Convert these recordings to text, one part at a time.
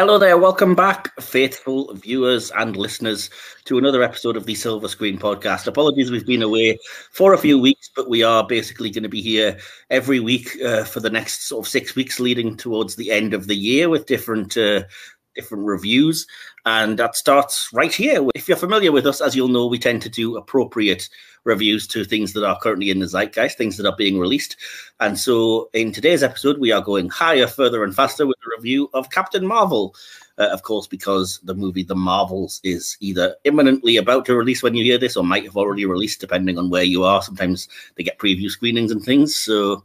Hello there, welcome back, faithful viewers and listeners, to another episode of the Silver Screen Podcast. Apologies, we've been away for a few weeks, but we are basically going to be here every week uh, for the next sort of six weeks, leading towards the end of the year with different uh, different reviews. And that starts right here. If you're familiar with us, as you'll know, we tend to do appropriate reviews to things that are currently in the zeitgeist, things that are being released. And so in today's episode, we are going higher, further, and faster with a review of Captain Marvel. Uh, of course, because the movie The Marvels is either imminently about to release when you hear this or might have already released, depending on where you are. Sometimes they get preview screenings and things. So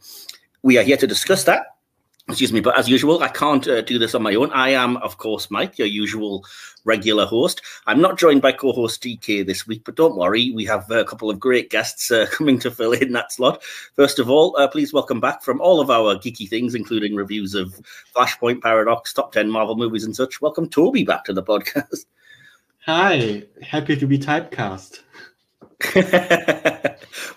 we are here to discuss that. Excuse me, but as usual, I can't uh, do this on my own. I am, of course, Mike, your usual regular host. I'm not joined by co host DK this week, but don't worry, we have a couple of great guests uh, coming to fill in that slot. First of all, uh, please welcome back from all of our geeky things, including reviews of Flashpoint Paradox, top 10 Marvel movies, and such. Welcome, Tobi, back to the podcast. Hi, happy to be typecast.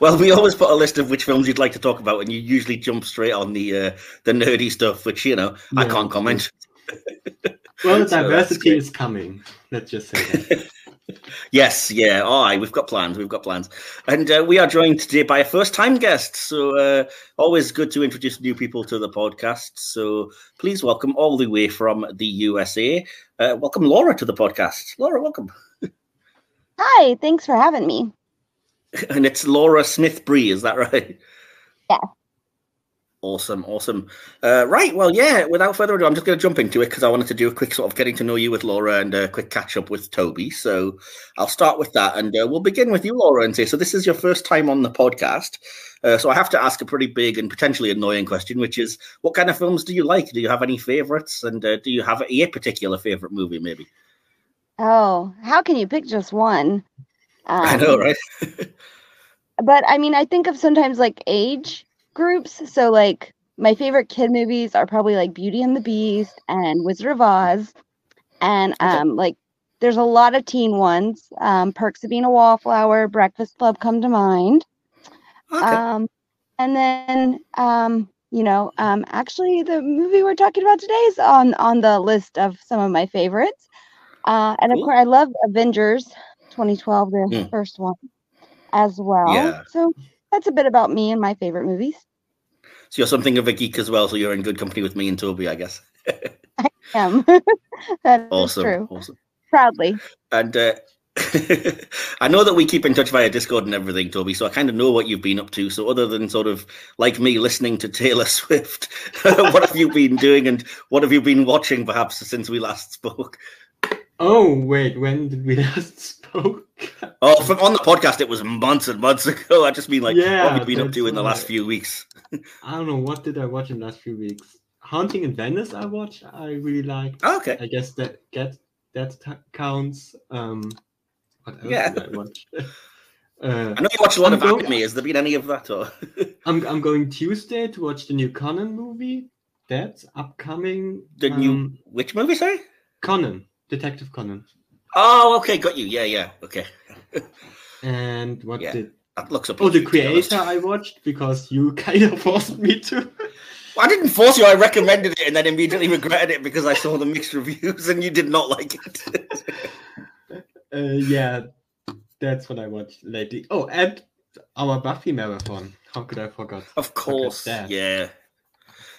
well, we always put a list of which films you'd like to talk about, and you usually jump straight on the uh, the nerdy stuff, which you know yeah. I can't comment. well, so diversity is coming. Let's just say that. yes, yeah. All right, we've got plans. We've got plans, and uh, we are joined today by a first-time guest. So uh, always good to introduce new people to the podcast. So please welcome all the way from the USA. Uh, welcome Laura to the podcast. Laura, welcome. Hi, thanks for having me. And it's Laura Smith Bree, is that right? Yeah. Awesome, awesome. Uh, right, well, yeah. Without further ado, I'm just going to jump into it because I wanted to do a quick sort of getting to know you with Laura and a quick catch up with Tobi. So I'll start with that, and uh, we'll begin with you, Laura, and say, so this is your first time on the podcast. Uh, so I have to ask a pretty big and potentially annoying question, which is, what kind of films do you like? Do you have any favorites, and uh, do you have a particular favorite movie, maybe? Oh, how can you pick just one? Um, I know, right? but I mean, I think of sometimes like age groups. So, like, my favorite kid movies are probably like Beauty and the Beast and Wizard of Oz. And, um, like, there's a lot of teen ones. Um, Perks of Being a Wallflower, Breakfast Club come to mind. Okay. Um, and then, um, you know, um, actually, the movie we're talking about today is on on the list of some of my favorites. Uh, and of course, I love Avengers 2012, the mm. first one, as well. Yeah. So that's a bit about me and my favorite movies. So you're something of a geek as well. So you're in good company with me and Tobi, I guess. I am. that awesome. true. Awesome. Proudly. And uh, I know that we keep in touch via Discord and everything, Tobi. So I kind of know what you've been up to. So other than sort of like me listening to Taylor Swift, what have you been doing and what have you been watching perhaps since we last spoke? Oh wait, when did we last spoke? oh, from on the podcast, it was months and months ago. I just mean like, yeah, what we've been up to in the last few weeks? I don't know what did I watch in the last few weeks. Haunting in Venice, I watched. I really liked. Oh, okay. I guess that get that t- counts. Um, what else yeah. did I watch? Uh, I know you watch a lot I'm of going, anime. Has there been any of that? Or I'm I'm going Tuesday to watch the new Conan movie. That's upcoming. The um, new which movie? Sorry, Conan. Detective Conan. Oh, okay, got you. Yeah, yeah, okay. and what yeah, did that looks up? Oh, the creator I watched because you kind of forced me to. I didn't force you. I recommended it and then immediately regretted it because I saw the mixed reviews and you did not like it. uh, yeah, that's what I watched lately. Oh, and our Buffy marathon. How could I forget? Of course, yeah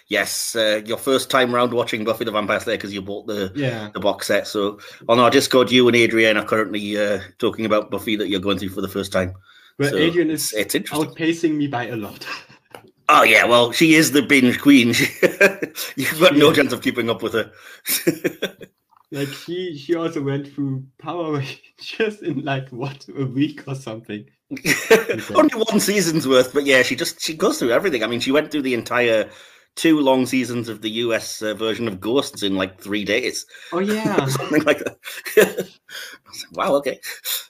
yes, uh, your first time round watching Buffy the Vampire Slayer because you bought the yeah. the box set. So on our Discord, you and Adrian are currently uh, talking about Buffy that you're going through for the first time. Well, so Adrian is it's interesting. outpacing me by a lot. Oh yeah, well, she is the binge queen. You've got no chance of keeping up with her. like she, she also went through Power Rangers in like what a week or something. Only one season's worth, but yeah, she just she goes through everything. I mean, she went through the entire two long seasons of the US uh, version of Ghosts in like three days. Oh yeah, something like that. wow. Okay,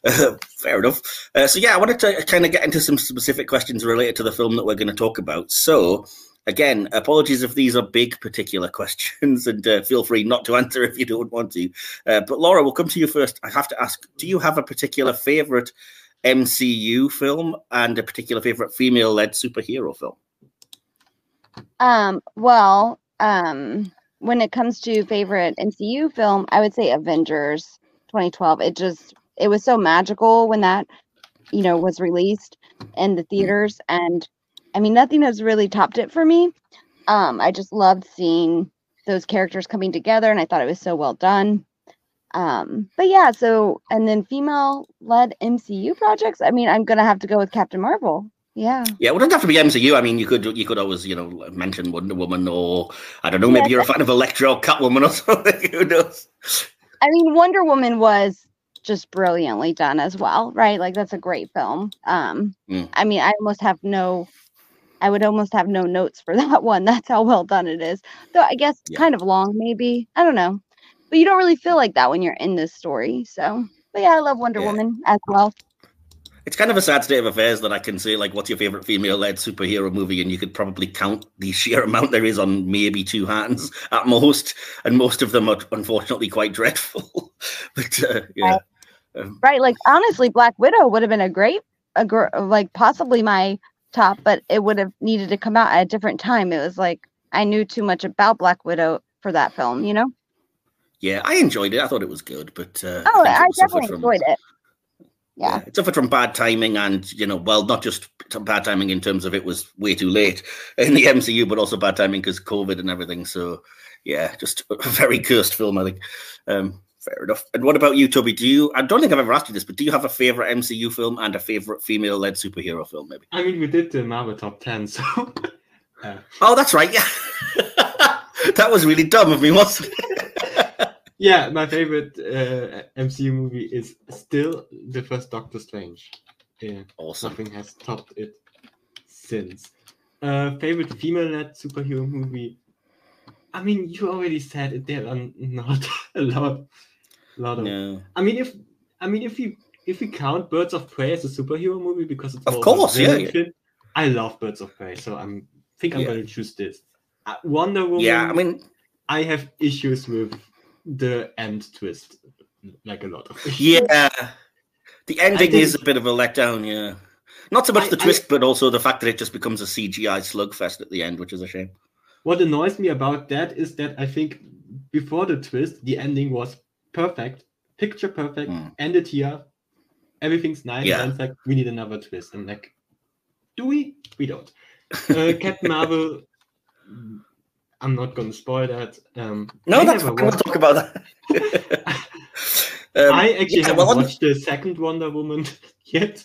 uh, fair enough. Uh, so yeah, I wanted to kind of get into some specific questions related to the film that we're going to talk about. So. Again, apologies if these are big particular questions, and uh, feel free not to answer if you don't want to. Uh, but Laura, we'll come to you first. I have to ask: Do you have a particular favorite MCU film and a particular favorite female-led superhero film? Um, well, um, when it comes to favorite MCU film, I would say Avengers 2012. It just it was so magical when that you know was released in the theaters and I mean nothing has really topped it for me. Um I just loved seeing those characters coming together and I thought it was so well done. Um but yeah, so and then female led MCU projects, I mean I'm to have to go with Captain Marvel. Yeah. Yeah, it wouldn't have to be MCU. I mean, you could you could always you know mention Wonder Woman or I don't know, maybe you're a fan of Elektra, Catwoman or something. Who knows? I mean, Wonder Woman was just brilliantly done as well, right? Like that's a great film. Um, mm. I mean, I almost have no, I would almost have no notes for that one. That's how well done it is. Though I guess yeah. kind of long, maybe. I don't know, but you don't really feel like that when you're in this story. So, but yeah, I love Wonder yeah. Woman as well. It's kind of a sad state of affairs that I can say, like, what's your favorite female-led superhero movie, and you could probably count the sheer amount there is on maybe two hands at most, and most of them are unfortunately quite dreadful. but uh, yeah, um, right. Like honestly, Black Widow would have been a great, a gr- like possibly my top, but it would have needed to come out at a different time. It was like I knew too much about Black Widow for that film, you know. Yeah, I enjoyed it. I thought it was good, but uh, oh, I, I definitely enjoyed it yeah. It suffered from bad timing and, you know, well, not just bad timing in terms of it was way too late in the MCU, but also bad timing because COVID and everything. So, yeah, just a very cursed film, I think. Um, fair enough. And what about you, Tobi? Do you, I don't think I've ever asked you this, but do you have a favorite MCU film and a favorite female led superhero film, maybe? I mean, we did the Marvel top 10, so. uh. Oh, that's right. Yeah. that was really dumb of me, wasn't it? Yeah, my favorite uh, MCU movie is still the first Doctor Strange. Yeah, awesome. Nothing has topped it since. Uh, favorite female-led superhero movie. I mean, you already said it. There are not a lot, a lot of. No. I mean, if I mean, if you if we count Birds of Prey as a superhero movie because it's of course, yeah, yeah. I love Birds of Prey, so I'm think I'm yeah. going to choose this. Uh, Wonder Woman. Yeah, I mean, I have issues with the end twist, like a lot of. Yeah, the ending is a bit of a letdown. Yeah, not so much I, the twist, I, but also the fact that it just becomes a CGI slugfest at the end, which is a shame. What annoys me about that is that I think before the twist, the ending was perfect, picture perfect, mm. ended here, everything's nice. Yeah. And it's like we need another twist. I'm like, do we? We don't. Uh, Captain Marvel I'm not going to spoil that. Um, no, I that's fine. We'll talk about that. um, I actually yeah, haven't well, watched the second Wonder Woman yet.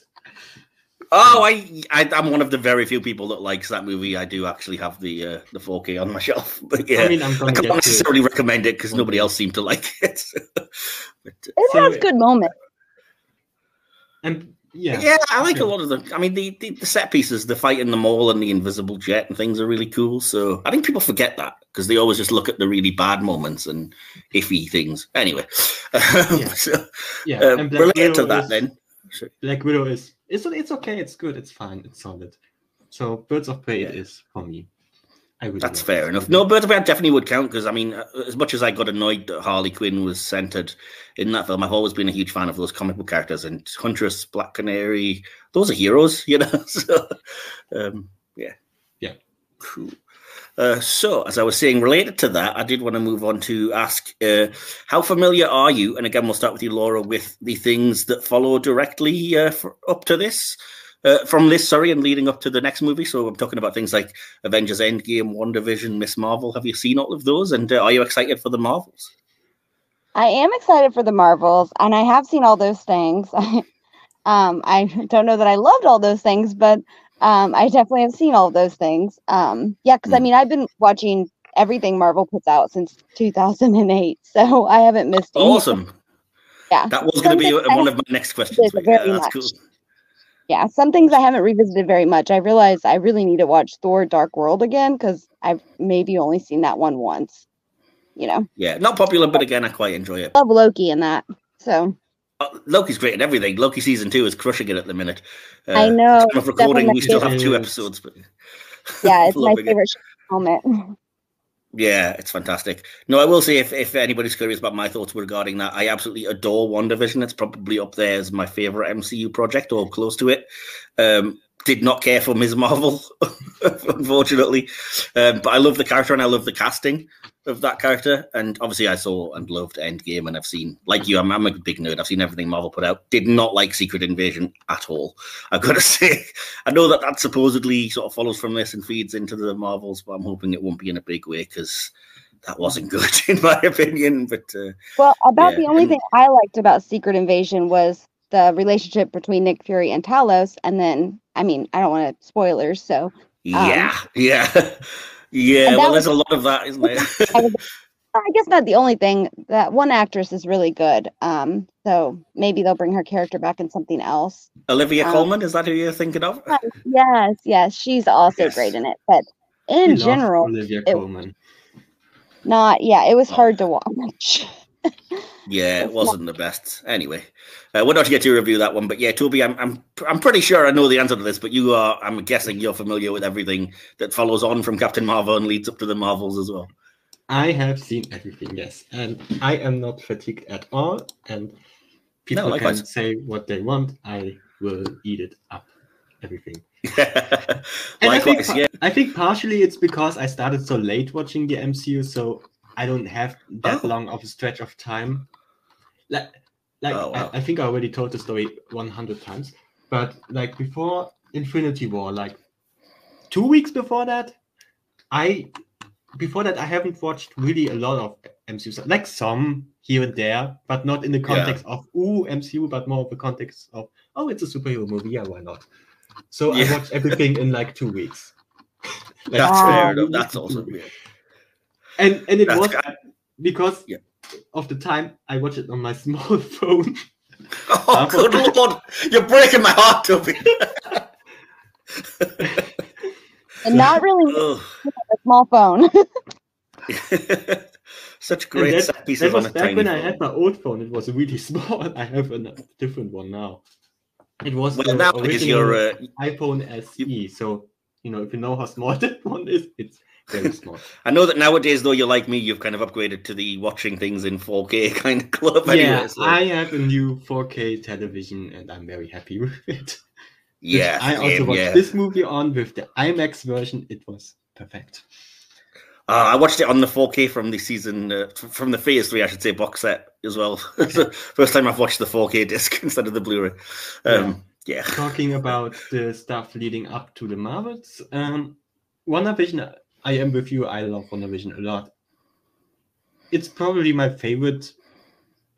Oh, I, I am one of the very few people that likes that movie. I do actually have the uh, the 4K on my shelf, but yeah, I, mean, I can't necessarily recommend it because nobody else seemed to like it. but, uh, it so, has good moments. And yeah, yeah, I like a lot of the. I mean, the, the, the set pieces, the fight in the mall and the invisible jet and things are really cool. So I think people forget that because they always just look at the really bad moments and iffy things. Anyway, yeah, so, yeah. Um, relate to that is, then. Black Widow is it's it's okay. It's good. It's fine. It's solid. So Birds of Prey yeah. is for me. That's fair enough. No, Birds of Prey definitely would count because I mean, uh, as much as I got annoyed that Harley Quinn was centered in that film, I've always been a huge fan of those comic book characters and Huntress, Black Canary. Those are heroes, you know. so, um, yeah, yeah, cool. Uh, so, as I was saying, related to that, I did want to move on to ask uh, how familiar are you? And again, we'll start with you, Laura, with the things that follow directly uh, for, up to this uh, from this, sorry, and leading up to the next movie. So I'm talking about things like Avengers Endgame, WandaVision, Miss Marvel. Have you seen all of those? And uh, are you excited for the Marvels? I am excited for the Marvels, and I have seen all those things. um, I don't know that I loved all those things, but um, I definitely have seen all those things. Um, yeah, because mm. I hmm. mean, I've been watching everything Marvel puts out since 2008, so I haven't missed. Awesome. Anything. Yeah, that was going to be one of my next questions. Yeah, that's much. cool yeah, some things I haven't revisited very much. I realize I really need to watch Thor: Dark World again because I've maybe only seen that one once. You know. Yeah, not popular, but again, I quite enjoy it. Love Loki in that. So. Uh, Loki's great in everything. Loki season two is crushing it at the minute. Uh, I know. Time of recording, we still have two episodes, but yeah, it's my favorite it. Yeah, it's fantastic. No, I will say if, if anybody's curious about my thoughts regarding that, I absolutely adore WandaVision. It's probably up there as my favorite MCU project or close to it. Um, did not care for Ms. Marvel unfortunately. Um, but I love the character and I love the casting of that character. And obviously, I saw and loved Endgame, and I've seen, like you, I'm, I'm, a big nerd. I've seen everything Marvel put out. Did not like Secret Invasion at all. I've got to say, I know that that supposedly sort of follows from this and feeds into the Marvels, but I'm hoping it won't be in a big way because that wasn't good in my opinion. But uh, well, about yeah. the only thing I liked about Secret Invasion was the relationship between Nick Fury and Talos, and then I mean, I don't want to spoilers, so um, yeah, yeah. Yeah, well, there's was, a lot of that, isn't there? I guess not the only thing. That one actress is really good. Um, so maybe they'll bring her character back in something else. Olivia um, Colman, is that who you're thinking of? Yes, yes, she's also yes. great in it. But in general, Olivia it, Colman. Not, yeah, it was hard to watch. yeah, it wasn't the best. Anyway, uh, we're not to get to review that one, but yeah, Tobi, I'm I'm I'm pretty sure I know the answer to this, but you are. I'm guessing you're familiar with everything that follows on from Captain Marvel and leads up to the Marvels as well. I have seen everything, yes, and I am not fatigued at all. And people no, can say what they want. I will eat it up, everything. and I think, yeah. I think partially it's because I started so late watching the MCU, so I don't have that oh. long of a stretch of time. Like like oh, wow. I, I, think I already told the story 100 times, but like before Infinity War, like two weeks before that, I before that I haven't watched really a lot of MCU, like some here and there, but not in the context yeah. of ooh MCU, but more of the context of oh it's a superhero movie, yeah why not? So yeah. I watched everything in like two weeks. like, That's fair enough. That's also weird. And and it That's was because yeah of the time I watched it on my small phone. Oh, good lord! You're breaking my heart, Tobi. and not really a small phone. Such great that, set pieces that was on a back tiny when phone. I had my old phone. It was really small. I have a different one now. It was well, now your uh, iPhone SE. You... So you know, if you know how small that one is, it's very small. I know that nowadays, though, you're like me, you've kind of upgraded to the watching things in 4K kind of club. Anyway, yeah, so. I have a new 4K television, and I'm very happy with it. Yeah, I also watched yeah. this movie on with the IMAX version. It was perfect. Uh, I watched it on the 4K from the season, uh, from the Phase 3, I should say, box set as well. first time I've watched the 4K disc instead of the Blu ray. Um, yeah. yeah. Talking about the stuff leading up to the Marvels, um, WandaVision I am with you. I love WandaVision a lot. It's probably my favorite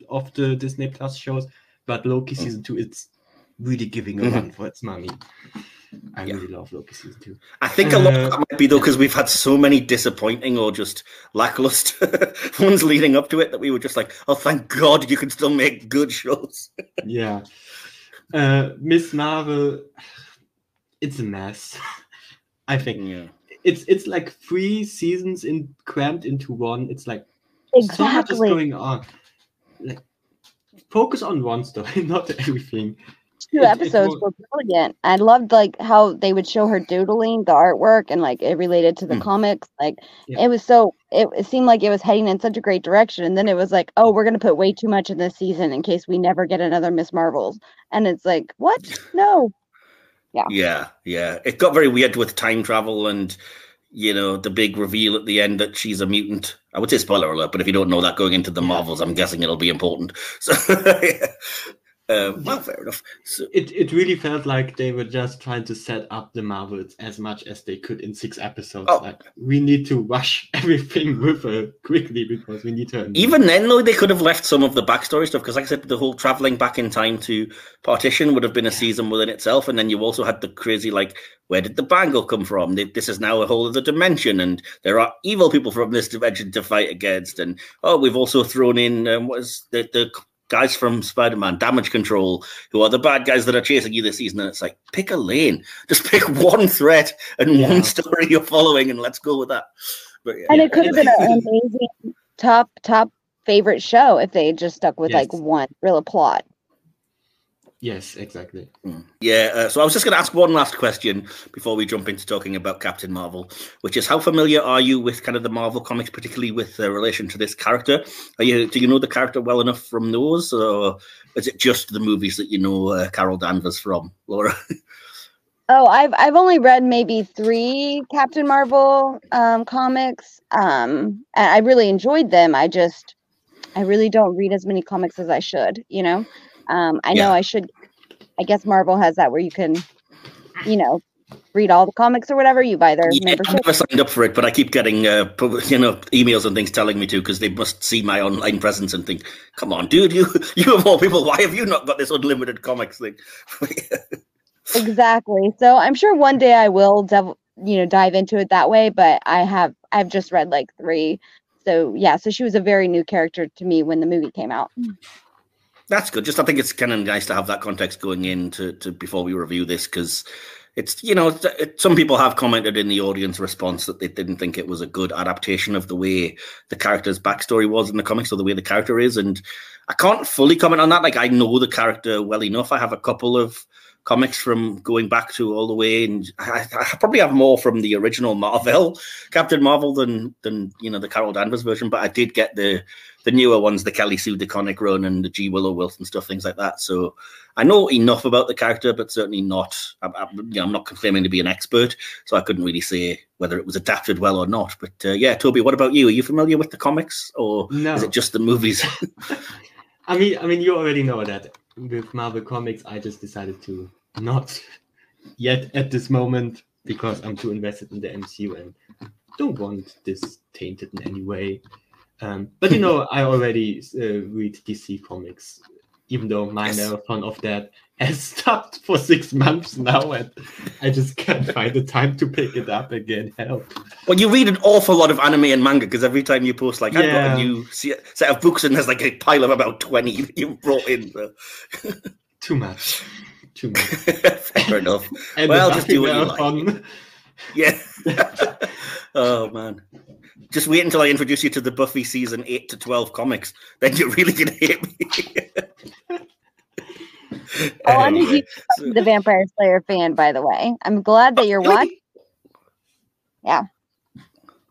of the Disney Plus shows, but Loki mm. season two, it's really giving a mm-hmm. run for its money. I yeah. really love Loki season two. I think a lot uh, of that might be though because we've had so many disappointing or just lackluster ones leading up to it that we were just like, oh, thank God you can still make good shows. yeah, uh, Miss Marvel, it's a mess. I think. Yeah it's it's like three seasons in crammed into one. It's like exactly. so much is going on. Like focus on one story, not everything. Two it, episodes it were brilliant. I loved like how they would show her doodling the artwork and like it related to the mm. comics. Like yeah. it was so it, it seemed like it was heading in such a great direction. And then it was like, oh, we're gonna put way too much in this season in case we never get another Miss Marvels. And it's like, what? No, yeah. Yeah yeah. It got very weird with time travel and you know the big reveal at the end that she's a mutant. I would say spoiler alert but if you don't know that going into the marvels i'm guessing it'll be important. So yeah. Uh, well, fair enough. So, it it really felt like they were just trying to set up the Marvels as much as they could in six episodes. Oh. Like we need to rush everything with her quickly because we need to. Even then, though, they could have left some of the backstory stuff because, like I said, the whole traveling back in time to partition would have been a season within itself, and then you also had the crazy like, where did the bangle come from? This is now a whole other dimension, and there are evil people from this dimension to fight against, and oh, we've also thrown in um, what is the the guys from Spider Man, Damage Control, who are the bad guys that are chasing you this season. And it's like, pick a lane, just pick one threat and yeah. one story you're following, and let's go with that. But, yeah. And it could have been an amazing top, top favorite show if they just stuck with yes. like one real plot. Yes, exactly. Mm. Yeah, uh, so I was just going to ask one last question before we jump into talking about Captain Marvel, which is how familiar are you with kind of the Marvel comics, particularly with uh, relation to this character? Are you do you know the character well enough from those, or is it just the movies that you know uh, Carol Danvers from, Laura? Oh, I've I've only read maybe three Captain Marvel um, comics. Um, and I really enjoyed them. I just I really don't read as many comics as I should. You know, um, I know I should. I guess Marvel has that where you can, you know, read all the comics or whatever. You buy their yeah, membership. I've never signed up for it, but I keep getting uh, you know emails and things telling me to because they must see my online presence and think, "Come on, dude, you you of all people, why have you not got this unlimited comics thing?" exactly. So I'm sure one day I will, dev- you know, dive into it that way. But I have I've just read like three. So yeah, so she was a very new character to me when the movie came out. That's good. Just I think it's kind of nice to have that context going in to, to before we review this because it's you know it, some people have commented in the audience response that they didn't think it was a good adaptation of the way the character's backstory was in the comics or the way the character is and i can't fully comment on that like i know the character well enough i have a couple of comics from going back to all the way, and I, I, probably have more from the original Marvel Captain Marvel than than you know the Carol Danvers version. But I did get the the newer ones, the Kelly Sue DeConnick run and the G Willow Wilson stuff, things like that. So I know enough about the character, but certainly not. I, I, you know, I'm not claiming to be an expert, so I couldn't really say whether it was adapted well or not. But uh, yeah, Tobi, what about you? Are you familiar with the comics, or no. is it just the movies? I mean, I mean, you already know that with Marvel Comics, I just decided to not yet at this moment because I'm too invested in the MCU and don't want this tainted in any way. Um, but you know, I already uh, read DC comics, even though my yes. marathon of that has stopped for six months now, and I just can't find the time to pick it up again. Help! Well, you read an awful lot of anime and manga because every time you post, like, I've got a new set of books, and there's like a pile of about twenty that you brought in. So. Too much too much. Fair enough. well, just do what you like. Yeah. oh man. Just wait until I introduce you to the Buffy season eight to twelve comics. Then you're really gonna hate me. oh, I'm a huge so, the Vampire Slayer fan, by the way. I'm glad that you're oh, watching. Yeah.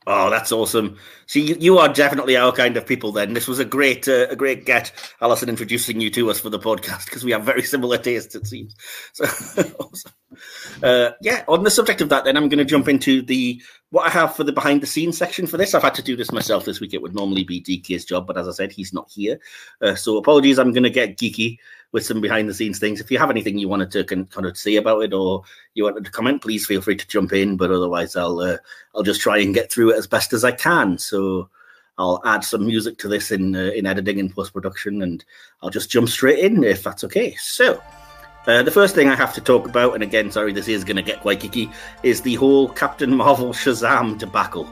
Oh, that's awesome! See, you, you, are definitely our kind of people. Then this was a great, uh, a great get, Alison, introducing you to us for the podcast because we have very similar tastes, it seems. So, awesome. uh, yeah. On the subject of that, then I'm going to jump into the what I have for the behind the scenes section for this. I've had to do this myself this week. It would normally be DK's job, but as I said, he's not here, uh, so apologies. I'm going to get geeky with some behind the scenes things. If you have anything you wanted to kind of say about it or you wanted to comment, please feel free to jump in. But otherwise, I'll uh, I'll just try and get through it as best as I can. So I'll add some music to this in uh, in editing and post production, and I'll just jump straight in if that's okay. So. Uh, the first thing I have to talk about, and again, sorry, this is going to get quite geeky, is the whole Captain Marvel Shazam debacle.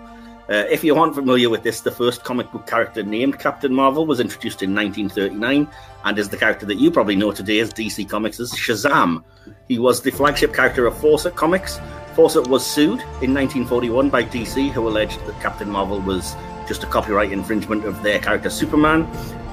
Uh, if you aren't familiar with this, the first comic book character named Captain Marvel was introduced in 1939 and is the character that you probably know today as DC Comics' Shazam. He was the flagship character of Fawcett Comics. Fawcett was sued in 1941 by DC, who alleged that Captain Marvel was just a copyright infringement of their character Superman.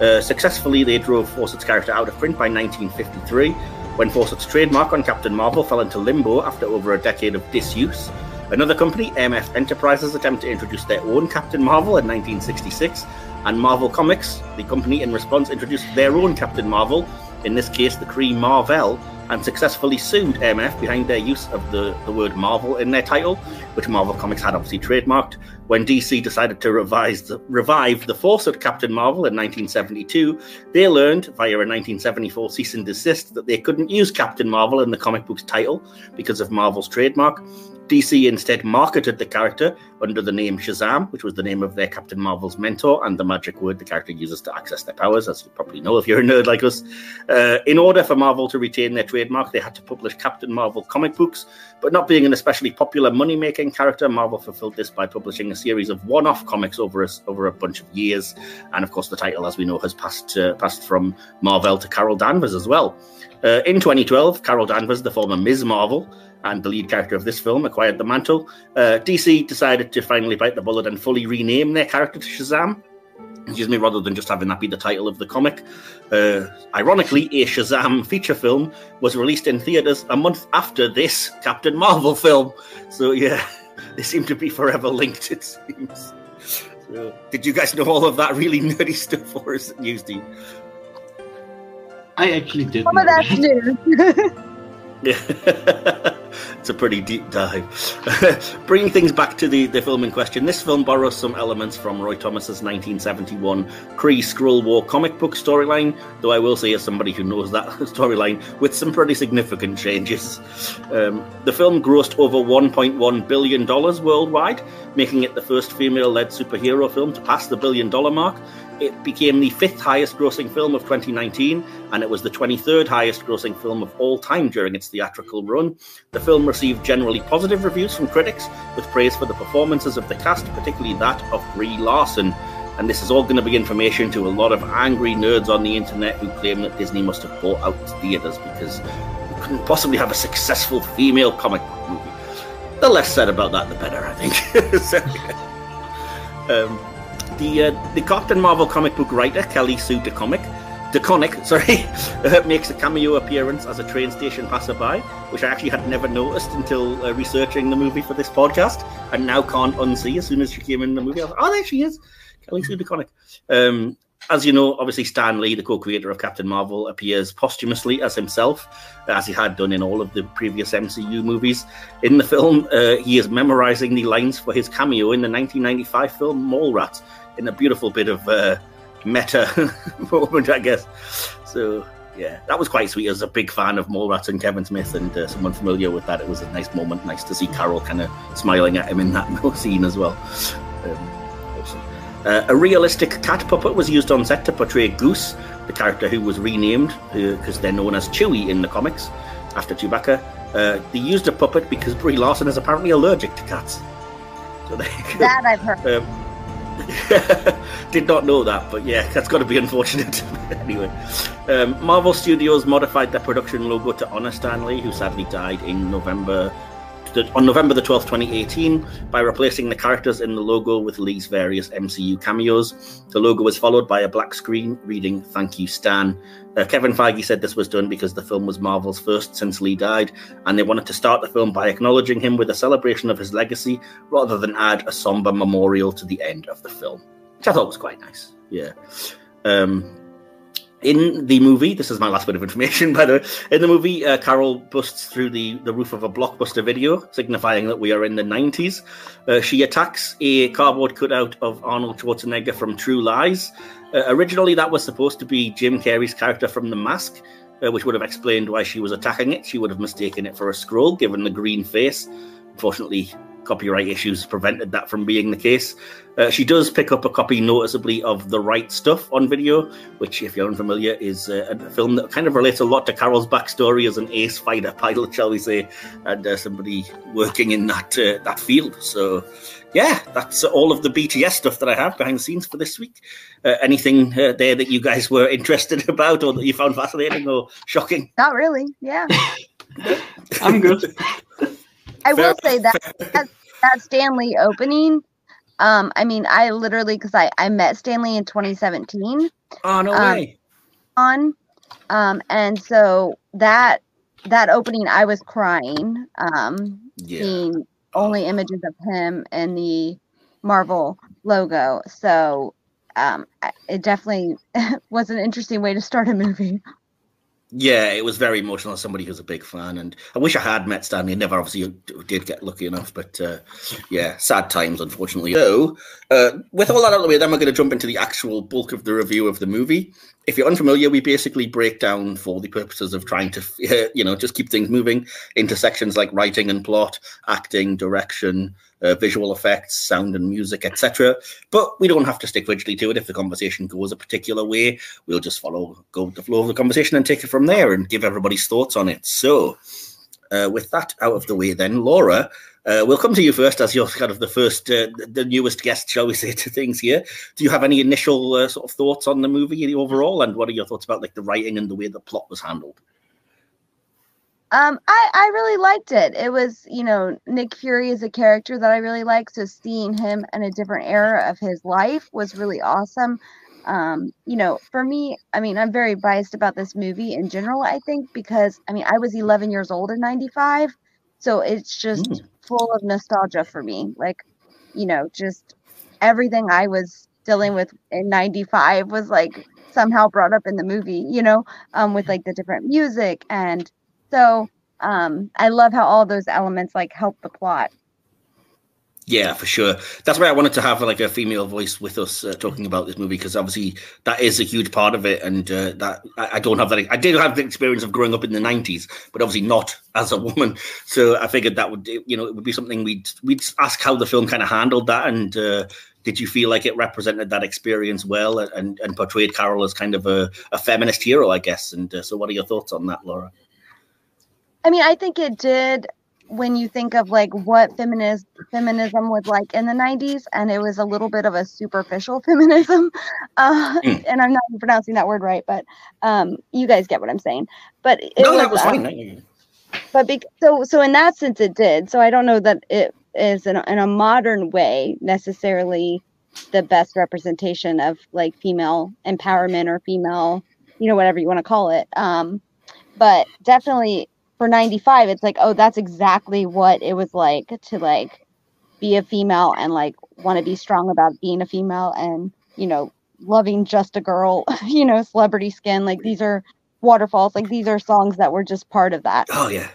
Uh, successfully, they drove Fawcett's character out of print by 1953, when Fawcett's trademark on Captain Marvel fell into limbo after over a decade of disuse. Another company, MF Enterprises, attempted to introduce their own Captain Marvel in 1966, and Marvel Comics, the company in response, introduced their own Captain Marvel, in this case the Kree Mar-Vell, and successfully sued MF behind their use of the, the word Marvel in their title, which Marvel Comics had obviously trademarked. When DC decided to revise the, revive the Fawcett Captain Marvel in 1972, they learned via a 1974 cease and desist that they couldn't use Captain Marvel in the comic book's title because of Marvel's trademark. DC instead marketed the character under the name Shazam, which was the name of their Captain Marvel's mentor and the magic word the character uses to access their powers, as you probably know if you're a nerd like us. Uh, in order for Marvel to retain their trademark, they had to publish Captain Marvel comic books, but not being an especially popular money making character, Marvel fulfilled this by publishing a series of one off comics over a, over a bunch of years. And of course, the title, as we know, has passed, uh, passed from Mar-Vell to Carol Danvers as well. Uh, in 2012, Carol Danvers, the former Ms. Marvel, and the lead character of this film acquired the mantle. Uh, DC decided to finally bite the bullet and fully rename their character to Shazam. Excuse me, rather than just having that be the title of the comic. Uh, ironically, a Shazam feature film was released in theaters a month after this Captain Marvel film. So yeah, they seem to be forever linked. It seems. So, did you guys know all of that really nerdy stuff, or is it news, Dean? I actually did. Some of that's news. it's a pretty deep dive. Bringing things back to the, the film in question, this film borrows some elements from Roy Thomas's 1971 Kree Skrull War comic book storyline, though I will say, as somebody who knows that storyline, with some pretty significant changes. Um, the film grossed over $1.1 billion worldwide, making it the first female led superhero film to pass the billion dollar mark it became the fifth highest grossing film of 2019, and it was the 23rd highest grossing film of all time during its theatrical run. The film received generally positive reviews from critics, with praise for the performances of the cast, particularly that of Brie Larson. And this is all going to be information to a lot of angry nerds on the internet who claim that Disney must have bought out theatres because you couldn't possibly have a successful female comic book movie. The less said about that, the better, I think. so, um, the uh, the Captain Marvel comic book writer Kelly Sue DeComic, DeConnick, sorry, uh, makes a cameo appearance as a train station passerby, which I actually had never noticed until uh, researching the movie for this podcast, and now can't unsee as soon as she came in the movie. I was oh, there she is, Kelly Sue DeConnick. Um, as you know, obviously Stan Lee, the co-creator of Captain Marvel, appears posthumously as himself, as he had done in all of the previous MCU movies. In the film, uh, he is memorizing the lines for his cameo in the 1995 film Mallrats, in a beautiful bit of uh, meta moment, I guess. So yeah, that was quite sweet. As a big fan of Mallrats and Kevin Smith, and uh, someone familiar with that, it was a nice moment. Nice to see Carol kind of smiling at him in that scene as well. Um, awesome. Uh, a realistic cat puppet was used on set to portray Goose, the character who was renamed because uh, they're known as Chewie in the comics after Chewbacca. Uh, they used a puppet because Brie Larson is apparently allergic to cats. So that I've heard. Um, Did not know that, but yeah, that's got to be unfortunate. anyway, um, Marvel Studios modified their production logo to honor Stan Lee, who sadly died in November on November the 12th, 2018, by replacing the characters in the logo with Lee's various MCU cameos. The logo was followed by a black screen reading Thank You, Stan. Uh, Kevin Feige said this was done because the film was Marvel's first since Lee died, and they wanted to start the film by acknowledging him with a celebration of his legacy rather than add a somber memorial to the end of the film, which I thought was quite nice. Yeah. Um, in the movie, this is my last bit of information, by the way. In the movie, uh, Carol busts through the, the roof of a blockbuster video, signifying that we are in the 90s. Uh, she attacks a cardboard cutout of Arnold Schwarzenegger from True Lies. Uh, originally, that was supposed to be Jim Carrey's character from The Mask, uh, which would have explained why she was attacking it. She would have mistaken it for a Skrull, given the green face. Unfortunately, copyright issues prevented that from being the case. Uh, she does pick up a copy noticeably of The Right Stuff on video, which, if you're unfamiliar, is uh, a film that kind of relates a lot to Carol's backstory as an ace fighter pilot, shall we say, and uh, somebody working in that uh, that field. So, yeah, that's all of the BTS stuff that I have behind the scenes for this week. Uh, anything uh, there that you guys were interested about or that you found fascinating or shocking? Not really. Yeah. I'm good. I will say that that Stan Lee opening. Um, I mean, I literally because I I met Stan Lee in 2017. Oh no um, way! On, um, and so that that opening, I was crying. Um, yeah. seeing only images of him and the Marvel logo. So um, it definitely was an interesting way to start a movie. Yeah, it was very emotional as somebody who's a big fan, and I wish I had met Stan Lee. Never obviously did get lucky enough, but uh, yeah, sad times, unfortunately. So, uh, with all that out of the way, then we're going to jump into the actual bulk of the review of the movie. If you're unfamiliar, we basically break down for the purposes of trying to, uh, you know, just keep things moving into sections like writing and plot, acting, direction, uh, visual effects, sound and music, etc. But we don't have to stick rigidly to it. If the conversation goes a particular way, we'll just follow, go with the flow of the conversation and take it from there and give everybody's thoughts on it. So, uh, with that out of the way, then, Laura, uh, we'll come to you first as you're kind of the first, uh, the newest guest, shall we say, to things here. Do you have any initial uh, sort of thoughts on the movie overall, and what are your thoughts about like the writing and the way the plot was handled? Um, I, I really liked it. It was, you know, Nick Fury is a character that I really like. So seeing him in a different era of his life was really awesome. Um, you know, for me, I mean, I'm very biased about this movie in general, I think, because I mean, I was 11 years old in 95. So it's just mm. full of nostalgia for me. Like, you know, just everything I was dealing with in 95 was like somehow brought up in the movie, you know, um, with like the different music and so um, I love how all those elements like help the plot. Yeah, for sure. That's why I wanted to have like a female voice with us uh, talking about this movie because obviously that is a huge part of it, and uh, that I, I, don't have that. I did have the experience of growing up in the '90s, but obviously not as a woman. So I figured that would, you know, it would be something we'd we'd ask how the film kind of handled that, and uh, did you feel like it represented that experience well and and portrayed Carol as kind of a, a feminist hero, I guess? And uh, so, what are your thoughts on that, Laura? I mean, I think it did when you think of like what feminist feminism was like in the 90s and it was a little bit of a superficial feminism uh, mm. and i'm not pronouncing that word right but um, you guys get what i'm saying but it no, was, that was um, fine. but be- so so in that sense it did so i don't know that it is in a, in a modern way necessarily the best representation of like female empowerment or female you know whatever you want to call it um, but definitely for 95 it's like oh that's exactly what it was like to like be a female and like want to be strong about being a female and you know loving just a girl you know celebrity skin. Like these are waterfalls. Like these are songs that were just part of that. Oh yeah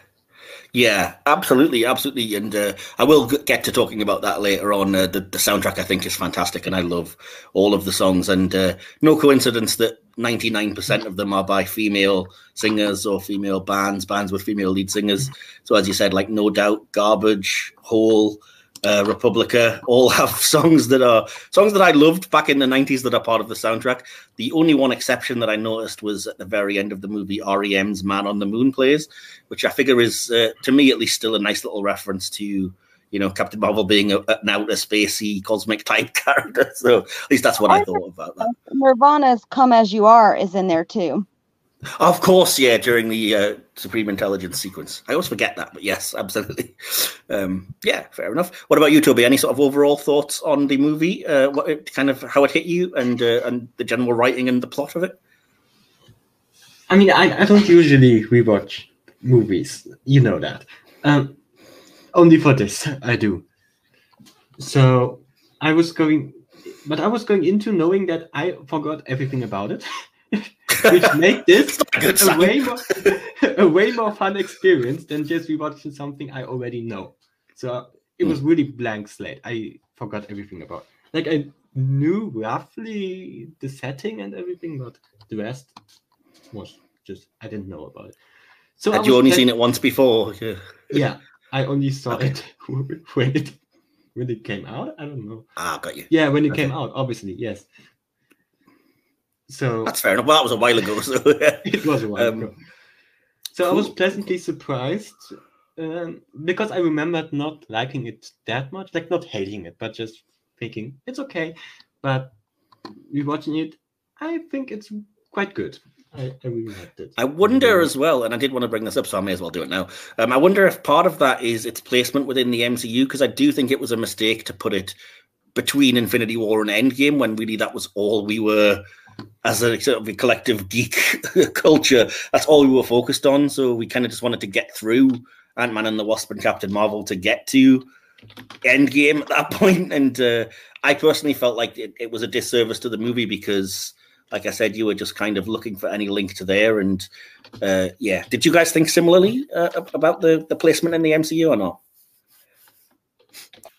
yeah, absolutely, absolutely, and uh, I will get to talking about that later on. Uh, the, the, soundtrack I think is fantastic, and I love all of the songs. And uh, no coincidence that ninety nine percent of them are by female singers or female bands, bands with female lead singers. So as you said, like No Doubt, Garbage, Hole, uh, Republica all have songs that are songs that I loved back in the 90s that are part of the soundtrack. The only one exception that I noticed was at the very end of the movie, REM's Man on the Moon plays, which I figure is, uh, to me at least, still a nice little reference to, you know, Captain Marvel being a, an outer spacey cosmic type character. So at least that's what I, I thought about that. Nirvana's Come As You Are is in there too. Of course, yeah, during the uh, Supreme Intelligence sequence. I always forget that, but yes, absolutely. Um, yeah, fair enough. What about you, Tobi? Any sort of overall thoughts on the movie? Uh, what it, kind of how it hit you and uh, and the general writing and the plot of it? I mean, I, I don't usually rewatch movies. You know that. Um, only for this, I do. So I was going, but I was going into knowing that I forgot everything about it. which make this a way more a way more fun experience than just rewatching something I already know. So it was hmm. really blank slate. I forgot everything about. Like I knew roughly the setting and everything, but the rest was just I didn't know about it. So had you only seen it once before? Yeah. yeah, I only saw okay. it when it when it came out. I don't know. Ah, got you. Yeah, when it okay. came out, obviously, yes. So that's fair enough. Well, that was a while ago. So it was a while um, ago. So cool. I was pleasantly surprised um, because I remembered not liking it that much, like not hating it, but just thinking it's okay. But rewatching it, I think it's quite good. I, I really liked it. I wonder as well, and I did want to bring this up, so I may as well do it now. Um, I wonder if part of that is its placement within the MCU, because I do think it was a mistake to put it between Infinity War and Endgame when really that was all we were as a sort of a collective geek culture, that's all we were focused on. So we kind of just wanted to get through Ant Man and the Wasp and Captain Marvel to get to Endgame at that point. And uh, I personally felt like it, it, was a disservice to the movie because, like I said, you were just kind of looking for any link to there. And uh, yeah, did you guys think similarly uh, about the, the placement in the MCU or not?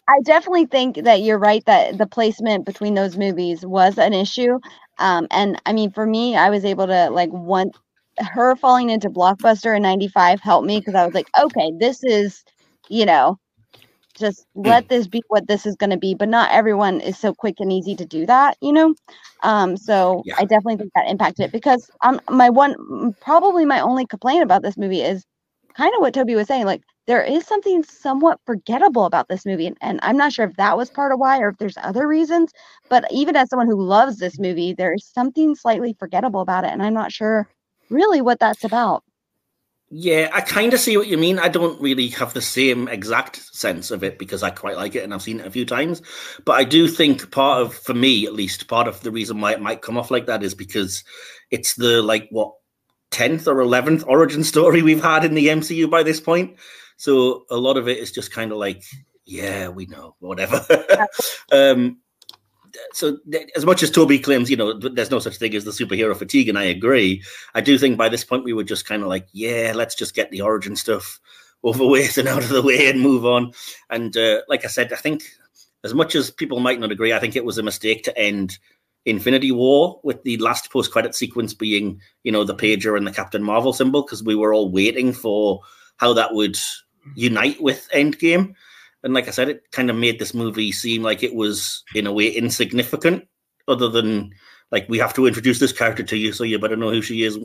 I definitely think that you're right that the placement between those movies was an issue. Um, and I mean, for me, I was able to like one her falling into Blockbuster in 95 helped me because I was like, okay, this is, you know, just hmm. let this be what this is going to be. But not everyone is so quick and easy to do that, you know? Um, so yeah. I definitely think that impacted it because um, my one, probably my only complaint about this movie is kind of what Tobi was saying. Like, there is something somewhat forgettable about this movie. And, and, I'm not sure if that was part of why or if there's other reasons. But even as someone who loves this movie, there's something slightly forgettable about it. And I'm not sure really what that's about. Yeah, I kind of see what you mean. I don't really have the same exact sense of it because I quite like it and I've seen it a few times. But I do think part of, for me at least, part of the reason why it might come off like that is because it's the like what 10th or 11th origin story we've had in the MCU by this point. So a lot of it is just kind of like, yeah, we know, whatever. um, so as much as Tobi claims, you know, there's no such thing as the superhero fatigue, and I agree. I do think by this point we were just kind of like, yeah, let's just get the origin stuff over with and out of the way and move on. And uh, like I said, I think as much as people might not agree, I think it was a mistake to end Infinity War with the last post credit sequence being, you know, the pager and the Captain Marvel symbol because we were all waiting for how that would unite with Endgame. And like I said, it kind of made this movie seem like it was, in a way, insignificant, other than like we have to introduce this character to you, so you better know who she is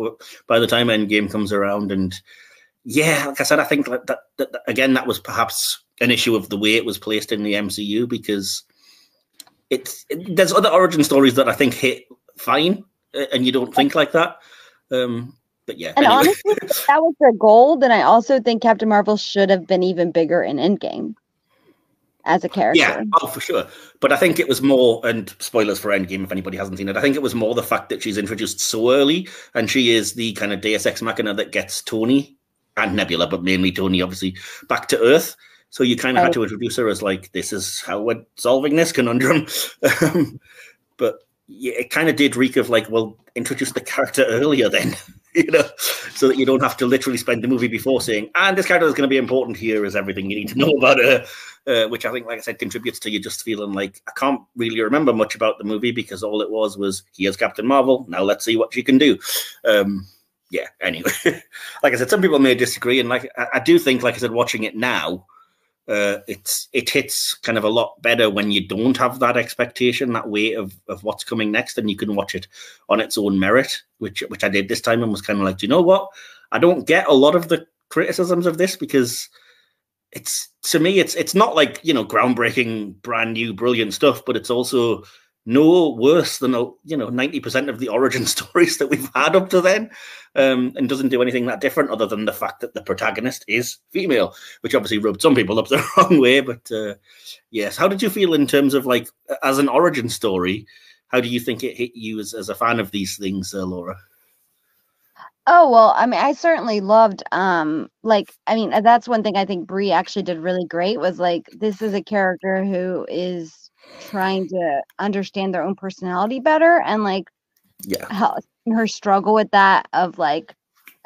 by the time Endgame comes around. And yeah, like I said, I think that, that, that again, that was perhaps an issue of the way it was placed in the MCU because it's it, there's other origin stories that I think hit fine, and you don't think like that. Um, but yeah, and anyway. honestly, that was their goal. Then I also think Captain Marvel should have been even bigger in Endgame as a character. Yeah, oh for sure. But I think it was more, and spoilers for Endgame if anybody hasn't seen it. I think it was more the fact that she's introduced so early, and she is the kind of Deus Ex Machina that gets Tony and Nebula, but mainly Tony, obviously, back to Earth. So you kind of had to introduce her as like, this is how we're solving this conundrum. Um, but yeah, it kind of did reek of like, well, introduce the character earlier then. you know, so that you don't have to literally spend the movie before saying, and this character is going to be important here is everything you need to know about her, uh, which I think, like I said, contributes to you just feeling like I can't really remember much about the movie because all it was was here's Captain Marvel. Now let's see what she can do. Um, yeah. Anyway, like I said, some people may disagree, and like I, I do think, like I said, watching it now, uh, it's it hits kind of a lot better when you don't have that expectation, that weight of, of what's coming next, and you can watch it on its own merit, which which I did this time and was kind of like, do you know what? I don't get a lot of the criticisms of this because it's to me it's it's not like you know groundbreaking, brand new, brilliant stuff, but it's also no worse than you know ninety percent of the origin stories that we've had up to then, um, and doesn't do anything that different other than the fact that the protagonist is female, which obviously rubbed some people up the wrong way. But uh, yes, how did you feel in terms of like as an origin story? How do you think it hit you as, as a fan of these things, uh, Laura? Oh well, I mean, I certainly loved um like I mean that's one thing I think Brie actually did really great was like this is a character who is trying to understand their own personality better and like yeah. how her struggle with that of like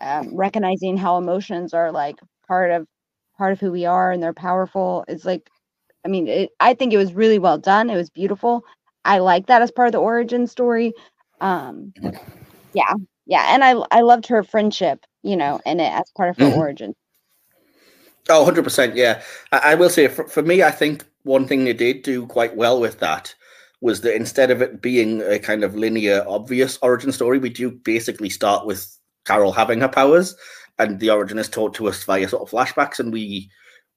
um, recognizing how emotions are like part of part of who we are and they're powerful is like i mean it, i think it was really well done. It was beautiful. I like that as part of the origin story. Um yeah. Yeah. And i i loved her friendship you know in it as part of her mm-hmm. origin oh 100% yeah. I, I will say for, for me i think one thing they did do quite well with that was that instead of it being a kind of linear, obvious origin story, we do basically start with Carol having her powers, and the origin is taught to us via sort of flashbacks, and we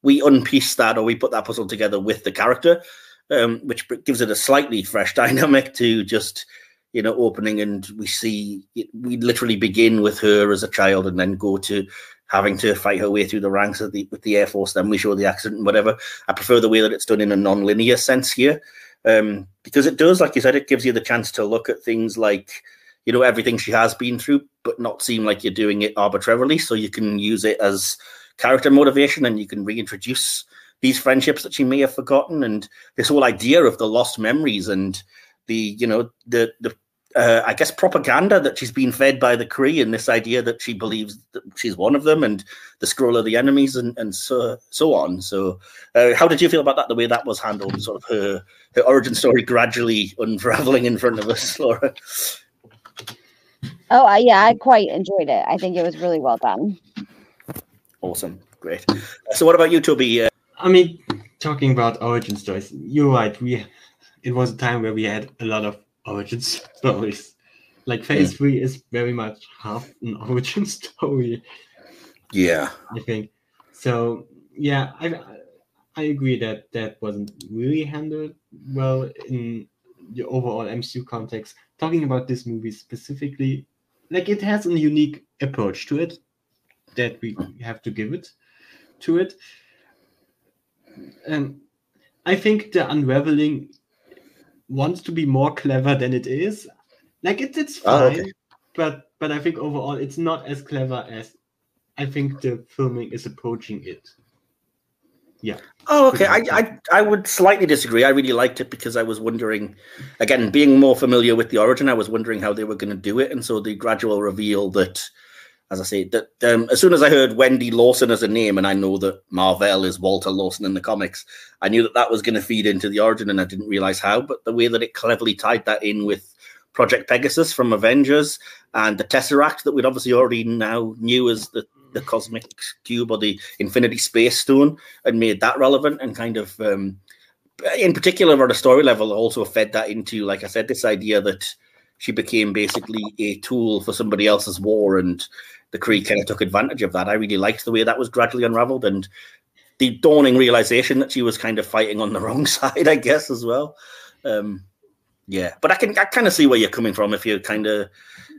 we unpiece that or we put that puzzle together with the character, um, which gives it a slightly fresh dynamic to just you know opening, and we see we literally begin with her as a child and then go to having to fight her way through the ranks of the, with the Air Force. Then we show the accident and whatever. I prefer the way that it's done in a non-linear sense here, um, because it does, like you said, it gives you the chance to look at things like you know everything she has been through, but not seem like you're doing it arbitrarily. So you can use it as character motivation, and you can reintroduce these friendships that she may have forgotten, and this whole idea of the lost memories and the you know the the uh, I guess, propaganda that she's been fed by the Kree and this idea that she believes that she's one of them and the Skrull of the enemies and, and so so on. So, uh, how did you feel about that? The way that was handled, sort of her her origin story gradually unraveling in front of us, Laura. Oh, uh, yeah, I quite enjoyed it. I think it was really well done. Awesome, great. So, what about you, Tobi? Uh, I mean, talking about origin stories, you're right. We it was a time where we had a lot of origin stories. Like phase yeah. three is very much half an origin story. Yeah. I think. So yeah, I I agree that that wasn't really handled well in the overall MCU context. Talking about this movie specifically, like it has a unique approach to it that we have to give it to it. And I think the unraveling wants to be more clever than it is. Like it's it's ah, fine, oh, okay. but but I think overall it's not as clever as I think the filming is approaching it. yeah. Oh, okay. I, I I would slightly disagree. I really liked it because I was wondering, again, being more familiar with the origin, I was wondering how they were going to do it, and so the gradual reveal that, as I say, that um, as soon as I heard Wendy Lawson as a name, and I know that Mar-Vell is Walter Lawson in the comics, I knew that that was going to feed into the origin, and I didn't realize how. But the way that it cleverly tied that in with Project Pegasus from Avengers and the Tesseract that we'd obviously already now knew as the the cosmic cube or the infinity space stone and made that relevant and kind of um, in particular on a story level also fed that into like i said this idea that she became basically a tool for somebody else's war and the Kree kind of took advantage of that i really liked the way that was gradually unraveled and the dawning realization that she was kind of fighting on the wrong side i guess as well um, yeah but i can i kind of see where you're coming from if you're kind of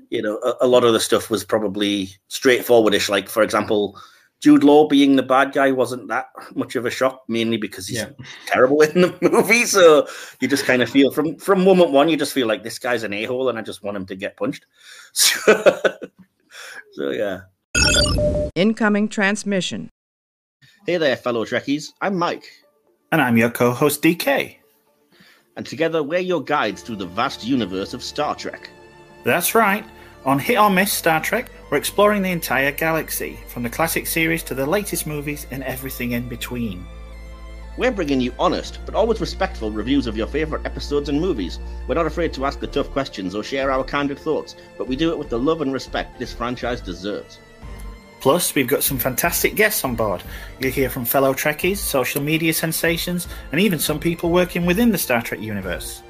you know, a, a, lot of the stuff was probably straightforwardish. Like, for example, Jude Law being the bad guy wasn't that much of a shock, mainly because he's yeah. terrible in the movie. So you just kind of feel from from moment one, you just feel like this guy's an a hole, and I just want him to get punched. So, so yeah. Incoming transmission. Hey there, fellow Trekkies. I'm Mike. And I'm your co host, DK. And together, we're your guides through the vast universe of Star Trek. That's right. On Hit or Miss Star Trek, we're exploring the entire galaxy, from the classic series to the latest movies and everything in between. We're bringing you honest, but always respectful reviews of your favourite episodes and movies. We're not afraid to ask the tough questions or share our candid thoughts, but we do it with the love and respect this franchise deserves. Plus, we've got some fantastic guests on board. You'll hear from fellow Trekkies, social media sensations, and even some people working within the Star Trek universe.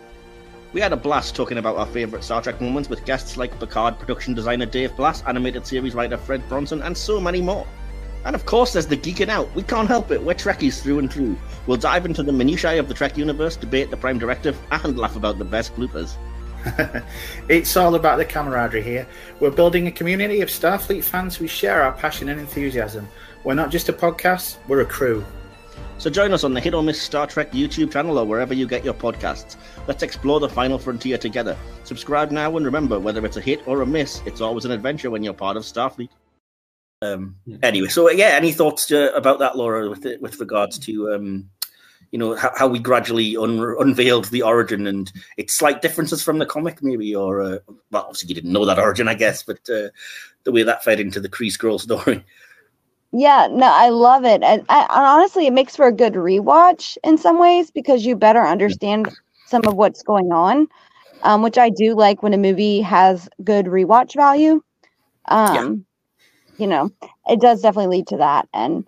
We had a blast talking about our favourite Star Trek moments with guests like Picard production designer Dave Blass, animated series writer Fred Bronson, and so many more. And of course, there's the geeking out. We can't help it. We're Trekkies through and through. We'll dive into the minutiae of the Trek universe, debate the Prime Directive, and laugh about the best bloopers. it's all about the camaraderie here. We're building a community of Starfleet fans who share our passion and enthusiasm. We're not just a podcast, we're a crew. So join us on the Hit or Miss Star Trek YouTube channel or wherever you get your podcasts. Let's explore the final frontier together. Subscribe now and remember, whether it's a hit or a miss, it's always an adventure when you're part of Starfleet. Um, anyway, so yeah, any thoughts uh, about that, Laura, with it, with regards to um, you know how, how we gradually un- unveiled the origin and its slight differences from the comic, maybe, or uh, well, obviously you didn't know that origin, I guess, but uh, the way that fed into the Kree Skrull story. Yeah, no, I love it. And, I, and honestly, it makes for a good rewatch in some ways because you better understand some of what's going on, um, which I do like when a movie has good rewatch value. Um, yeah. You know, it does definitely lead to that. And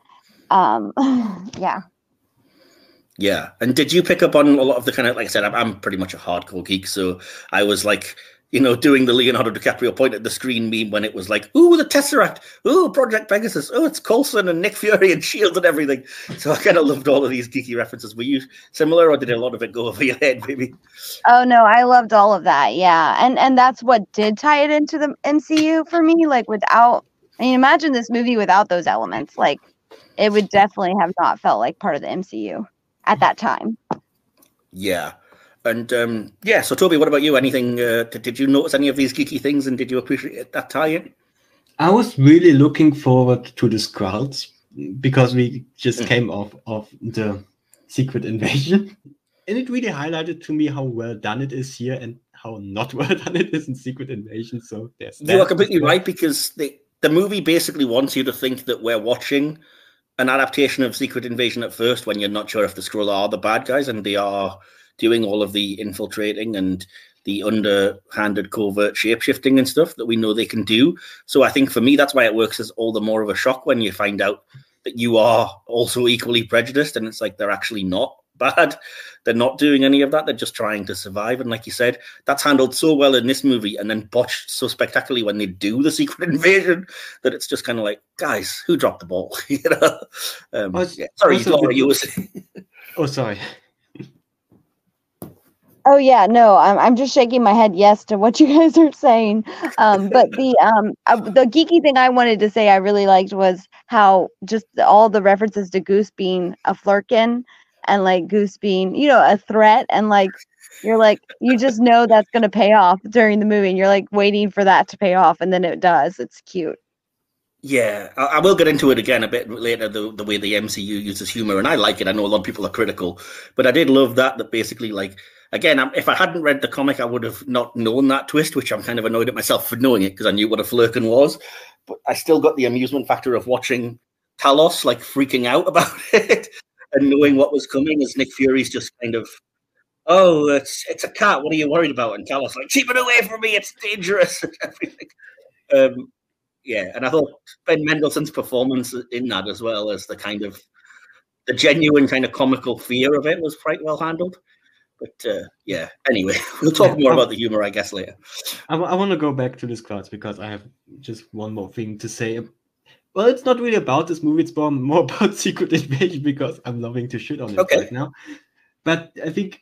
um, yeah. Yeah. And did you pick up on a lot of the kind of, like I said, I'm, I'm pretty much a hardcore geek. So I was like, you know, doing the Leonardo DiCaprio point at the screen meme when it was like, ooh, the Tesseract, ooh, Project Pegasus, oh, it's Coulson and Nick Fury and Shield and everything. So I kind of loved all of these geeky references. Were you similar, or did a lot of it go over your head, maybe? Oh no, I loved all of that. Yeah, and and that's what did tie it into the MCU for me. Like without, I mean, imagine this movie without those elements. Like it would definitely have not felt like part of the MCU at that time. Yeah, and um, yeah, so Tobi, what about you? Anything? Uh, did, did you notice any of these geeky things, and did you appreciate that tie-in? I was really looking forward to the Skrulls because we just mm. came off of the Secret Invasion, and it really highlighted to me how well done it is here and how not well done it is in Secret Invasion. So there's you are completely right because the the movie basically wants you to think that we're watching an adaptation of Secret Invasion at first when you're not sure if the Skrull are the bad guys and they are doing all of the infiltrating and the underhanded covert shapeshifting and stuff that we know they can do. So I think for me, that's why it works as all the more of a shock when you find out that you are also equally prejudiced and it's like they're actually not bad. They're not doing any of that. They're just trying to survive. And like you said, that's handled so well in this movie and then botched so spectacularly when they do the secret invasion that it's just kind of like, guys, who dropped the ball? you know? Um, yeah. Sorry, Laura, you were saying. Oh, sorry. Oh yeah, no, I'm I'm just shaking my head yes to what you guys are saying. Um, but the um uh, the geeky thing I wanted to say I really liked was how just all the references to Goose being a Flerken and like Goose being you know a threat and like you're like you just know that's gonna pay off during the movie and you're like waiting for that to pay off and then it does. It's cute. Yeah, I, I, will get into it again a bit later. The the way the MCU uses humor, and I like it. I know a lot of people are critical, but I did love that. That basically, like, again, if I hadn't read the comic, I would have not known that twist, which I'm kind of annoyed at myself for knowing it because I knew what a Flerken was. But I still got the amusement factor of watching Talos like freaking out about it and knowing what was coming as Nick Fury's just kind of, oh, it's it's a cat. What are you worried about? And Talos like, keep it away from me. It's dangerous and everything. Um, yeah, and I thought Ben Mendelsohn's performance in that as well as the kind of the genuine kind of comical fear of it was quite well handled. But uh, yeah, anyway, we'll talk more about the humor, I guess, later. I, I want to go back to this class because I have just one more thing to say. Well, it's not really about this movie; it's more, more about Secret Invasion because I'm loving to shit on it okay. right now. But I think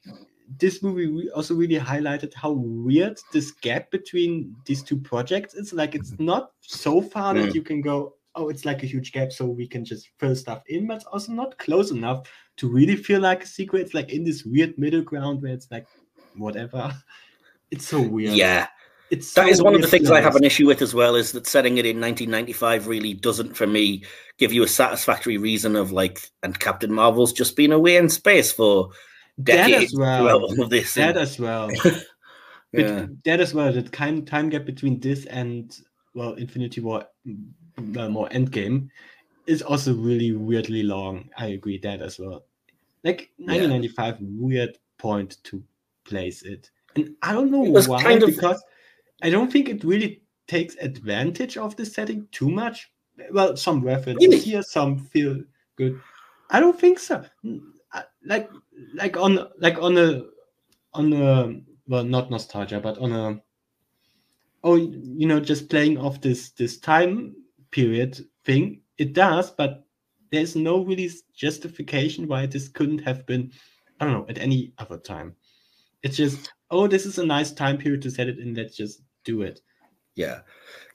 this movie also really highlighted how weird this gap between these two projects is. Like, it's not so far mm. that you can go, oh, it's like a huge gap, so we can just fill stuff in, but it's also not close enough to really feel like a sequel. It's like in this weird middle ground where it's like, whatever. It's so weird. Yeah. It's so that is one of the things I have an issue with as well is that setting it in 1995 really doesn't, for me, give you a satisfactory reason of like, and Captain Marvel's just been away in space for decades. That as well. All of this that as well. yeah. that as well. The time time gap between this and well, Infinity War, uh, more Endgame, is also really weirdly long. I agree that as well. Like 1995, yeah. weird point to place it, and I don't know why kind of... because I don't think it really takes advantage of the setting too much. Well, some references really? here, some feel good. I don't think so. Mm, like like on like on a on a well not nostalgia but on a oh you know just playing off this this time period thing it does but there's no really justification why this couldn't have been i don't know at any other time. It's just oh this is a nice time period to set it in let's just do it. Yeah.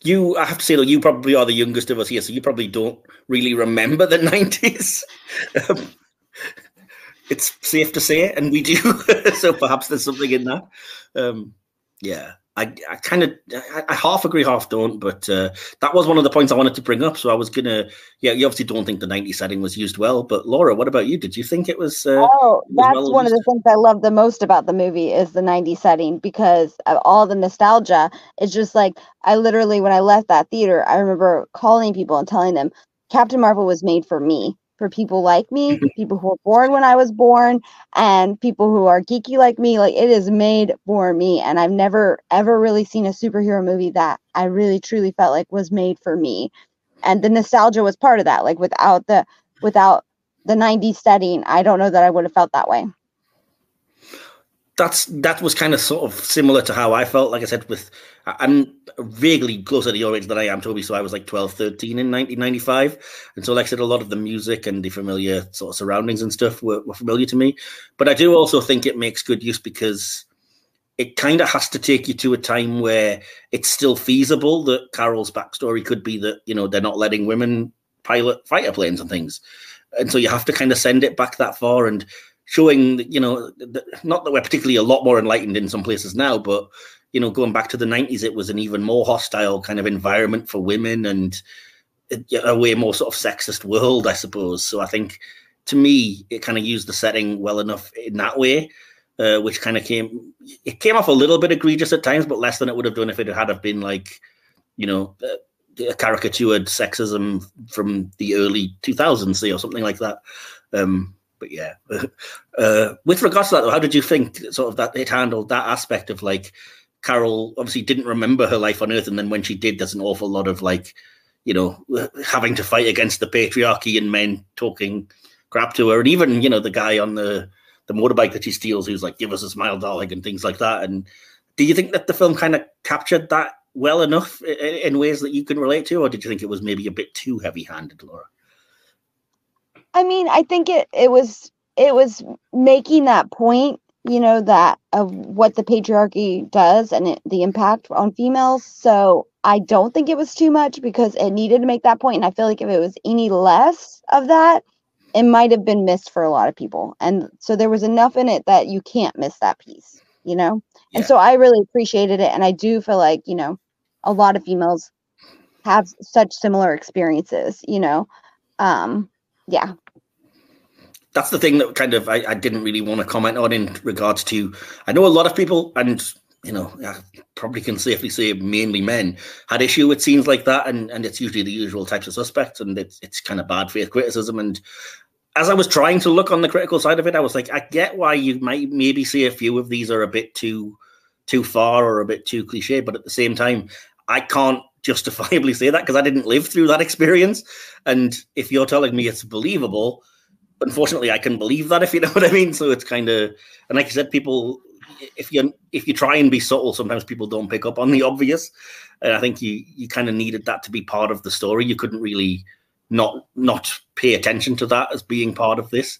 You i have to say though you probably are the youngest of us here so you probably don't really remember the 90s um, it's safe to say, and we do. so perhaps there's something in that. Um, yeah, I, I kind of I, I, half agree, half don't. But uh, that was one of the points I wanted to bring up. So I was gonna, yeah, you obviously don't think the 90 setting was used well, but Laura, what about you? Did you think it was? Uh, oh, that's well one used? of the things I love the most about the movie is the 90 setting because of all the nostalgia. It's just like I literally, when I left that theater, I remember calling people and telling them Captain Marvel was made for me for people like me, mm-hmm. people who were born when I was born, and people who are geeky like me. Like it is made for me. And I've never ever really seen a superhero movie that I really truly felt like was made for me. And the nostalgia was part of that. Like without the without the 90s setting, I don't know that I would have felt that way that's that was kind of sort of similar to how I felt. Like I said, with I'm vaguely closer to your age than I am, Tobi. So I was like 12, 13 in 1995. And so, like I said, a lot of the music and the familiar sort of surroundings and stuff were, were familiar to me. But I do also think it makes good use because it kind of has to take you to a time where it's still feasible that Carol's backstory could be that, you know, they're not letting women pilot fighter planes and things. And so you have to kind of send it back that far. And showing, you know, not that we're particularly a lot more enlightened in some places now, but you know, going back to the '90s, it was an even more hostile kind of environment for women and a way more sort of sexist world, I suppose. So I think, to me, it kind of used the setting well enough in that way, uh, which kind of came it came off a little bit egregious at times, but less than it would have done if it had have been like, you know. Uh, a caricatured sexism from the early 2000s, say, or something like that. Um, but yeah, uh, with regards to that, though, how did you think sort of that it handled that aspect of like Carol obviously didn't remember her life on Earth, and then when she did, there's an awful lot of like, you know, having to fight against the patriarchy and men talking crap to her, and even you know the guy on the the motorbike that she steals, who's like, "Give us a smile, darling," and things like that. And do you think that the film kind of captured that well enough in ways that you can relate to, or did you think it was maybe a bit too heavy-handed, Laura? I mean, I think it it was it was making that point, you know, that of what the patriarchy does and it, the impact on females. So I don't think it was too much because it needed to make that point. point, and I feel like if it was any less of that, it might have been missed for a lot of people. And so there was enough in it that you can't miss that piece, you know. Yeah. And so I really appreciated it, and I do feel like you know, a lot of females have such similar experiences, you know. Um, yeah. That's the thing that kind of I, I didn't really want to comment on in regards to. I know a lot of people, and you know, I probably can safely say mainly men had issue with scenes like that, and and it's usually the usual types of suspects, and it's it's kind of bad faith criticism. And as I was trying to look on the critical side of it, I was like, I get why you might maybe see a few of these are a bit too too far or a bit too cliche, but at the same time, I can't justifiably say that because I didn't live through that experience. And if you're telling me it's believable, unfortunately, I can believe that if you know what I mean. So it's kind of, and like I said, people, if you if you try and be subtle, sometimes people don't pick up on the obvious. And I think you you kind of needed that to be part of the story. You couldn't really not not pay attention to that as being part of this.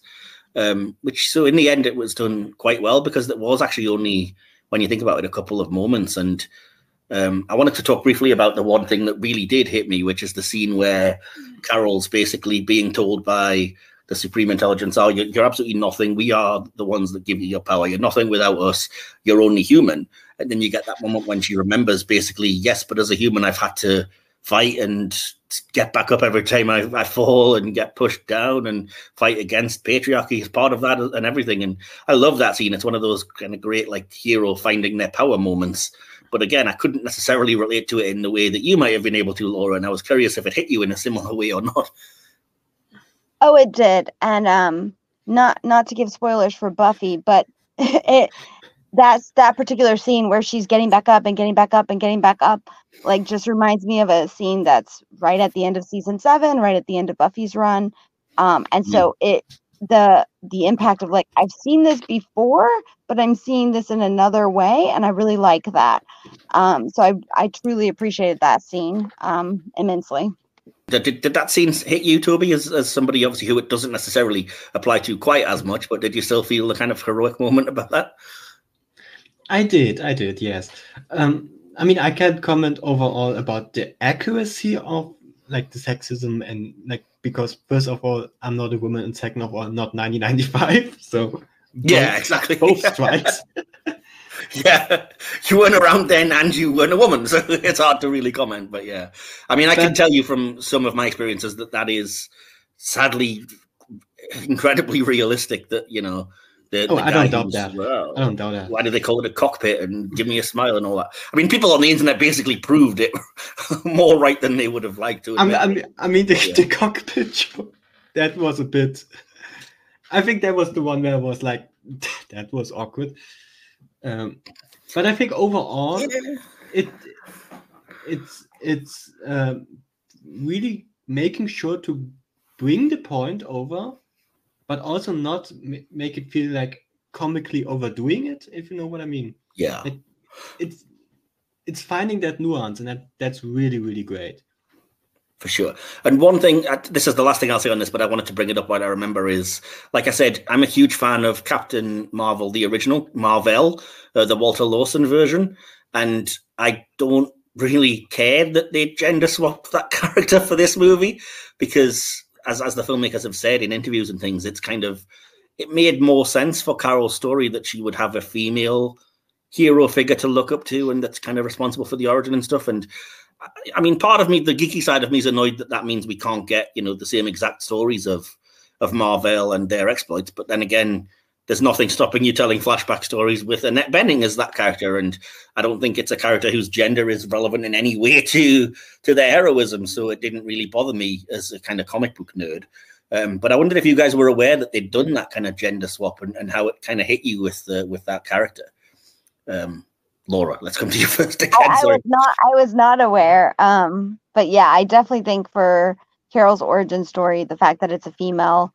Um, which so in the end it was done quite well because it was actually only when you think about it a couple of moments and um, I wanted to talk briefly about the one thing that really did hit me, which is the scene where Carol's basically being told by the Supreme Intelligence, "Oh, you're, you're, absolutely nothing. We are the ones that give you your power. You're nothing without us. You're only human." And then you get that moment when she remembers, basically, yes, but as a human, I've had to fight and get back up every time I, I fall and get pushed down and fight against patriarchy as part of that and everything. And I love that scene. It's one of those kind of great, like, hero finding their power moments but again, I couldn't necessarily relate to it in the way that you might have been able to, Laura. And I was curious if it hit you in a similar way or not. Oh, it did. And um, not not to give spoilers for Buffy, but it that's that particular scene where she's getting back up and getting back up and getting back up like just reminds me of a scene that's right at the end of season seven right at the end of buffy's run um and so mm. it the the impact of like I've seen this before, but I'm seeing this in another way, and I really like that. Um, so I I truly appreciated that scene um, immensely. Did, did that scene hit you, Tobi, as, as somebody obviously who it doesn't necessarily apply to quite as much, but did you still feel the kind of heroic moment about that? I did, I did, yes. Um, I mean, I can't comment overall about the accuracy of like the sexism and like because first of all, I'm not a woman, and second of all, not 1995. So yeah, exactly. Both strikes. yeah, you weren't around then, and you weren't a woman, so it's hard to really comment. But yeah, I mean, I can tell you from some of my experiences that that is sadly incredibly realistic. That you know the, oh, the I don't doubt that. Well, I don't doubt that. Why do they call it a cockpit and give me a smile and all that? I mean, people on the internet basically proved it more right than they would have liked to. I mean, I mean, I mean the, yeah. the cockpit that was a bit. I think that was the one where I was like, that was awkward. Um, but I think overall, yeah. it it's it's um, really making sure to bring the point over but also not m- make it feel like comically overdoing it, if you know what I mean. Yeah. It, it's it's finding that nuance, and that that's really really great. For sure. And one thing, uh, this is the last thing I'll say on this, but I wanted to bring it up while I remember is, like I said, I'm a huge fan of Captain Marvel, the original Marvel, uh, the Walter Lawson version, and I don't really care that they gender swap that character for this movie because as as the filmmakers have said in interviews and things, it's kind of it made more sense for Carol's story that she would have a female hero figure to look up to, and that's kind of responsible for the origin and stuff. And I mean, part of me, the geeky side of me, is annoyed that that means we can't get you know the same exact stories of of Marvel and their exploits. But then again, there's nothing stopping you telling flashback stories with Annette Bening as that character, and I don't think it's a character whose gender is relevant in any way to to their heroism. So it didn't really bother me as a kind of comic book nerd. Um, but I wondered if you guys were aware that they'd done that kind of gender swap and, and how it kind of hit you with the, with that character. Um, Laura, let's come to you first. Again. I, I was not I was not aware. Um, but yeah, I definitely think for Carol's origin story, the fact that it's a female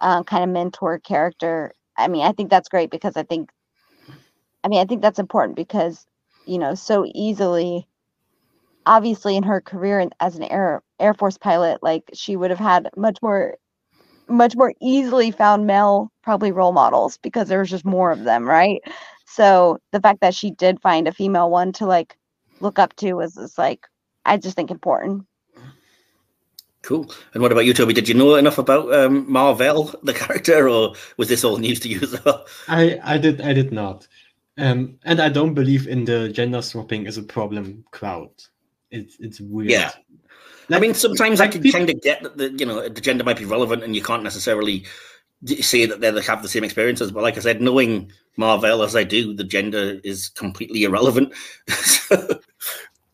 uh, kind of mentor character I mean, I think that's great because I think, I mean, I think that's important because, you know, so easily, obviously in her career as an air Air Force pilot, like she would have had much more, much more easily found male probably role models because there was just more of them, right? So the fact that she did find a female one to like look up to was just like, I just think important. Cool. And what about you, Tobi? Did you know enough about um, Marvel, the character, or was this all news to you as well? I, I did I did not. Um, and I don't believe in the gender swapping as a problem crowd. It's it's weird. Yeah. Like, I mean, sometimes like I can people... kind of get that the you know the gender might be relevant, and you can't necessarily say that they have the same experiences. But like I said, knowing Mar-Vell as I do, the gender is completely irrelevant.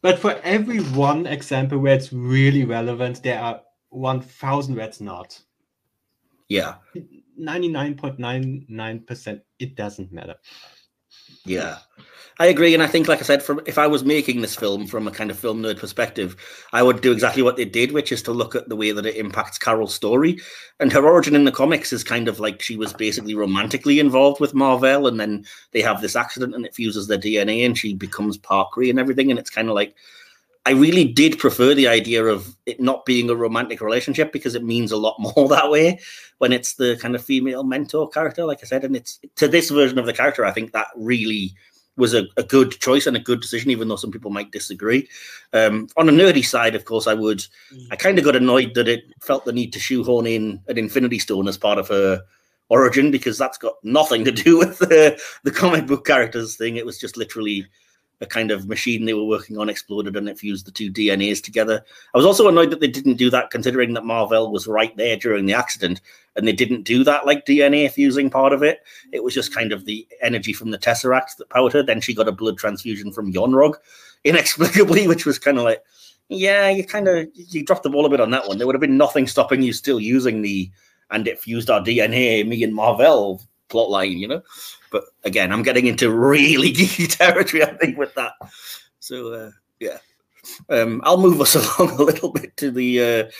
but for every one example where it's really relevant, there are one thousand where it's not. Yeah. 99.99% it doesn't matter. Yeah. I agree, and I think, like I said, from if I was making this film from a kind of film nerd perspective, I would do exactly what they did, which is to look at the way that it impacts Carol's story. And her origin in the comics is kind of like she was basically romantically involved with Mar-Vell, and then they have this accident, and it fuses their DNA, and she becomes part Kree and everything. And it's kind of like I really did prefer the idea of it not being a romantic relationship because it means a lot more that way when it's the kind of female mentor character, like I said. And it's to this version of the character, I think that really was a, a, good choice and a good decision, even though some people might disagree. Um, on a nerdy side, of course, I would. I kind of got annoyed that it felt the need to shoehorn in an Infinity Stone as part of her origin because that's got nothing to do with the, the comic book characters thing. It was just literally a kind of machine they were working on exploded and it fused the two DNAs together. I was also annoyed that they didn't do that, considering that Mar-Vell was right there during the accident, and they didn't do that like DNA fusing part of it. It was just kind of the energy from the Tesseract that powered her. Then she got a blood transfusion from Yon-Rogg, inexplicably, which was kind of like, yeah, you kind of you dropped the ball a bit on that one. There would have been nothing stopping you still using the and it fused our DNA, me and Mar-Vell plot line, you know. But again, I'm getting into really geeky territory, I think, with that. So uh, yeah. Um, I'll move us along a little bit to the. Uh,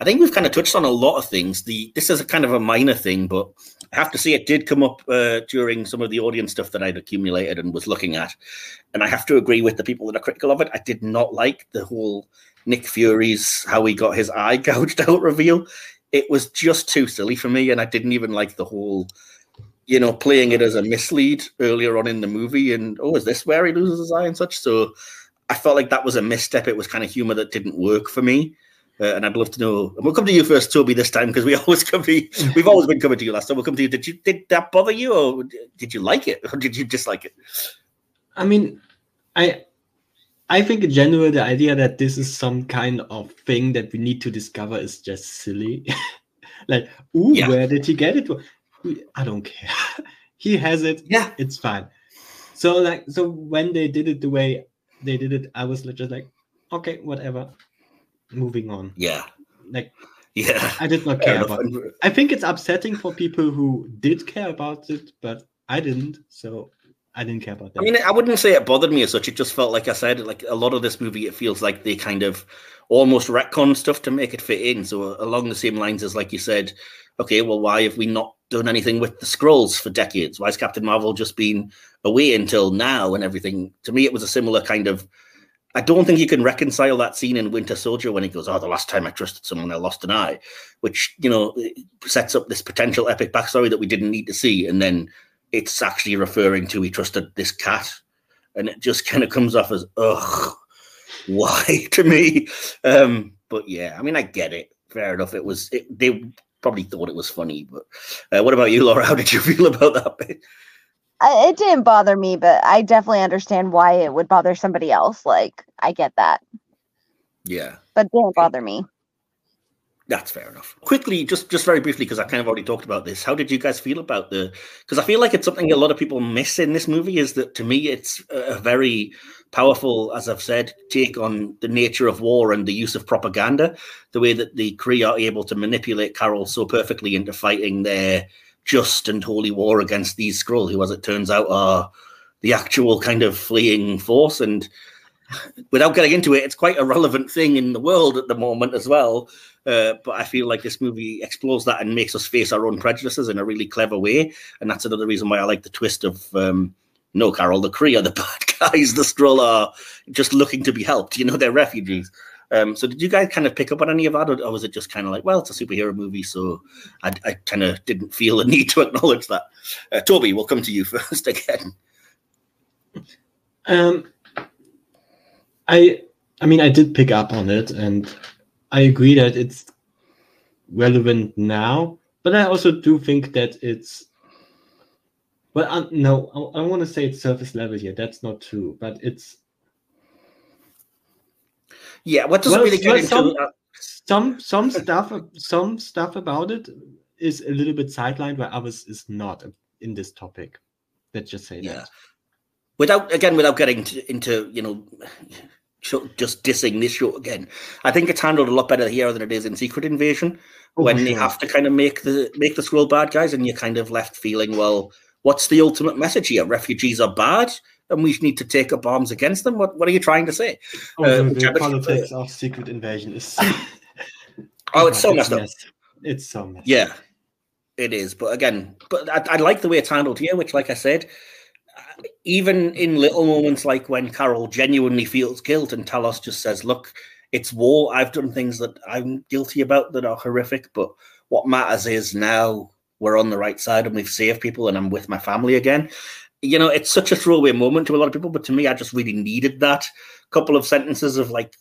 I think we've kind of touched on a lot of things. The this is a kind of a minor thing, but I have to say it did come up uh, during some of the audience stuff that I'd accumulated and was looking at, and I have to agree with the people that are critical of it. I did not like the whole Nick Fury's how he got his eye gouged out reveal. It was just too silly for me, and I didn't even like the whole you know, playing it as a mislead earlier on in the movie, and oh, is this where he loses his eye and such? So I felt like that was a misstep. It was kind of humor that didn't work for me. Uh, and I'd love to know. And we'll come to you first, Tobi, this time because we always come to you. We've always been coming to you last time. We'll come to you. Did you did that bother you, or did you like it, or did you dislike it? I mean, I I think in general the idea that this is some kind of thing that we need to discover is just silly. like, ooh, yeah. where did he get it? I don't care. he has it. Yeah, it's fine. So like, so when they did it the way they did it, I was just like, okay, whatever. Moving on. Yeah. Like, yeah, I did not care about. It. I think it's upsetting for people who did care about it, but I didn't. So I didn't care about that. I mean, I wouldn't say it bothered me as such. It just felt like I said, like a lot of this movie, it feels like they kind of almost retcon stuff to make it fit in. So along the same lines as, like you said, okay, well, why have we not done anything with the Skrulls for decades? Why has Captain Marvel just been away until now and everything? To me, it was a similar kind of. I don't think you can reconcile that scene in Winter Soldier when he goes, "Oh, the last time I trusted someone, I lost an eye," which you know sets up this potential epic backstory that we didn't need to see, and then it's actually referring to he trusted this cat, and it just kind of comes off as ugh, why to me? Um, but yeah, I mean, I get it. Fair enough. It was it, they probably thought it was funny. But uh, what about you, Laura? How did you feel about that bit? it didn't bother me, but I definitely understand why it would bother somebody else. Like, I get that. Yeah. But didn't bother me. That's fair enough. Quickly, just just very briefly, because I kind of already talked about this. How did you guys feel about the? Because I feel like it's something a lot of people miss in this movie. Is that to me, it's a very powerful, as I've said, take on the nature of war and the use of propaganda. The way that the Kree are able to manipulate Carol so perfectly into fighting their just and holy war against these Skrull, who, as it turns out, are the actual kind of fleeing force and without getting into it, it's quite a relevant thing in the world at the moment as well. Uh, but I feel like this movie explores that and makes us face our own prejudices in a really clever way. And that's another reason why I like the twist of um, no, Carol, the Kree are the bad guys. The Skrull are just looking to be helped. You know, they're refugees. Um, so did you guys kind of pick up on any of that, or, or was it just kind of like, well, it's a superhero movie, so I, I kind of didn't feel a need to acknowledge that? Uh, Tobi, we'll come to you first again. Um, I I mean I did pick up on it and I agree that it's relevant now, but I also do think that it's well uh, no I, I want to say it's surface level here. That's not true, but it's Yeah, what does well, really get well, into? Some, some some stuff some stuff about it is a little bit sidelined, where others is not in this topic. Let's just say yeah. that. Without again, without getting to, into you know just dissing this show again. I think it's handled a lot better here than it is in Secret Invasion, oh, when sure. they have to kind of make the make the Skrull bad guys, and you're kind of left feeling, well, what's the ultimate message here? Refugees are bad, and we need to take up arms against them. What What are you trying to say? Oh, uh, the politics of Secret Invasion is. oh, it's so messed up. It's so messed. Yeah, it is. But again, but I, I like the way it's handled here, which, like I said, even in little moments like when Carol genuinely feels guilt and Talos just says, "Look, it's war. I've done things that I'm guilty about that are horrific, but what matters is now we're on the right side and we've saved people and I'm with my family again." You know, it's such a throwaway moment to a lot of people, but to me, I just really needed that couple of sentences of like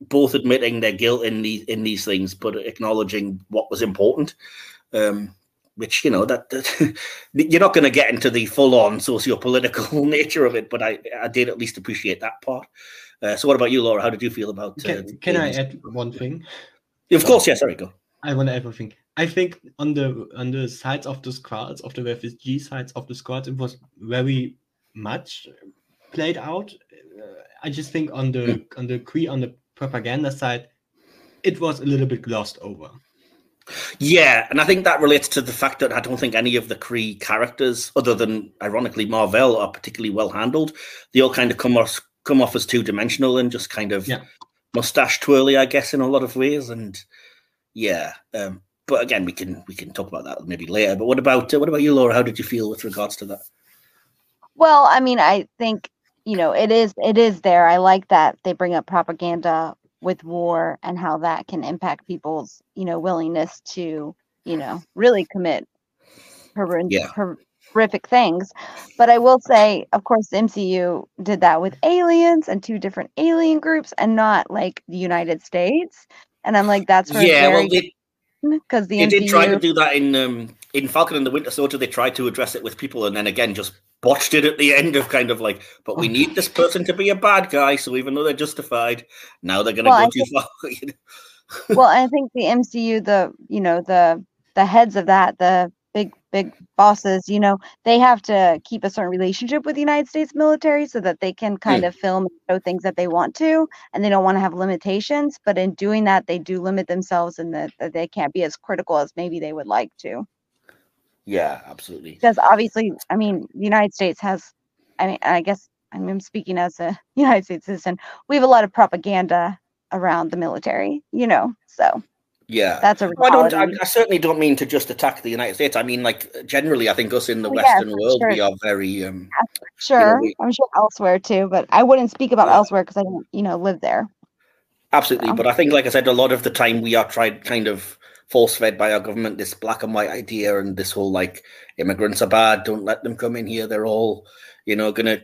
both admitting their guilt in these in these things, but acknowledging what was important. Um, which you know that, that you're not going to get into the full-on socio-political nature of it, but I I did at least appreciate that part. Uh, so, what about you, Laura? How did you feel about? Uh, can, can I add one thing? Of course, yes. Yeah, sorry, go. I want to add one thing. I think on the on the sides of the Skrulls, of the refugee sides of the Skrulls, it was very much played out. Uh, I just think on the mm. on the on the propaganda side, it was a little bit glossed over. Yeah, and I think that relates to the fact that I don't think any of the Kree characters, other than ironically Mar-Vell, are particularly well handled. They all kind of come off come off as two dimensional and just kind of yeah. mustache twirly, I guess, in a lot of ways. And yeah, um, but again, we can we can talk about that maybe later. But what about uh, what about you, Laura? How did you feel with regards to that? Well, I mean, I think you know it is it is there. I like that they bring up propaganda with war and how that can impact people's you know willingness to you know really commit horrific, yeah. horrific things but i will say of course the mcu did that with aliens and two different alien groups and not like the united states and i'm like that's yeah well because the they MCU... did try to do that in um in falcon and the winter soldier they tried to address it with people and then again just botched it at the end of kind of like, but we need this person to be a bad guy. So even though they're justified, now they're going to well, go too far. well, I think the MCU, the you know the the heads of that, the big big bosses, you know, they have to keep a certain relationship with the United States military so that they can kind mm. of film and show things that they want to, and they don't want to have limitations. But in doing that, they do limit themselves, and that they can't be as critical as maybe they would like to. Yeah, absolutely. Because obviously, I mean, the United States has, I mean, I guess I'm speaking as a United States citizen. We have a lot of propaganda around the military, you know, so. Yeah, that's a. I don't. I, I, certainly don't mean to just attack the United States. I mean, like generally, I think us in the oh, Western yeah, world, sure. we are very. um Sure, you know, we, I'm sure elsewhere too, but I wouldn't speak about yeah. elsewhere because I don't, you know, live there. Absolutely, so. but I think, like I said, a lot of the time we are tried kind of force fed by our government this black and white idea and this whole like immigrants are bad, don't let them come in here. They're all, you know, gonna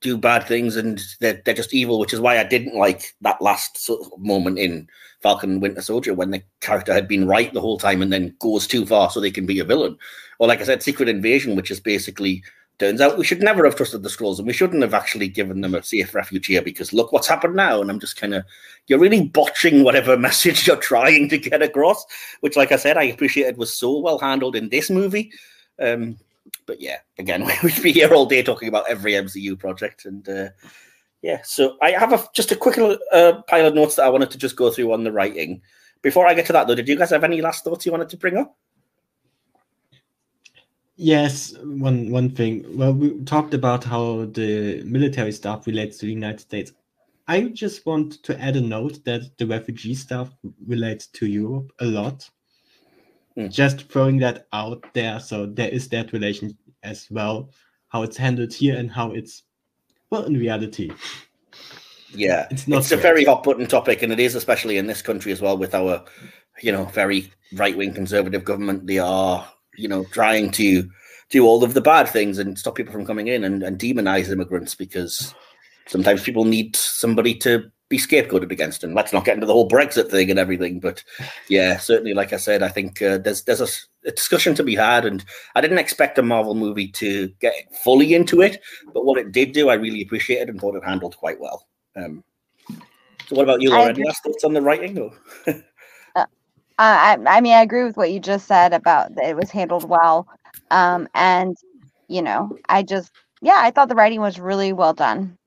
do bad things and they're they're just evil, which is why I didn't like that last sort of moment in Falcon Winter Soldier when the character had been right the whole time and then goes too far so they can be a villain. Or like I said, Secret Invasion, which is basically turns out we should never have trusted the Skrulls and we shouldn't have actually given them a safe refuge here because look what's happened now. And I'm just kind of, you're really botching whatever message you're trying to get across, which, like I said, I appreciated was so well handled in this movie. Um, but yeah, again, we'd be here all day talking about every MCU project. And uh, yeah, so I have a, just a quick uh, pile of notes that I wanted to just go through on the writing. Before I get to that, though, did you guys have any last thoughts you wanted to bring up? Yes, one one thing. Well, we talked about how the military stuff relates to the United States. I just want to add a note that the refugee stuff relates to Europe a lot. Mm. Just throwing that out there, so there is that relation as well, how it's handled here and how it's well in reality. Yeah, it's not. It's a very hot button topic, and it is especially in this country as well, with our, you know, very right wing conservative government. They are you know, trying to do all of the bad things and stop people from coming in and, and demonize immigrants because sometimes people need somebody to be scapegoated against. And let's not get into the whole Brexit thing and everything. But yeah, certainly, like I said, I think uh, there's there's a, a, discussion to be had, and I didn't expect a Marvel movie to get fully into it, but what it did do, I really appreciated and thought it handled quite well. Um, So, what about you, Laura? Any last thoughts on the writing? Or? uh, I, I mean, I agree with what you just said about that it was handled well, um, and you know, I just yeah, I thought the writing was really well done.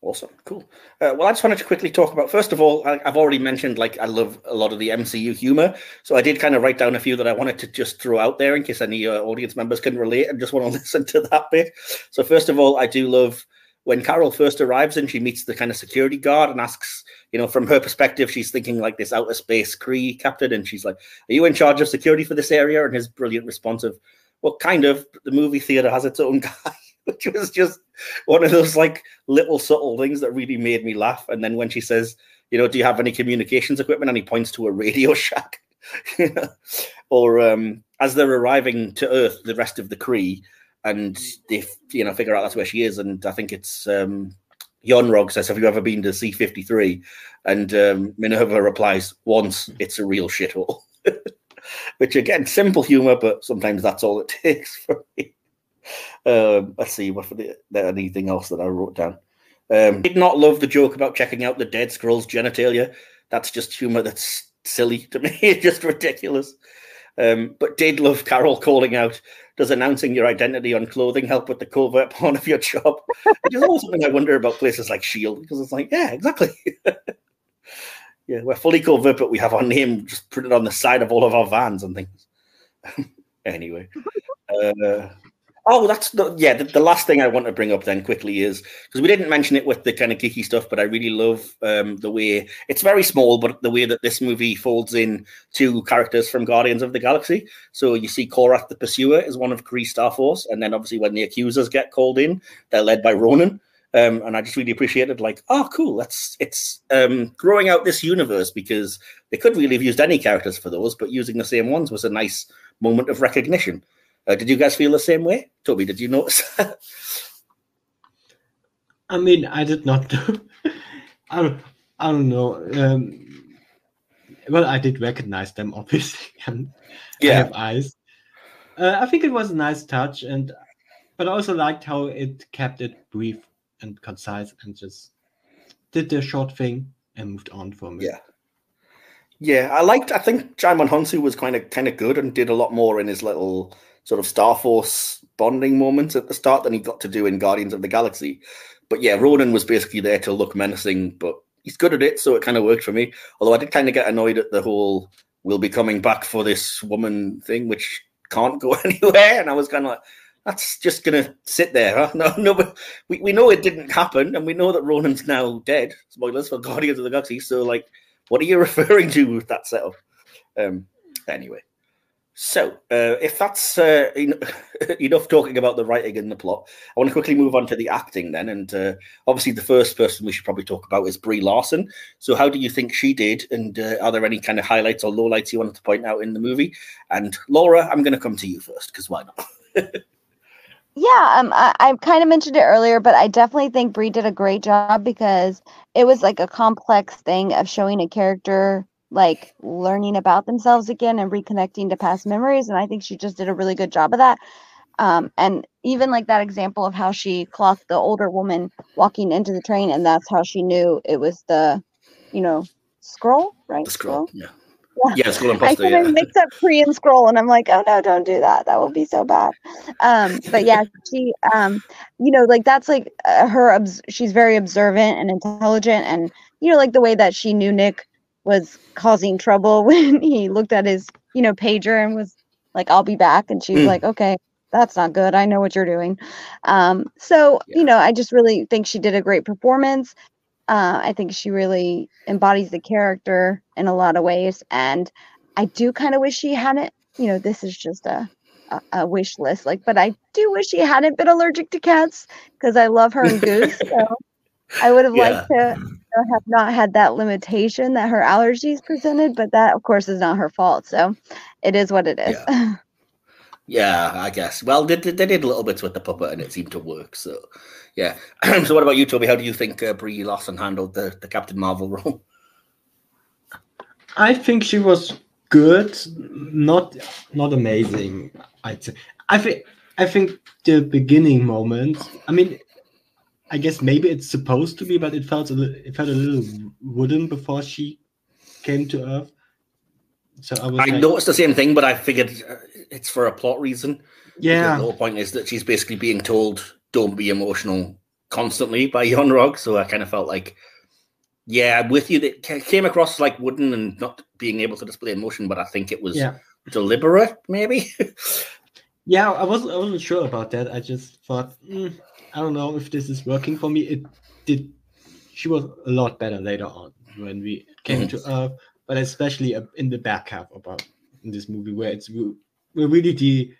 Awesome, cool. Uh, well, I just wanted to quickly talk about. First of all, I, have already mentioned like I love a lot of the MCU humor, so I did kind of write down a few that I wanted to just throw out there in case any uh, audience members can relate and just want to listen to that bit. So, first of all, I do love when Carol first arrives and she meets the kind of security guard and asks, you know, from her perspective, she's thinking like this outer space Kree captain, and she's like, "Are you in charge of security for this area?" And his brilliant response of, "Well, kind of. The movie theater has its own guy." which was just one of those like little subtle things that really made me laugh. And then when she says, you know, do you have any communications equipment? And he points to a Radio Shack. or um, as they're arriving to Earth, the rest of the Kree, and they, you know, figure out that's where she is. And I think it's um, Yon-Rogg says, "Have you ever been to C53?" And um, Minerva replies, "Once. It's a real shithole." Which again, simple humor, but sometimes that's all it takes for me. Um, let's see what the, anything else that I wrote down. Um, did not love the joke about checking out the dead Skrulls' genitalia. That's just humor that's silly to me. it's just ridiculous. Um, but did love Carol calling out, "Does announcing your identity on clothing help with the covert part of your job?" Which is always something I wonder about places like Shield because it's like, yeah, exactly. yeah, we're fully covert, but we have our name just printed on the side of all of our vans and things. anyway, uh, Oh, that's the, yeah. The, the, last thing I want to bring up then quickly is because we didn't mention it with the kind of geeky stuff, but I really love um, the way it's very small, but the way that this movie folds in two characters from Guardians of the Galaxy. So you see Korath the Pursuer is one of Kree Star Force, and then obviously when the accusers get called in, they're led by Ronan. Um, and I just really appreciated like, oh, cool. That's it's um, growing out this universe because they could really have used any characters for those, but using the same ones was a nice moment of recognition. Uh, did you guys feel the same way? Tobi, did you notice? I mean, I did not. I don't. I don't know. Um, well, I did recognize them, obviously. and yeah. I have eyes. Uh, I think it was a nice touch, and but I also liked how it kept it brief and concise, and just did the short thing and moved on for me. Yeah. Yeah, I liked. I think Djimon Hounsou was kind of kind of good and did a lot more in his little sort of Star Force bonding moments at the start than he got to do in Guardians of the Galaxy. But yeah, Ronan was basically there to look menacing, but he's good at it, so it kind of worked for me. Although I did kind of get annoyed at the whole "we'll be coming back for this woman" thing, which can't go anywhere, and I was kind of like. That's just gonna sit there, huh? No, no, but we, we know it didn't happen, and we know that Ronan's now dead. Spoilers for Guardians of the Galaxy. So, like, what are you referring to with that setup? Um, anyway, so, uh, if that's uh, enough talking about the writing and the plot, I want to quickly move on to the acting then. And uh, obviously, the first person we should probably talk about is Brie Larson. So, how do you think she did? And uh, are there any kind of highlights or lowlights you wanted to point out in the movie? And Laura, I'm going to come to you first because why not? yeah, um, I, I kind of mentioned it earlier, but I definitely think Brie did a great job because it was like a complex thing of showing a character like learning about themselves again and reconnecting to past memories. And I think she just did a really good job of that. Um, and even like that example of how she clocked the older woman walking into the train, and that's how she knew it was the, you know, Skrull, right? The Skrull, Skrull? yeah. Yeah, yeah Skrull and Pasta, I yeah. mix up Kree and Skrull, and I'm like, oh no, don't do that. That will be so bad. Um, but yeah, she, um, you know, like that's like uh, her. Obs- she's very observant and intelligent, and you know, like the way that she knew Nick was causing trouble when he looked at his, you know, pager and was like, I'll be back. And she's mm. like, okay, that's not good. I know what you're doing. Um, so, yeah. you know, I just really think she did a great performance. Uh, I think she really embodies the character in a lot of ways. And I do kind of wish she hadn't, you know, this is just a, a, a, wish list, like, but I do wish she hadn't been allergic to cats because I love her and Goose. So I would have yeah. liked to have not had that limitation that her allergies presented, but that, of course, is not her fault. So it is what it is. Yeah, yeah I guess. Well, they, they did little bits with the puppet and it seemed to work. So, yeah. so, what about you, Tobi? How do you think uh, Brie Larson handled the, the Captain Marvel role? I think she was good, not not amazing. I'd say. I think I think the beginning moment. I mean, I guess maybe it's supposed to be, but it felt a little, it felt a little wooden before she came to Earth. So I was. I like, noticed the same thing, but I figured uh, it's for a plot reason. Yeah. The whole point is that she's basically being told, "Don't be emotional constantly" by Yon-Rogg. So I kind of felt like, yeah, I'm with you. It came across like wooden and not being able to display emotion, but I think it was yeah. deliberate, maybe. yeah, I wasn't. I wasn't sure about that. I just thought, mm, I don't know if this is working for me. It did. She was a lot better later on when we came mm-hmm. to Earth but especially in the back half about in this movie where it's where really the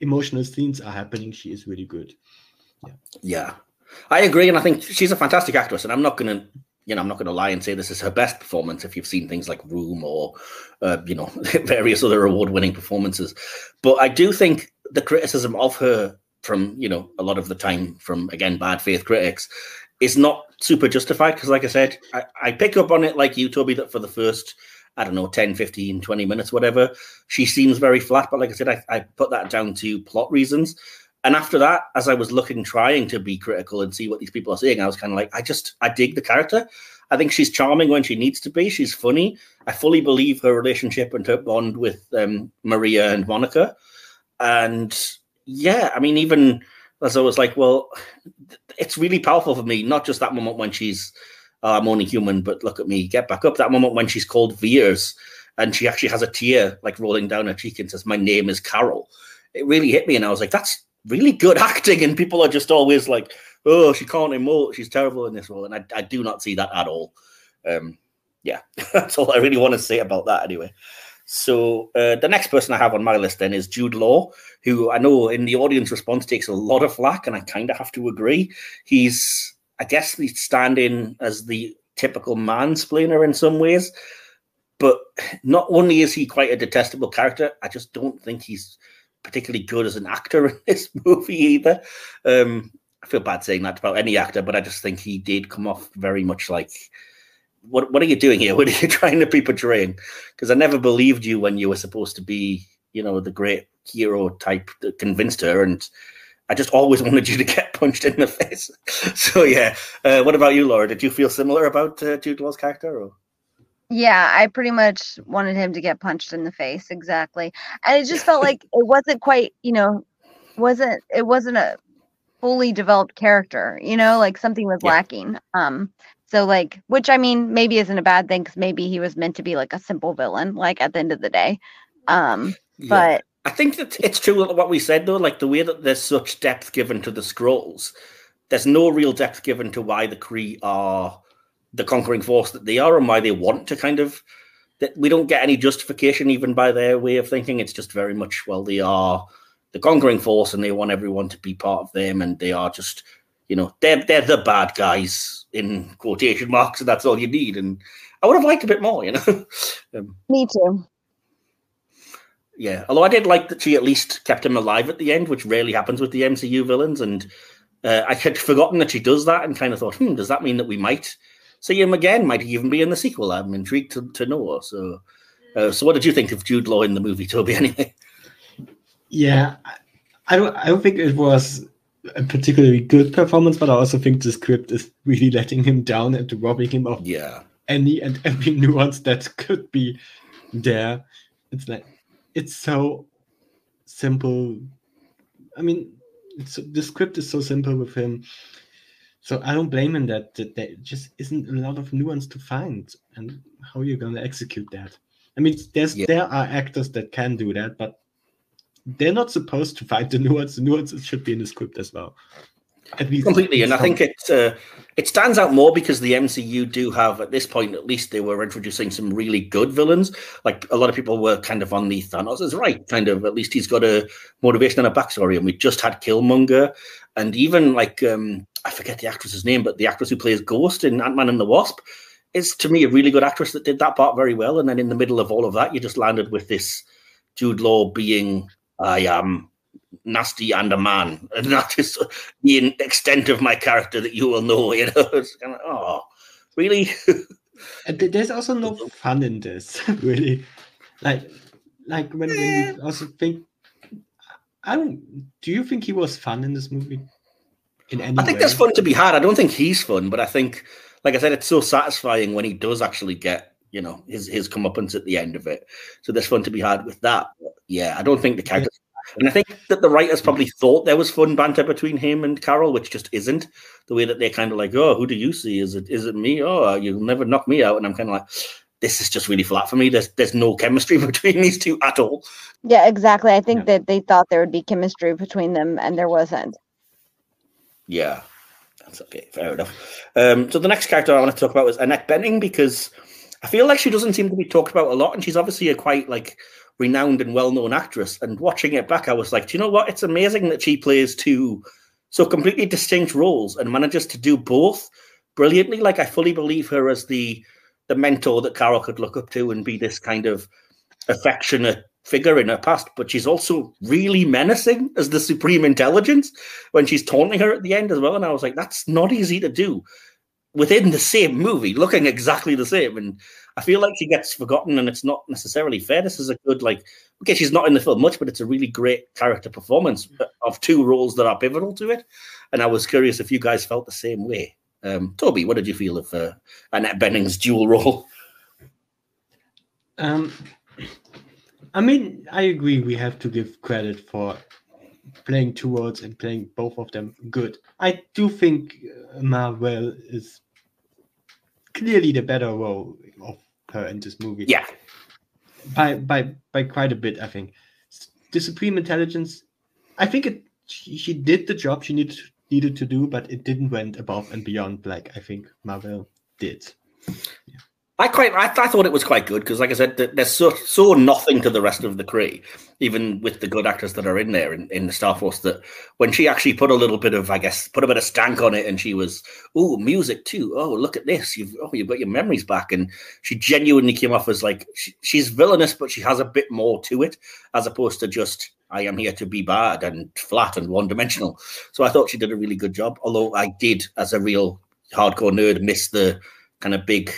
emotional scenes are happening. She is really good. Yeah. Yeah. I agree, and I think she's a fantastic actress. And I'm not gonna, you know, I'm not gonna lie and say this is her best performance. If you've seen things like Room or, uh, you know, various other award-winning performances, but I do think the criticism of her from you know a lot of the time from again bad faith critics is not super justified because, like I said, I, I pick up on it like you, Tobi, that for the first, I don't know, 10, 15, 20 minutes, whatever, she seems very flat. But like I said, I, I put that down to plot reasons. And after that, as I was looking, trying to be critical and see what these people are saying, I was kind of like, I just, I dig the character. I think she's charming when she needs to be. She's funny. I fully believe her relationship and her bond with um, Maria and Monica. And yeah, I mean, even as I was like, well, it's really powerful for me. Not just that moment when she's, oh, I'm only human, but look at me, get back up. That moment when she's called Veers and she actually has a tear like rolling down her cheek and says, "My name is Carol." It really hit me, and I was like, that's really good acting. And people are just always like, oh, she can't emote. She's terrible in this role, and I, I do not see that at all. Um, yeah, that's all I really want to say about that. Anyway. So uh, the next person I have on my list then is Jude Law, who I know in the audience response takes a lot of flack, and I kind of have to agree. He's, I guess, he's standing as the typical mansplainer in some ways, but not only is he quite a detestable character, I just don't think he's particularly good as an actor in this movie either. Um, I feel bad saying that about any actor, but I just think he did come off very much like what what are you doing here? What are you trying to be portraying? Because I never believed you when you were supposed to be, you know, the great hero type that convinced her, and I just always wanted you to get punched in the face. so yeah, uh, what about you, Laura? Did you feel similar about uh, Jude Law's character? Or? Yeah, I pretty much wanted him to get punched in the face, exactly, and it just felt like it wasn't quite, you know, wasn't it wasn't a fully developed character, you know, like something was yeah. lacking. Um, so like, which I mean, maybe isn't a bad thing because maybe he was meant to be like a simple villain, like at the end of the day. Um, yeah. but I think that it's true what we said though, like the way that there's such depth given to the Skrulls, there's no real depth given to why the Kree are the conquering force that they are and why they want to kind of that we don't get any justification even by their way of thinking. It's just very much well they are the conquering force and they want everyone to be part of them and they are just you know they're they're the bad guys in quotation marks, and that's all you need. And I would have liked a bit more, you know. um, Me too. Yeah, although I did like that she at least kept him alive at the end, which rarely happens with the MCU villains. And uh, I had forgotten that she does that, and kind of thought, hmm, does that mean that we might see him again? Might he even be in the sequel? I'm intrigued to, to know. So, uh, so what did you think of Jude Law in the movie, Tobi? Anyway. Yeah, I don't. I don't think it was a particularly good performance, but I also think the script is really letting him down and robbing him of yeah any and every nuance that could be there. It's like it's so simple. I mean, the script is so simple with him, so I don't blame him that, that there just isn't a lot of nuance to find, and how are you're gonna execute that. I mean, there's yeah. there are actors that can do that, but they're not supposed to find the nuance. The nuances should be in the script as well. completely, and I think it uh, it stands out more because the MCU do have at this point at least they were introducing some really good villains. Like a lot of people were kind of on the Thanos is right, kind of at least he's got a motivation and a backstory. And we just had Killmonger, and even like um, I forget the actress's name, but the actress who plays Ghost in Ant Man and the Wasp is to me a really good actress that did that part very well. And then in the middle of all of that, you just landed with this Jude Law being I am nasty and a man, and that is the extent of my character that you will know. You know, it's kind of oh, really. and there's also no fun in this, really. Like, like when, when eh. also think, I don't. Do you think he was fun in this movie? in any I think way. there's fun to be had. I don't think he's fun, but I think, like I said, it's so satisfying when he does actually get, you know, his his comeuppance at the end of it. So there's fun to be had with that. But yeah, I don't think the character. And I think that the writers probably thought there was fun banter between him and Carol, which just isn't. The way that they're kind of like, oh, who do you see? Is it is it me? Oh, you'll never knock me out. And I'm kind of like, this is just really flat for me. There's there's no chemistry between these two at all. Yeah, exactly. I think Yeah. that they thought there would be chemistry between them, and there wasn't. Yeah, that's okay. Fair enough. Um, so the next character I want to talk about is Annette Bening because I feel like she doesn't seem to be talked about a lot, and she's obviously a quite like renowned and well-known actress. And watching it back, I was like, do you know what? It's amazing that she plays two so completely distinct roles and manages to do both brilliantly. Like I fully believe her as the the mentor that Carol could look up to and be this kind of affectionate figure in her past, but she's also really menacing as the supreme intelligence when she's taunting her at the end as well. And I was like, that's not easy to do within the same movie, looking exactly the same. And I feel like she gets forgotten, and it's not necessarily fair. This is a good, like, okay, she's not in the film much, but it's a really great character performance of two roles that are pivotal to it. And I was curious if you guys felt the same way. Um, Tobi, what did you feel of uh, Annette Bening's dual role? Um, I mean, I agree. We have to give credit for playing two roles and playing both of them good. I do think uh, Mar-Vell is clearly the better role of her in this movie. Yeah, by by by quite a bit. I think the Supreme Intelligence. I think it. She, she did the job she needed needed to do, but it didn't went above and beyond like I think Mar-Vell did. I quite, I, I thought it was quite good because, like I said, th- there's so so nothing to the rest of the crew, even with the good actors that are in there in, in the Star Force. That when she actually put a little bit of, I guess, put a bit of stank on it, and she was, oh, music too. Oh, look at this. You've, oh, you've got your memories back, and she genuinely came off as like she, she's villainous, but she has a bit more to it, as opposed to just I am here to be bad and flat and one dimensional. So I thought she did a really good job. Although I did, as a real hardcore nerd, miss the kind of big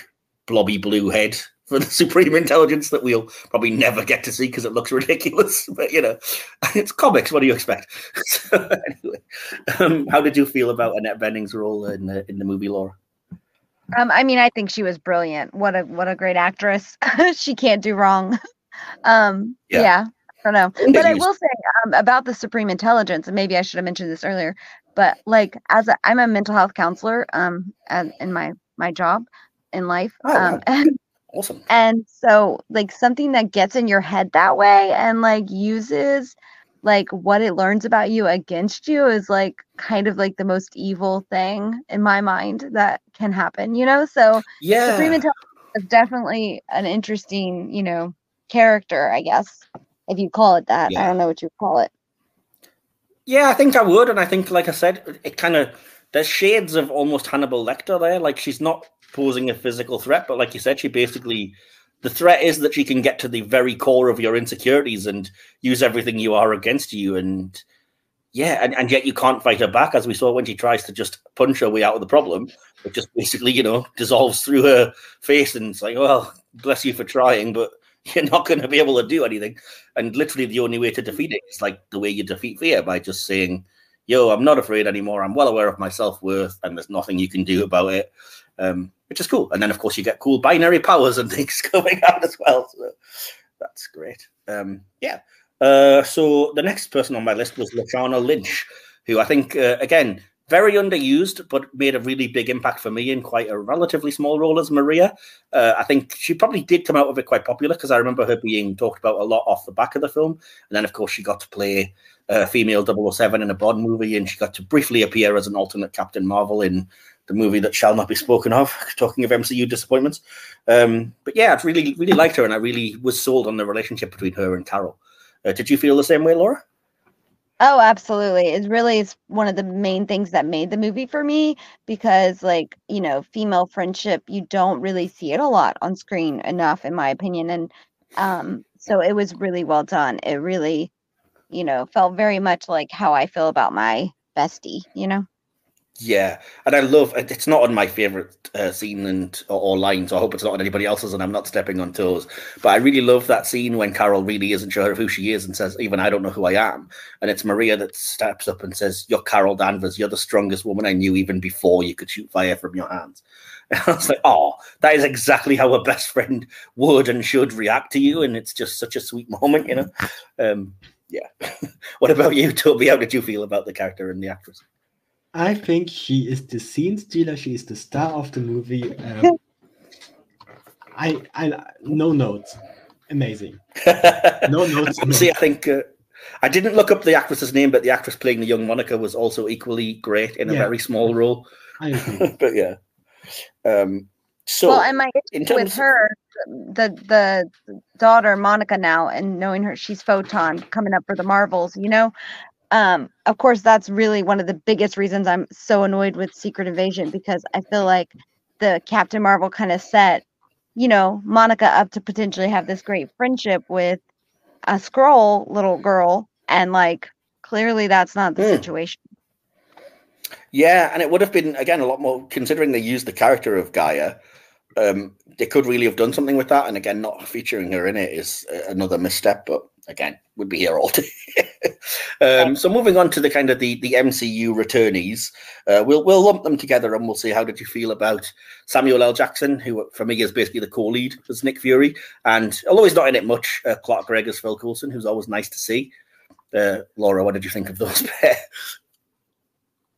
blobby blue head for the supreme intelligence that we'll probably never get to see because it looks ridiculous. But you know, it's comics. What do you expect? so, anyway, um, how did you feel about Annette Bening's role in the, in the movie, Laura? Um, I mean, I think she was brilliant. What a what a great actress. she can't do wrong. Um, Yeah. yeah. I don't know. But I will say um, about the Supreme Intelligence, and maybe I should have mentioned this earlier. But like, as a, I'm a mental health counselor, um, in my my job in life, Oh, wow. um, and Awesome. and so like something that gets in your head that way and like uses like what it learns about you against you is like kind of like the most evil thing in my mind that can happen, you know? So Yeah. Supreme Intelligence is definitely an interesting, you know, character, I guess, if you call it that. I don't know what you call it. Yeah, I think I would, and I think, like I said, it kind of there's shades of almost Hannibal Lecter there. Like she's not posing a physical threat, but like you said, she basically the threat is that she can get to the very core of your insecurities and use everything you are against you. And yeah, and, and yet you can't fight her back, as we saw when she tries to just punch her way out of the problem. It just basically, you know, dissolves through her face, and it's like, well, bless you for trying, but you're not going to be able to do anything. And literally, the only way to defeat it is like the way you defeat fear by just saying, "Yo, I'm not afraid anymore. I'm well aware of my self worth, and there's nothing you can do about it." Um, which is cool. And then, of course, you get cool binary powers and things going out as well. So that's great. Um, yeah. Uh, so the next person on my list was Lashana Lynch, who I think, uh, again, very underused, but made a really big impact for me in quite a relatively small role as Maria. Uh, I think she probably did come out of it quite popular because I remember her being talked about a lot off the back of the film. And then, of course, she got to play uh, female 007 in a Bond movie, and she got to briefly appear as an alternate Captain Marvel in the movie that shall not be spoken of. Talking of MCU disappointments, um, but yeah, I really, really liked her, and I really was sold on the relationship between her and Carol. Uh, did you feel the same way, Laura? Oh, absolutely. It really is one of the main things that made the movie for me because, like, you know, female friendship, you don't really see it a lot on screen enough, in my opinion. And um, so it was really well done. It really, you know, felt very much like how I feel about my bestie, you know? Yeah, and I love it's not on my favorite uh, scene and or, or lines. So I hope it's not on anybody else's, and I'm not stepping on toes. But I really love that scene when Carol really isn't sure of who she is and says, "Even I don't know who I am." And it's Maria that steps up and says, "You're Carol Danvers. You're the strongest woman I knew even before you could shoot fire from your hands." And I was like, "Oh, that is exactly how a best friend would and should react to you." And it's just such a sweet moment, you know. Um, yeah. what about you, Tobi? How did you feel about the character and the actress? I think she is the scene stealer. She is the star of the movie. Um, I, I, no notes. Amazing. No notes. See, I think uh, I didn't look up the actress's name, but the actress playing the young Monica was also equally great in a yeah. very small role. I agree. but yeah. Um, so, well, and my issue with her, the the daughter Monica now, and knowing her, she's photon coming up for the Marvels. You know, um, of course, that's really one of the biggest reasons I'm so annoyed with Secret Invasion because I feel like the Captain Marvel kind of set, you know, Monica up to potentially have this great friendship with a Skrull little girl, and like clearly that's not the mm. situation. Yeah, and it would have been again a lot more considering they used the character of Gaia. Um, they could really have done something with that, and again, not featuring her in it is another misstep. But again, we'd be here all day. um, so moving on to the kind of the, the MCU returnees, uh, we'll we'll lump them together and we'll see how did you feel about Samuel L. Jackson, who for me is basically the co-lead as Nick Fury, and although he's not in it much, uh, Clark Gregg as Phil Coulson, who's always nice to see. Uh, Laura, what did you think of those pair?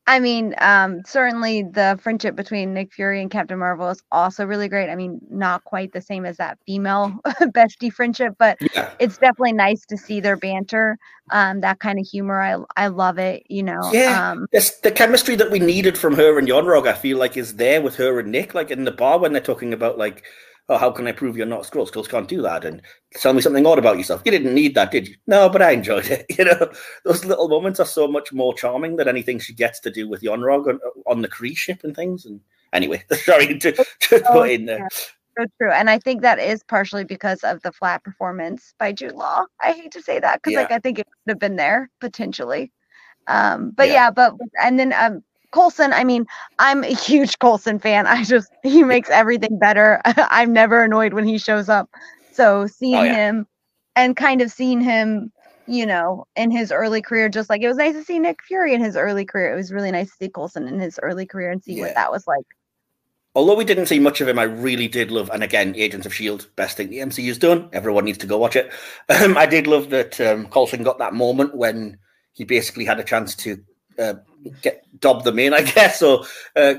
I mean, um, certainly the friendship between Nick Fury and Captain Marvel is also really great. I mean, not quite the same as that female bestie friendship, but yeah. it's definitely nice to see their banter. Um, that kind of humor, I I love it. You know, yeah, um, the chemistry that we needed from her and Yon-Rogg, I feel like is there with her and Nick, like in the bar when they're talking about like oh, how can I prove you're not a Skrull? Skrulls can't do that. And tell me something odd about yourself. You didn't need that, did you? No, but I enjoyed it. You know, those little moments are so much more charming than anything she gets to do with Yon-Rogg on, on the Kree ship and things. And anyway, sorry to, to oh, put in there. So true. And I think that is partially because of the flat performance by Jude Law. I hate to say that because yeah. like I think it could have been there potentially. Um, but yeah. yeah, but and then um Coulson, I mean, I'm a huge Coulson fan. I just he makes everything better. I'm never annoyed when he shows up. So seeing oh, yeah. him and kind of seeing him, you know, in his early career, just like it was nice to see Nick Fury in his early career. It was really nice to see Coulson in his early career and see yeah. what that was like. Although we didn't see much of him, I really did love, and again, Agents of Shield, best thing the MCU's done. Everyone needs to go watch it. Um, I did love that um, Coulson got that moment when he basically had a chance to uh, get dob them in, I guess, or uh,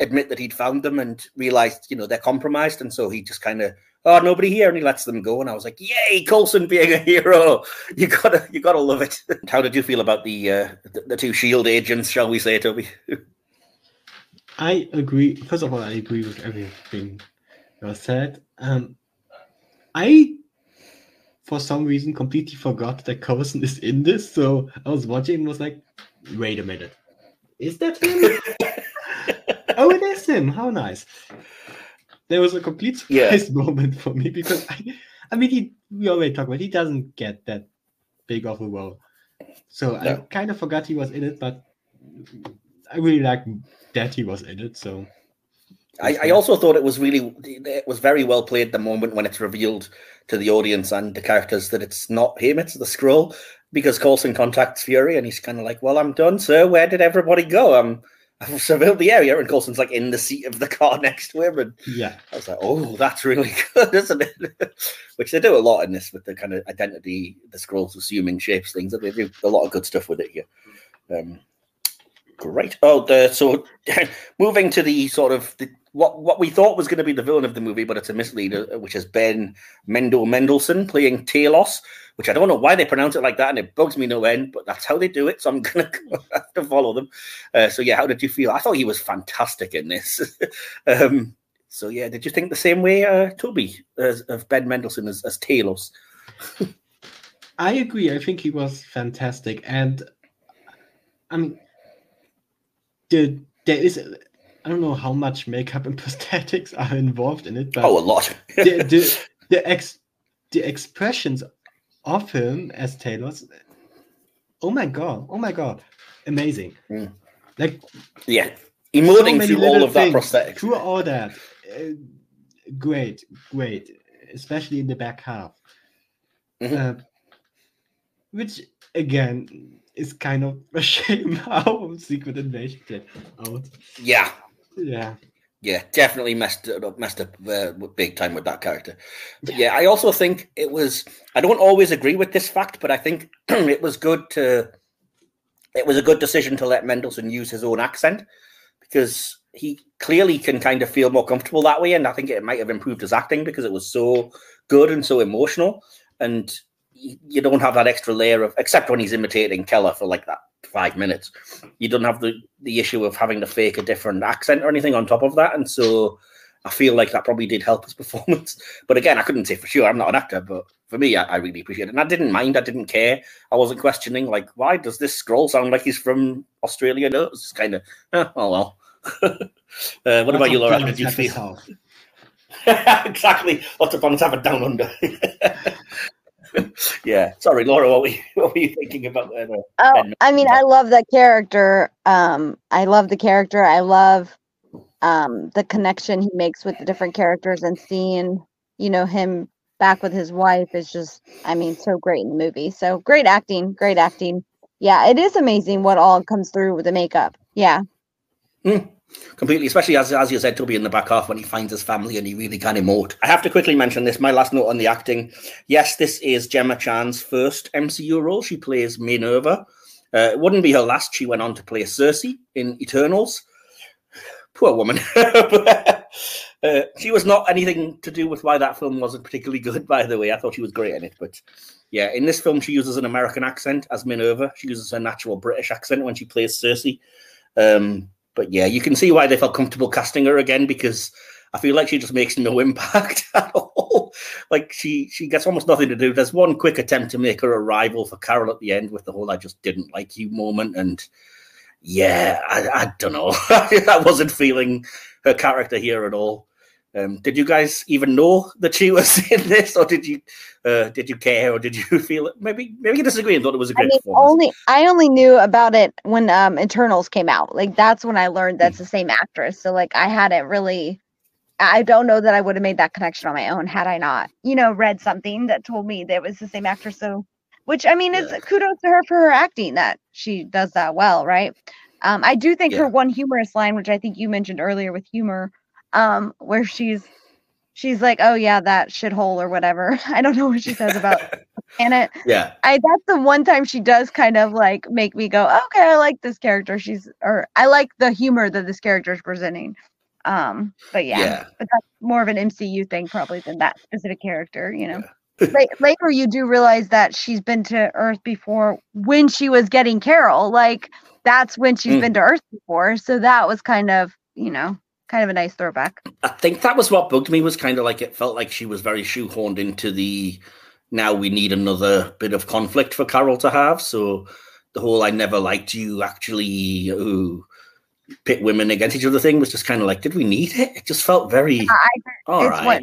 admit that he'd found them and realized, you know, they're compromised, and so he just kind of, oh, nobody here, and he lets them go. And I was like, yay, Coulson being a hero! You gotta, you gotta love it. How did you feel about the uh, the, the two Shield agents, shall we say, Tobi? I agree. First of all, I agree with everything you said. Um, I for some reason completely forgot that Coulson is in this. So I was watching and was like, wait a minute. Is that him? oh, it is him. How nice. There was a complete surprise yeah. moment for me because I, I mean, he, we already talked about he doesn't get that big of a role. So I kind of forgot he was in it, but I really like that he was in it. So I, I, also thought it was really it was very well played the moment when it's revealed to the audience and the characters that it's not him, it's the Skrull because Coulson contacts Fury and he's kind of like, "Well, I'm done, sir. Where did everybody go? I'm I've surveilled the area." And Coulson's like in the seat of the car next to him, and yeah, I was like, "Oh, that's really good, isn't it?" Which they do a lot in this with the kind of identity, the Skrulls assuming shapes things. They do a lot of good stuff with it here. Um, great. Oh, the, so moving to the sort of the, what what we thought was going to be the villain of the movie, but it's a misleader, uh, which is Ben Mendel Mendelsohn playing Talos which I don't know why they pronounce it like that, and it bugs me no end, but that's how they do it. So I'm gonna have to follow them. Uh, so yeah, how did you feel? I thought he was fantastic in this. um, so yeah, did you think the same way, uh, Tobi, as, of Ben Mendelsohn as, as Talos? I agree. I think he was fantastic, and I mean, the there is. I don't know how much makeup and prosthetics are involved in it, but oh, a lot. the, the the ex the expressions of him as Talos. Oh my god! Oh my god! Amazing. Mm. Like yeah, emoting so through all of that prosthetic. Through all that, uh, great, great, especially in the back half. Mm-hmm. Uh, which again is kind of a shame how Secret Invasion came out. Yeah. Yeah. Yeah, definitely messed it up, messed up uh, big time with that character. But yeah, I also think it was. I don't always agree with this fact, but I think it was good to. It was a good decision to let Mendelsohn use his own accent because he clearly can kind of feel more comfortable that way, and I think it might have improved his acting because it was so good and so emotional. And you don't have that extra layer of, except when he's imitating Keller for like that five minutes. You don't have the the issue of having to fake a different accent or anything on top of that, and so I feel like that probably did help his performance. But again, I couldn't say for sure. I'm not an actor, but for me, I, I really appreciate it, and I didn't mind. I didn't care. I wasn't questioning like why does this Skrull sound like he's from Australia? No, it's kind of eh, oh well. uh, what about you, Laura? How did you feel? exactly. Lots of planets have a down under. yeah. Sorry, Laura. What were you, what were you thinking about there? Oh, I mean, I love that character. Um, I love the character. I love um the connection he makes with the different characters and seeing, you know, him back with his wife is just, I mean, so great in the movie. So great acting, great acting. Yeah, it is amazing what all comes through with the makeup. Yeah. Mm. Completely, especially as as you said, Tobi in the back half when he finds his family and he really can emote. I have to quickly mention this. My last note on the acting. Yes, this is Gemma Chan's first MCU role. She plays Minerva. Uh, it wouldn't be her last. She went on to play Sersi in Eternals. Poor woman. uh, she was not anything to do with why that film wasn't particularly good. By the way, I thought she was great in it, but yeah, in this film she uses an American accent as Minerva. She uses her natural British accent when she plays Sersi. Um, but yeah, you can see why they felt comfortable casting her again because I feel like she just makes no impact at all. Like she she gets almost nothing to do. There's one quick attempt to make her a rival for Carol at the end with the whole "I just didn't like you" moment, and yeah, I, I don't know. I wasn't feeling her character here at all. Um, did you guys even know that she was in this, or did you uh, did you care, or did you feel it? Maybe maybe you disagree and thought it was a great. I mean, only I only knew about it when um, Eternals came out. Like that's when I learned that's the same actress. So like I hadn't really. I don't know that I would have made that connection on my own had I not, you know, read something that told me that it was the same actress. So, which I mean, is kudos to her for her acting that she does that well, right? Um, I do think yeah. her one humorous line, which I think you mentioned earlier with humor, um, where she's she's like, "Oh yeah, that shithole or whatever." I don't know what she says about planet. Yeah, I that's the one time she does kind of like make me go, "Okay, I like this character." She's or I like the humor that this character is presenting. Um, but yeah, yeah, but that's more of an MCU thing probably than that specific character, you know. Yeah. later you do realize that she's been to earth before when she was getting carol like that's when she's mm. been to earth before so that was kind of you know kind of a nice throwback. I think that was what bugged me was kind of like it felt like she was very shoehorned into the now we need another bit of conflict for Carol to have. So the whole I never liked you actually ooh, pit women against each other thing was just kind of like, did we need it? It just felt very yeah, I, all right. What,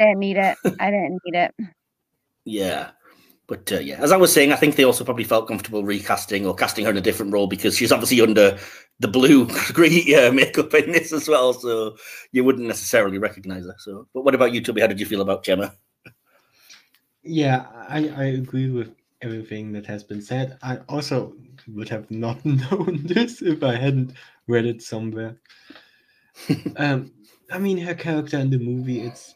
I didn't need it. I didn't need it. yeah. But uh, yeah, as I was saying, I think they also probably felt comfortable recasting or casting her in a different role because she's obviously under the blue green uh, makeup in this as well, so you wouldn't necessarily recognize her. So, but what about you, Tobi? How did you feel about Gemma? Yeah, I, I agree with everything that has been said. I also would have not known this if I hadn't read it somewhere. um, I mean, her character in the movie, it's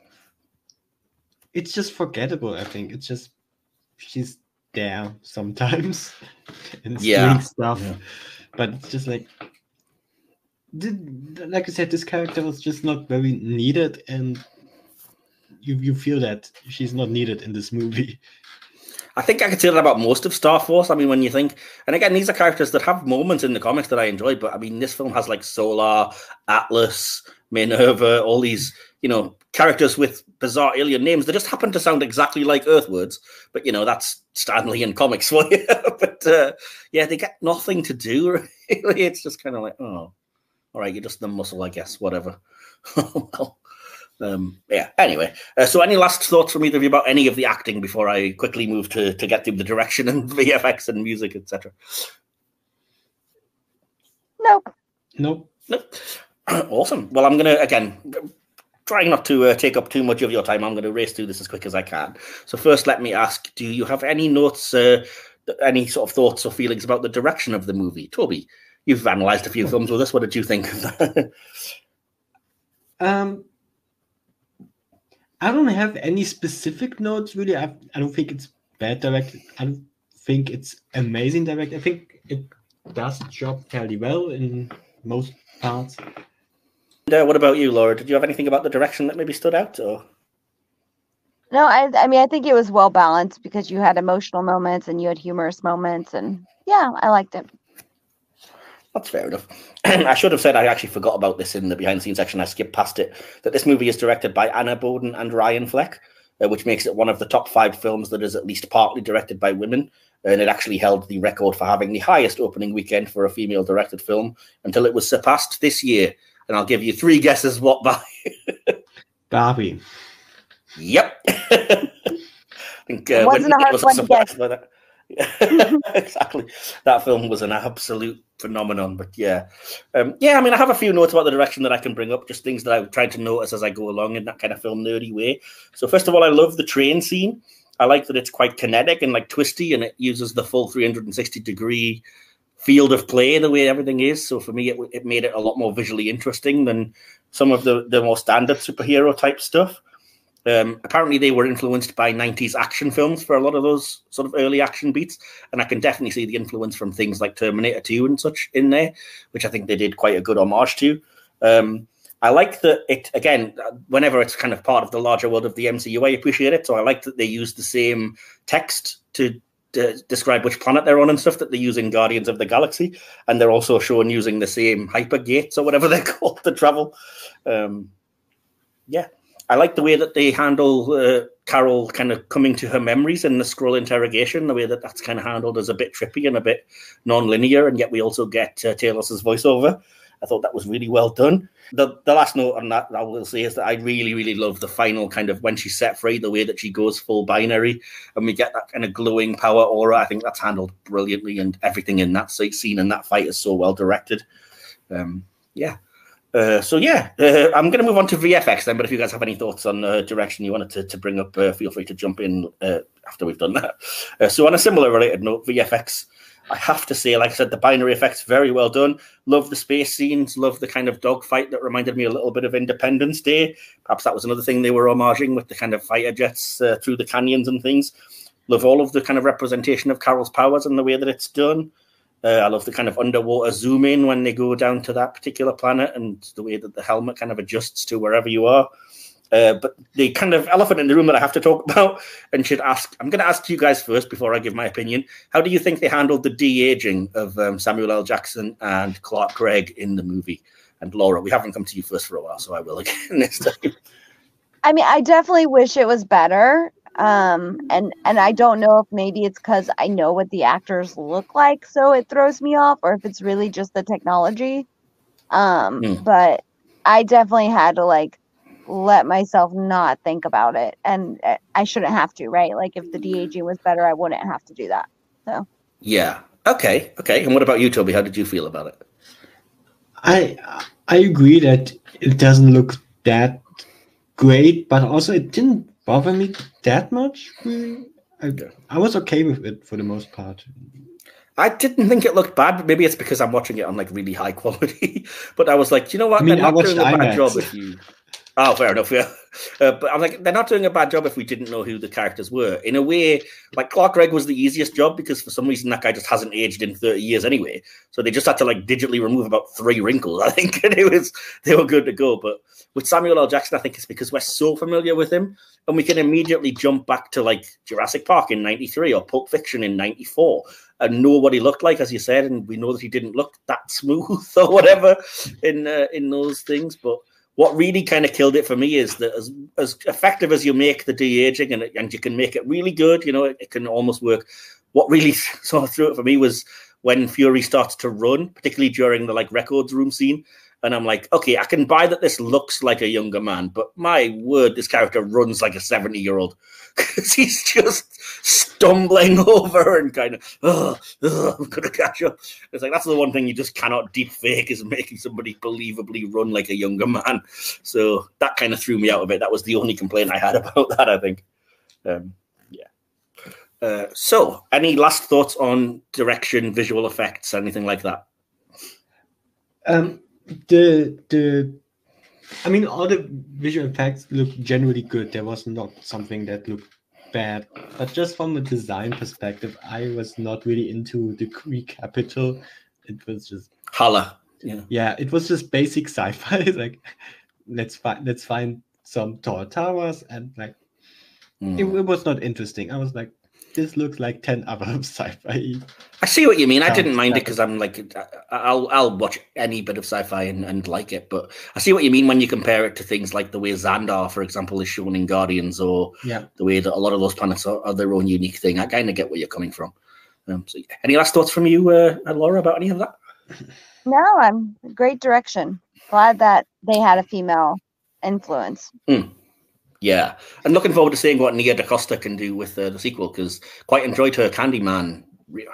it's just forgettable. I think it's just she's there sometimes and yeah. stuff. Yeah. But it's just like did, like I said, this character was just not very needed, and you you feel that she's not needed in this movie. I think I could say that about most of Star Force. I mean, when you think, and again, these are characters that have moments in the comics that I enjoy, but I mean, this film has like Solar, Atlas, Minerva, all these you know, characters with bizarre alien names. They just happen to sound exactly like Earth words, but you know, that's Stan Lee in comics for you. but uh, yeah, they get nothing to do. Really, it's just kind of like, oh, all right, you're just the muscle, I guess. Whatever. well, um, yeah. Anyway, uh, so any last thoughts from either of you about any of the acting before I quickly move to to get through the direction and VFX and music, etc. Nope. Nope. Nope. awesome. Well, I'm gonna again trying not to uh, take up too much of your time. I'm going to race through this as quick as I can. So first, let me ask: Do you have any notes, uh, any sort of thoughts or feelings about the direction of the movie, Tobi? You've analysed a few films with us. What did you think? um, I don't have any specific notes really. I, I don't think it's bad directed. I don't think it's amazing directed. I think it does job fairly well in most parts. Uh, what about you, Laura? Did you have anything about the direction that maybe stood out? Or no, I I mean I think it was well balanced because you had emotional moments and you had humorous moments, and yeah, I liked it. That's fair enough. I should have said I actually forgot about this in the behind the scenes section. I skipped past it. That this movie is directed by Anna Boden and Ryan Fleck, uh, which makes it one of the top five films that is at least partly directed by women. And it actually held the record for having the highest opening weekend for a female directed film until it was surpassed this year and I'll give you three guesses what by. Barbie. Yep. I think uh, wasn't a hard one guess. By that. exactly. That film was an absolute phenomenon. But yeah, um, yeah. I mean, I have a few notes about the direction that I can bring up, just things that I've tried to notice as I go along in that kind of film nerdy way. So first of all, I love the train scene. I like that it's quite kinetic and like twisty, and it uses the full 360 degree field of play the way everything is. So for me, it, it made it a lot more visually interesting than some of the, the more standard superhero type stuff. Um, apparently, they were influenced by 90s action films for a lot of those sort of early action beats. And I can definitely see the influence from things like Terminator 2 and such in there, which I think they did quite a good homage to. Um, I like that it, again, whenever it's kind of part of the larger world of the MCU, I appreciate it. So I like that they use the same text to describe which planet they're on and stuff that they use in Guardians of the Galaxy, and they're also shown using the same hyper gates or whatever they're called to travel. Um, yeah, I like the way that they handle uh, Carol kind of coming to her memories in the Skrull interrogation. The way that that's kind of handled is a bit trippy and a bit non-linear, and yet we also get uh, Talos's voiceover. I thought that was really well done. The the last note on that I will say is that I really really love the final kind of when she's set free, the way that she goes full binary, and we get that kind of glowing power aura. I think that's handled brilliantly, and everything in that scene and that fight is so well directed. Um, yeah. Uh, so yeah, uh, I'm going to move on to VFX then. But if you guys have any thoughts on uh, direction you wanted to, to bring up, uh, feel free to jump in uh, after we've done that. Uh, so on a similar related note, VFX I have to say, like I said, the binary effects very well done. Love the space scenes. Love the kind of dogfight that reminded me a little bit of Independence Day. Perhaps that was another thing they were homaging with the kind of fighter jets uh, through the canyons and things. Love all of the kind of representation of Carol's powers and the way that it's done. Uh, I love the kind of underwater zoom in when they go down to that particular planet and the way that the helmet kind of adjusts to wherever you are. Uh, but the kind of elephant in the room that I have to talk about and should ask, I'm going to ask you guys first before I give my opinion. How do you think they handled the de aging of um, Samuel L. Jackson and Clark Gregg in the movie? And Laura, we haven't come to you first for a while, so I will again this time. I mean, I definitely wish it was better. Um, and and I don't know if maybe it's because I know what the actors look like, so it throws me off, or if it's really just the technology. Um, mm. but I definitely had to like let myself not think about it. And uh, i shouldn't have to right? Like if the de-aging was better i wouldn't have to do that so. Yeah. Okay. Okay. And what about you tobi? How did you feel about it? I i agree that it doesn't look that great but also it didn't bother me that much Really. I, I was okay with it for the most part. I didn't think it looked bad, but maybe it's because I'm watching it on like really high quality. but I was like, you know what? I mean, They're not doing a bad job if you. Oh, fair enough. Yeah, uh, but I'm like, they're not doing a bad job if we didn't know who the characters were. In a way, like Clark Gregg was the easiest job because for some reason that guy just hasn't aged in 30 years anyway. So they just had to like digitally remove about three wrinkles, I think, and it was they were good to go. But with Samuel L. Jackson, I think it's because we're so familiar with him, and we can immediately jump back to like Jurassic Park in '93 or Pulp Fiction in '94 and know what he looked like, as you said, and we know that he didn't look that smooth or whatever in uh, in those things, but what really kind of killed it for me is that as, as effective as you make the de-aging and, and you can make it really good, you know, it, it, can almost work. What really sort of threw it for me was when Fury starts to run, particularly during the like records room scene, and I'm like, okay, I can buy that this looks like a younger man, but my word, this character runs like a 70 year old because he's just stumbling over and kind of, oh, I'm gonna catch up. It's like that's the one thing you just cannot deep fake is making somebody believably run like a younger man. So that kind of threw me out of it. That was the only complaint I had about that. I think. Um, yeah. Uh, so, any last thoughts on direction, visual effects, anything like that? Um, the the I mean, all the visual effects look generally good. There was not something that looked bad, but just from a design perspective, I was not really into the Kree capital. It was just Hala. Yeah, yeah, it was just basic sci-fi. like, let's find let's find some tall towers, and like, mm. it, it was not interesting. I was like, this looks like 10 other sci-fi i see what you mean. I didn't mind it because i'm like i'll i'll watch any bit of sci-fi and, and like it but i see what you mean when you compare it to things like the way xandar for example is shown in guardians or yeah. the way that a lot of those planets are, are their own unique thing. I kind of get where you're coming from. Um, so any last thoughts from you uh, laura about any of that? No i'm great direction. Glad that they had a female influence. Mm. Yeah, and looking forward to seeing what Nia DaCosta can do with uh, the sequel because quite enjoyed her Candyman.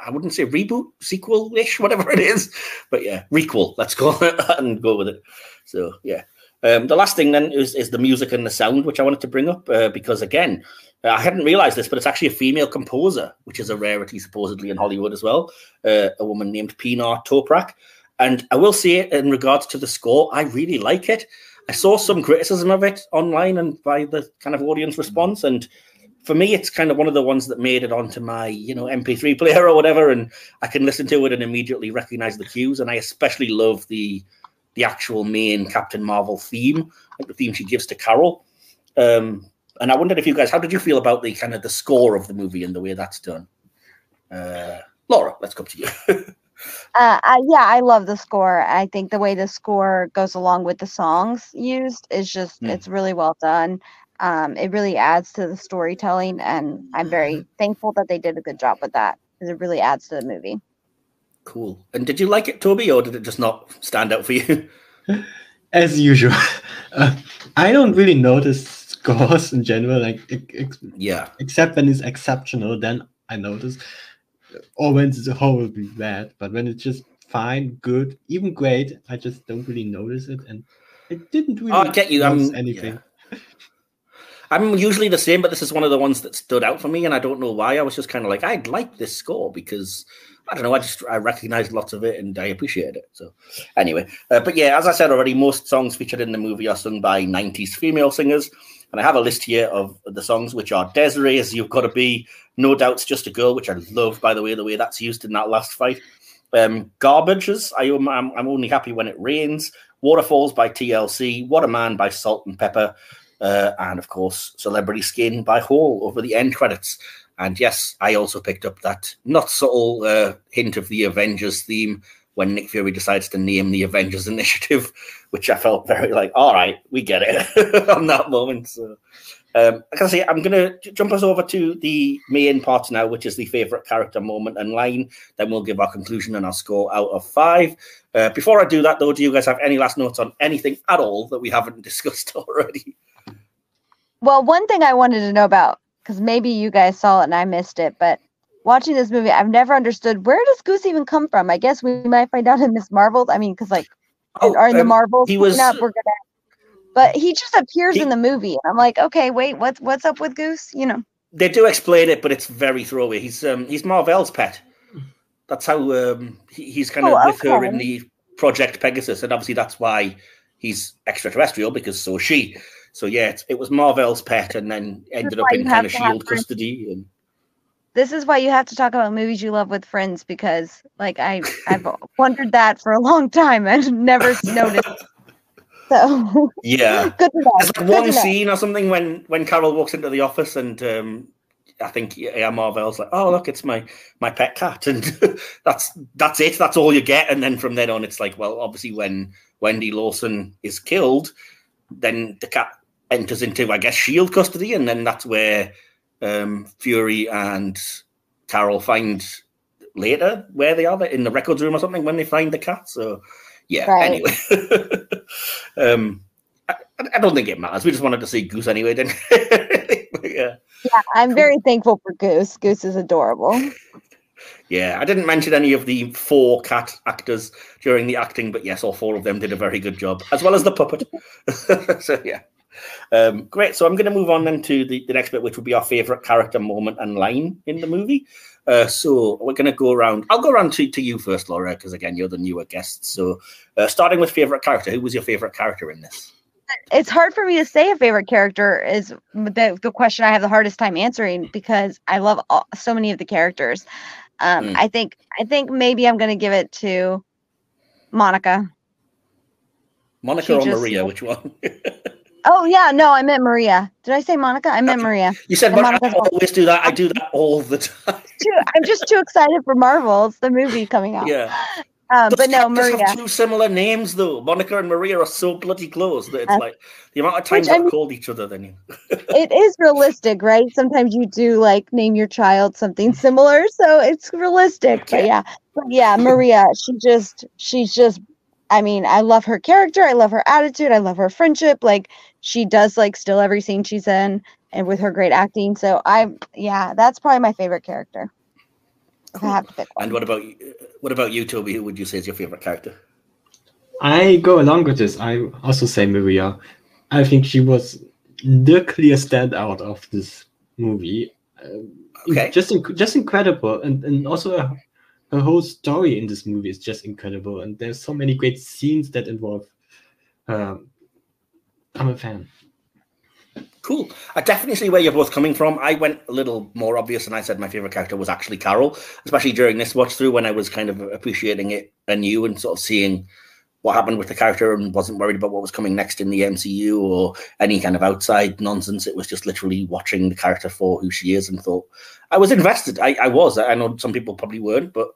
I wouldn't say reboot, sequel ish, whatever it is, but yeah, requel. Let's call it and go with it. So yeah, um, the last thing then is is the music and the sound, which I wanted to bring up uh, because again, I hadn't realized this, but it's actually a female composer, which is a rarity supposedly in Hollywood as well. Uh, a woman named Pinar Toprak, and I will say in regards to the score, I really like it. I saw some criticism of it online and by the kind of audience response. And for me, it's kind of one of the ones that made it onto my, you know, MP3 player or whatever, and I can listen to it and immediately recognize the cues. And I especially love the the actual main Captain Marvel theme, like the theme she gives to Carol. Um, and I wondered if you guys, how did you feel about the kind of the score of the movie and the way that's done? Uh, Laura, let's come to you. Uh, I, yeah, I love the score. I think the way the score goes along with the songs used is just mm. it's really well done. Um, it really adds to the storytelling, and I'm very thankful that they did a good job with that because it really adds to the movie. Cool. And did you like it, Tobi, or did it just not stand out for you? As usual, uh, I don't really notice scores in general. Like, ex- yeah, except when it's exceptional, then I notice or when it's horribly bad, but when it's just fine, good, even great, I just don't really notice it, and it didn't really. I get you. I'm anything. Yeah. I'm usually the same, but this is one of the ones that stood out for me, and I don't know why. I was just kind of like, I'd like this score because I don't know. I just I recognized lots of it and I appreciated it. So anyway, uh, but yeah, as I said already, most songs featured in the movie are sung by '90s female singers, and I have a list here of the songs which are Des'ree, as you've got to be, No Doubt's Just a Girl, which I love, by the way, the way that's used in that last fight. Um, Garbages, I, am I'm, I'm only happy when it rains. Waterfalls by TLC, What a Man by Salt-N-Pepa, uh, and of course, Celebrity Skin by Hole over the end credits. And yes, I also picked up that not subtle uh, hint of the Avengers theme when Nick Fury decides to name the Avengers Initiative, which I felt very like, all right, we get it on that moment. So, um, like I say, I'm going to jump us over to the main part now, which is the favorite character moment and line. Then we'll give our conclusion and our score out of five. Uh, before I do that, though, do you guys have any last notes on anything at all that we haven't discussed already? Well, one thing I wanted to know about, because maybe you guys saw it and I missed it, but watching this movie, I've never understood where does Goose even come from. I guess we might find out in Miss Marvel. I mean, because like, oh, are in the um, Marvels he was, up, we're gonna. But he just appears he, in the movie, and I'm like, okay, wait, what's what's up with Goose? You know. They do explain it, but it's very throwaway. He's um he's Mar-Vell's pet. That's how um he, he's kind of oh, with okay. her in the Project Pegasus, and obviously that's why he's extraterrestrial because so she. So yeah, it was Mar-Vell's pet, and then ended up in kind of Shield custody. And this is why you have to talk about movies you love with friends because like I I've wondered that for a long time and never noticed. So yeah, good There's like one scene or something when when Carol walks into the office and um, I think yeah, Mar-Vell's like, oh look, it's my my pet cat, and that's that's it. That's all you get. And then from then on, it's like, well, obviously when Wendy Lawson is killed, then the cat enters into I guess Shield custody, and then that's where um, Fury and Carol find later where they are in the records room or something when they find the cat. So yeah. Right. Anyway, um, I, I, don't think it matters. We just wanted to see Goose anyway, didn't? yeah. Yeah, I'm very thankful for Goose. Goose is adorable. Yeah, I didn't mention any of the four cat actors during the acting, but yes, all four of them did a very good job, as well as the puppet. so yeah. Um, great. So I'm going to move on then to the, the next bit, which will be our favorite character moment and line in the movie. Uh, so we're going to go around. I'll go around to, to you first, Laura, because again, you're the newer guest. So uh, starting with favorite character, who was your favorite character in this? It's hard for me to say a favorite character is the, the question I have the hardest time answering because I love all, so many of the characters. Um, mm. I think I think maybe I'm going to give it to Monica. Monica she or just, Maria? Which one? Oh yeah, no, I meant Maria. Did I say Monica? I meant Maria. You said Monica. I always do that. I do that all the time. I'm just too excited for Marvel. It's the movie coming out. Yeah. Um, but no, Maria. Have two similar names though. Monica and Maria are so bloody close that it's uh, like the amount of times they've called each other. Then it is realistic, right? Sometimes you do like name your child something similar, so it's realistic. But yeah, but yeah, Maria. She just, she's just I mean, I love her character. I love her attitude. I love her friendship. Like she does like still every scene she's in and with her great acting. So I yeah, that's probably my favorite character. If I have to pick one. And what about what about you, Tobi? Who would you say is your favorite character? I go along with this. I also say Maria. I think she was the clear standout of this movie. Uh, okay. Just just incredible, and and also a her whole story in this movie is just incredible, and there's so many great scenes that involve. Um, I'm a fan. Cool. I definitely see where you're both coming from. I went a little more obvious, and I said my favorite character was actually Carol, especially during this watch through when I was kind of appreciating it anew and sort of seeing what happened with the character and wasn't worried about what was coming next in the MCU or any kind of outside nonsense. It was just literally watching the character for who she is and thought I was invested. I, I was. I know some people probably weren't, but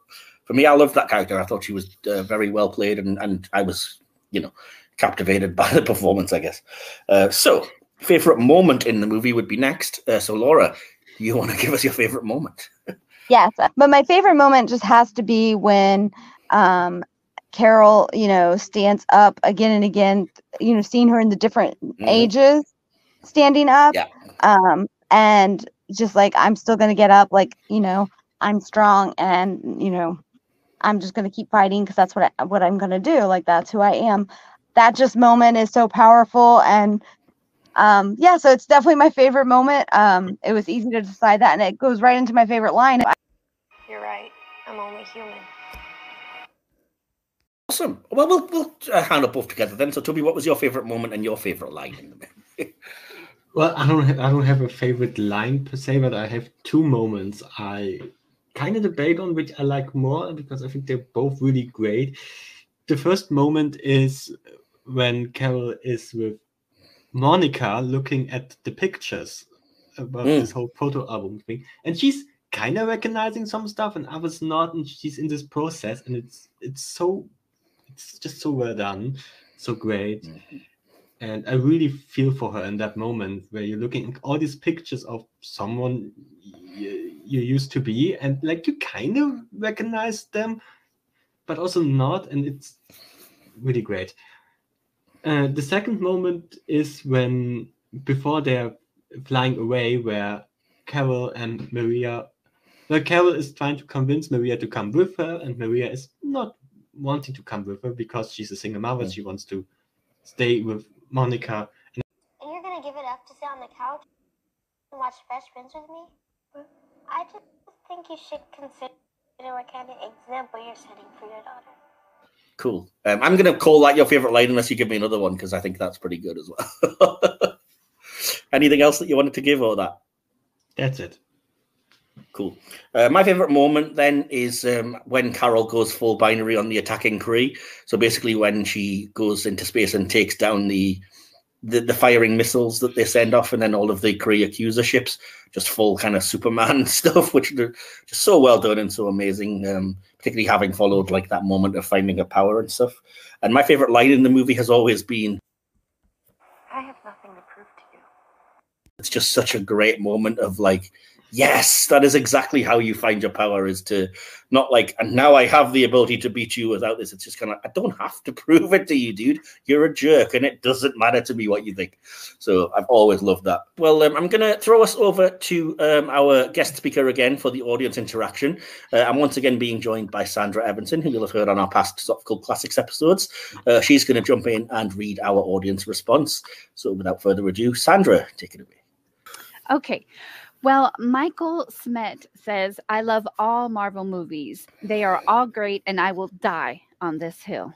for me, I loved that character. I thought she was uh, very well played and, and I was, you know, captivated by the performance, I guess. Uh, so, favorite moment in the movie would be next. Uh, so, Laura, you want to give us your favorite moment? yes, but my favorite moment just has to be when um, Carol, you know, stands up again and again, you know, seeing her in the different mm-hmm. ages standing up. Yeah. Um, and just like, I'm still going to get up, like, you know, I'm strong and, you know, I'm just going to keep fighting because that's what I, what I'm going to do. Like, that's who I am. That just moment is so powerful. And, um, yeah, so it's definitely my favorite moment. Um, it was easy to decide that. And it goes right into my favorite line. You're right. I'm only human. Awesome. Well, we'll, we'll uh, hand up both together then. So, Tobi, what was your favorite moment and your favorite line in the movie? well, I don't, have, I don't have a favorite line per se, but I have two moments I kind of debate on which I like more because I think they're both really great. The first moment is when Carol is with Monica looking at the pictures about mm. this whole photo album thing, and she's kind of recognizing some stuff and others not, and she's in this process, and it's it's so it's just so well done, so great. Mm-hmm. And I really feel for her in that moment where you're looking at all these pictures of someone you, you used to be, and like you kind of recognize them, but also not, and it's really great. Uh, the second moment is when before they're flying away, where Carol and Maria, where Carol is trying to convince Maria to come with her, and Maria is not wanting to come with her because she's a single mother. Mm. She wants to stay with Monica. And you're gonna give it up to sit on the couch and watch Fresh Prince with me? I just think you should consider what kind of example you're setting for your daughter. Cool. Um, I'm going to call that your favorite line unless you give me another one because I think that's pretty good as well. Anything else that you wanted to give or that? That's it. Cool. Uh, my favorite moment then is um, when Carol goes full binary on the attacking Kree. So basically, when she goes into space and takes down the, the the, firing missiles that they send off, and then all of the Kree accuser ships, just full kind of Superman stuff, which are just so well done and so amazing. Um, particularly having followed like that moment of finding her power and stuff. And my favorite line in the movie has always been, "I have nothing to prove to you." It's just such a great moment of like Yes, that is exactly how you find your power is to not like, and now I have the ability to beat you without this. It's just kind of, I don't have to prove it to you, dude. You're a jerk, and it doesn't matter to me what you think. So I've always loved that. Well, um, I'm going to throw us over to um, our guest speaker again for the audience interaction. Uh, I'm once again being joined by Sandra Evanson, who you'll have heard on our past Cult Classics episodes. Uh, she's going to jump in and read our audience response. So without further ado, Sandra, take it away. Okay. Well, Michael Smet says, I love all Marvel movies. They are all great, and I will die on this hill.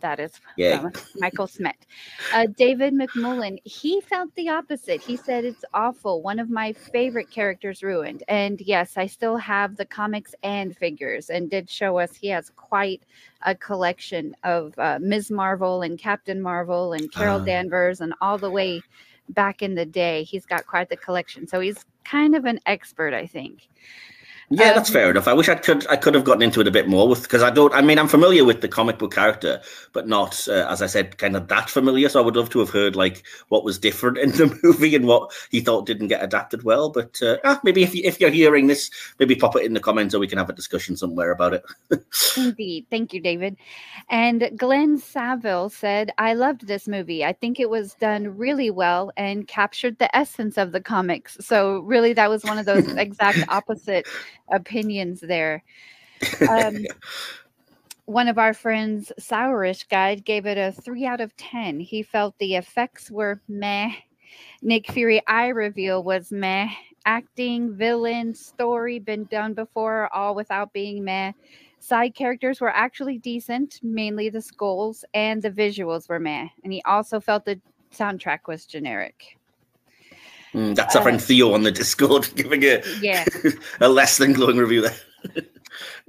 That is yeah. Michael Smet. Uh, David McMullen, he felt the opposite. He said, It's awful. One of my favorite characters ruined. And yes, I still have the comics and figures, and did show us he has quite a collection of uh, Ms. Marvel and Captain Marvel and Carol uh. Danvers and all the way back in the day. He's got quite the collection. So he's kind of an expert, I think. Yeah, um, that's fair enough. I wish I could I could have gotten into it a bit more with because I don't. I mean, I'm familiar with the comic book character, but not uh, as I said, kind of that familiar. So I would love to have heard like what was different in the movie and what he thought didn't get adapted well. But uh, ah, maybe if you, if you're hearing this, maybe pop it in the comments or we can have a discussion somewhere about it. Indeed, thank you, David. And Glenn Saville said, "I loved this movie. I think it was done really well and captured the essence of the comics. So really, that was one of those exact opposite." Opinions there. Um, one of our friends, Sourish Guide, gave it a three out of 10. He felt the effects were meh. Nick Fury eye reveal was meh. Acting, villain, story been done before, all without being meh. Side characters were actually decent, mainly the Skrulls, and the visuals were meh. And he also felt the soundtrack was generic. Mm, that's our friend uh, Theo on the Discord giving a yeah a less than glowing review there.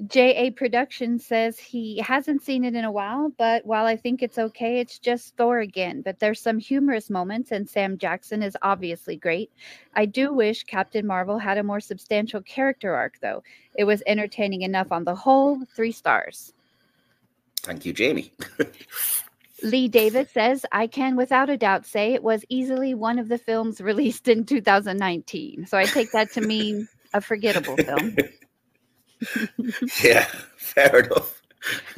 JA Production says he hasn't seen it in a while, but while I think it's okay, it's just Thor again. But there's some humorous moments, and Sam Jackson is obviously great. I do wish Captain Marvel had a more substantial character arc, though. It was entertaining enough on the whole. Three stars. Thank you, Jamie. Lee Davis says, I can without a doubt say it was easily one of the films released in 2019. So I take that to mean a forgettable film. yeah, fair enough.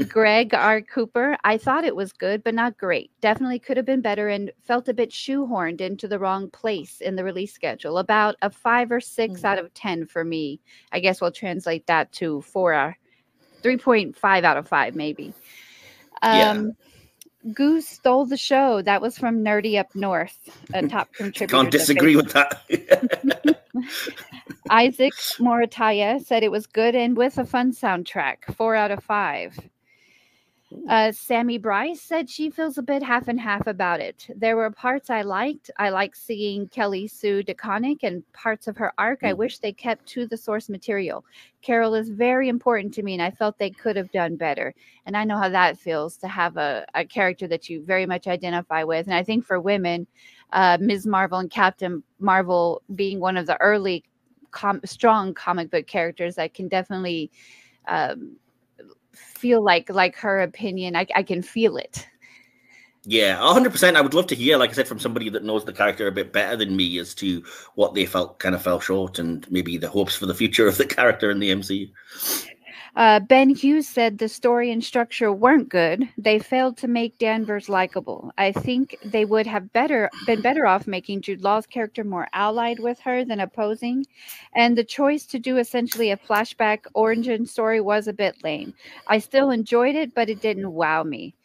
Greg R. Cooper, I thought it was good, but not great. Definitely could have been better and felt a bit shoehorned into the wrong place in the release schedule. About a five or six mm. out of 10 for me. I guess we'll translate that to four, uh, 3.5 out of five, maybe. Um, yeah. Goose stole the show. That was from Nerdy Up North, a top contributor. Can't disagree with that. Isaac Morataya said it was good and with a fun soundtrack. Four out of five. Uh, Sammy Bryce said she feels a bit half and half about it. There were parts I liked. I like seeing Kelly Sue DeConnick and parts of her arc. I mm. wish they kept to the source material. Carol is very important to me, and I felt they could have done better. And I know how that feels to have a, a character that you very much identify with. And I think for women, uh, Ms. Marvel and Captain Marvel being one of the early com- strong comic book characters that can definitely. Um, feel like like her opinion. I, I can feel it. Yeah, 100%. I would love to hear, like I said, from somebody that knows the character a bit better than me as to what they felt kind of fell short and maybe the hopes for the future of the character in the MCU. Uh, ben Hughes said the story and structure weren't good. They failed to make Danvers likable. I think they would have better been better off making Jude Law's character more allied with her than opposing. And the choice to do essentially a flashback origin story was a bit lame. I still enjoyed it, but it didn't wow me.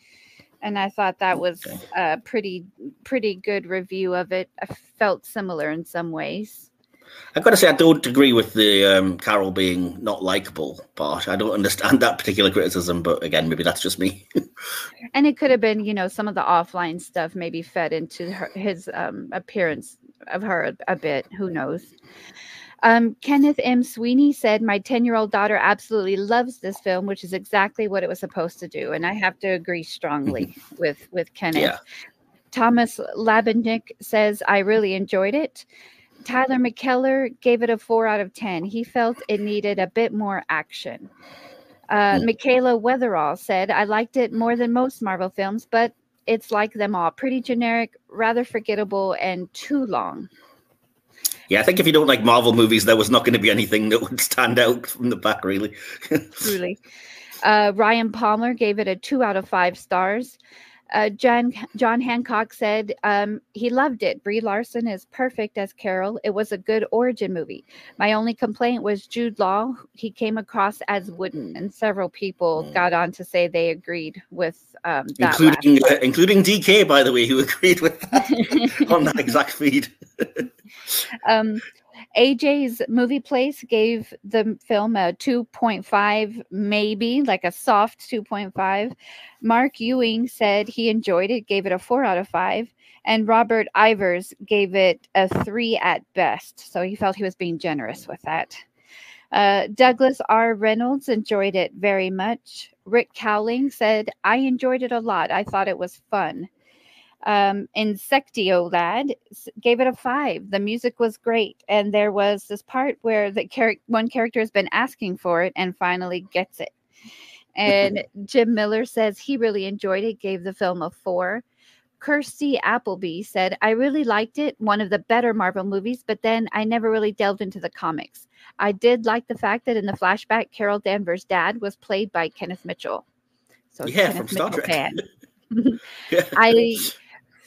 And I thought that was a pretty pretty good review of it. I felt similar in some ways. I've got to say, I don't agree with the um, Carol being not likable part. I don't understand that particular criticism, but again, maybe that's just me. and it could have been, you know, some of the offline stuff maybe fed into her, his um, appearance of her a, a bit. Who knows? Um, Kenneth M. Sweeney said, My 10 year old daughter absolutely loves this film, which is exactly what it was supposed to do. And I have to agree strongly with, with Kenneth. Yeah. Thomas Labenick says, I really enjoyed it. Tyler McKellar gave it a four out of 10. He felt it needed a bit more action. Uh, mm. Michaela Weatherall said, I liked it more than most Marvel films, but it's like them all pretty generic, rather forgettable, and too long. Yeah, I think if you don't like Marvel movies, there was not going to be anything that would stand out from the back, really. Truly. Uh, Ryan Palmer gave it a two out of five stars. Uh, John John Hancock said um, he loved it. Brie Larson is perfect as Carol. It was a good origin movie. My only complaint was Jude Law. He came across as wooden, and several people mm. got on to say they agreed with um, that. Including uh, including DK, by the way, who agreed with that on that exact feed. um, AJ's movie place gave the film a 2.5, maybe like a soft 2.5. Mark Ewing said he enjoyed it, gave it a 4 out of 5. And Robert Ivers gave it a 3 at best. So he felt he was being generous with that. Uh, Douglas R. Reynolds enjoyed it very much. Rick Cowling said, I enjoyed it a lot. I thought it was fun um, Insectio Lad gave it a five. The music was great, and there was this part where the char- one character has been asking for it and finally gets it. And Jim Miller says he really enjoyed it, gave the film a four. Kirsty Appleby said, I really liked it, one of the better Marvel movies, but then I never really delved into the comics. I did like the fact that in the flashback, Carol Danvers' dad was played by Kenneth Mitchell. So yeah, Kenneth from Star Mitchell Trek. Fan. I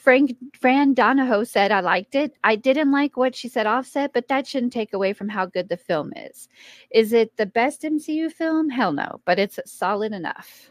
Frank Fran Donahoe said I liked it. I didn't like what she said offset, but that shouldn't take away from how good the film is. Is it the best MCU film? Hell no, but it's solid enough.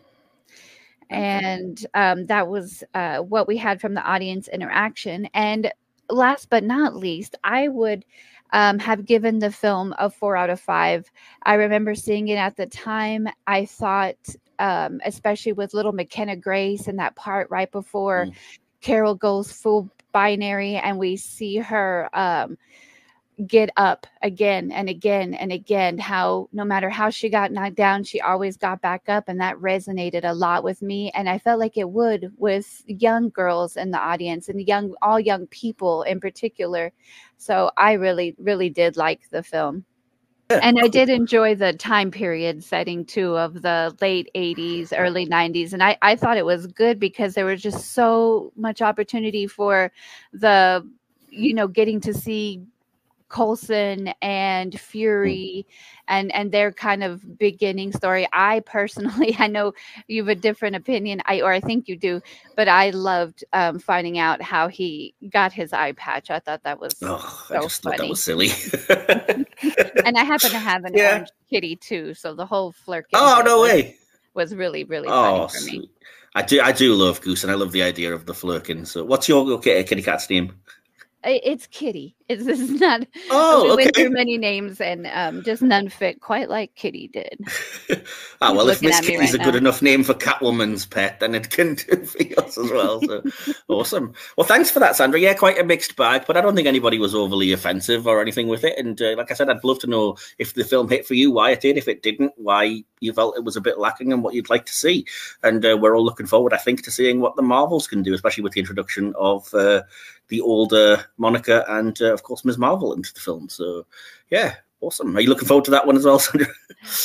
And um, that was uh, what we had from the audience interaction. And last but not least, I would um, have given the film a four out of five. I remember seeing it at the time. I thought, um, especially with little McKenna Grace and that part right before mm. Carol goes full binary and we see her um, get up again and again and again. How no matter how she got knocked down, she always got back up. And that resonated a lot with me. And I felt like it would with young girls in the audience and young, all young people in particular. So I really, really did like the film and I did enjoy the time period setting too of the late 80s, early 90s. And I, I thought it was good because there was just so much opportunity for the, you know, getting to see Coulson and Fury and and their kind of beginning story. I personally, I know you have a different opinion, I or I think you do, but I loved um, finding out how he got his eye patch. I thought that was oh, so I just funny. thought that was silly. and I happen to have an yeah. orange kitty too, so the whole flirt. Oh no was, way! Was really really oh, funny for me. I do I do love Goose, and I love the idea of the Flerken. So, what's your okay, kitty cat's name? It's Kitty. It's, it's not. Oh, we okay. went through many names and um, just none fit quite like Kitty did. ah, well, if Miss Kitty's right a now. good enough name for Catwoman's pet, then it can do for yours as well. So awesome. Well, thanks for that, Sandra. Yeah, quite a mixed bag, but I don't think anybody was overly offensive or anything with it. And uh, like I said, I'd love to know if the film hit for you, why it did, if it didn't, why you felt it was a bit lacking, and what you'd like to see. And uh, we're all looking forward, I think, to seeing what the Marvels can do, especially with the introduction of uh, the older Monica and, uh, of course, Ms. Marvel into the film. So, yeah, awesome. Are you looking forward to that one as well, Sandra?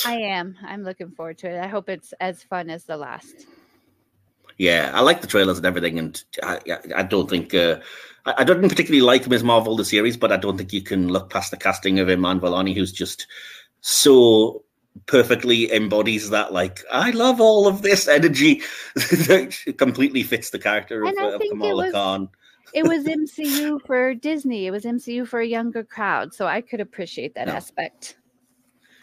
I am. I'm looking forward to it. I hope it's as fun as the last. Yeah, I like the trailers and everything, and I, I don't think uh, I, I don't particularly like Ms. Marvel the series, but I don't think you can look past the casting of Iman Vellani, who's just so perfectly embodies that like I love all of this energy that completely fits the character of, of Kamala was, Khan it was MCU for Disney. It was MCU for a younger crowd, so I could appreciate that no. aspect.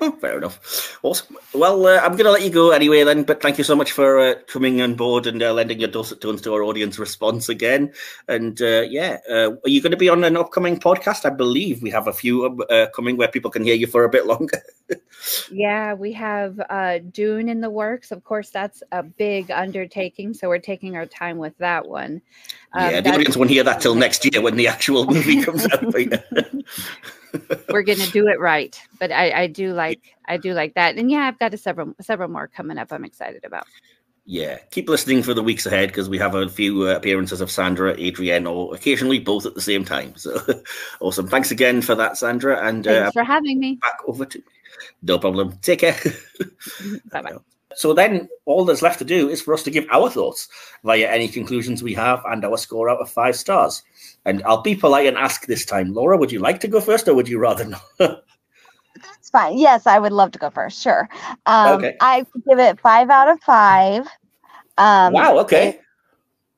Oh, fair enough. Awesome. Well, uh, I'm going to let you go anyway then, but thank you so much for uh, coming on board and uh, lending your dulcet tones to our audience response again. And uh, yeah, uh, are you going to be on an upcoming podcast? I believe we have a few uh, coming where people can hear you for a bit longer. yeah, we have Dune in the works. Of course, that's a big undertaking, so we're taking our time with that one. Um, yeah, the audience won't hear that till next year when the actual movie comes out. we're gonna do it right. But I, I do like I do like that. And yeah, I've got a several several more coming up I'm excited about. Yeah, keep listening for the weeks ahead because we have a few uh, appearances of Sandra, Adrienne, or occasionally both at the same time. So awesome. Thanks again for that, Sandra. And uh, thanks for having me. Back over to no problem. Take care. bye bye. So then all that's left to do is for us to give our thoughts via any conclusions we have and our score out of five stars. And I'll be polite and ask this time, Laura, would you like to go first or would you rather not? That's fine. Yes, I would love to go first. Sure. Um, okay. I give it five out of five. Um, wow. Okay. It,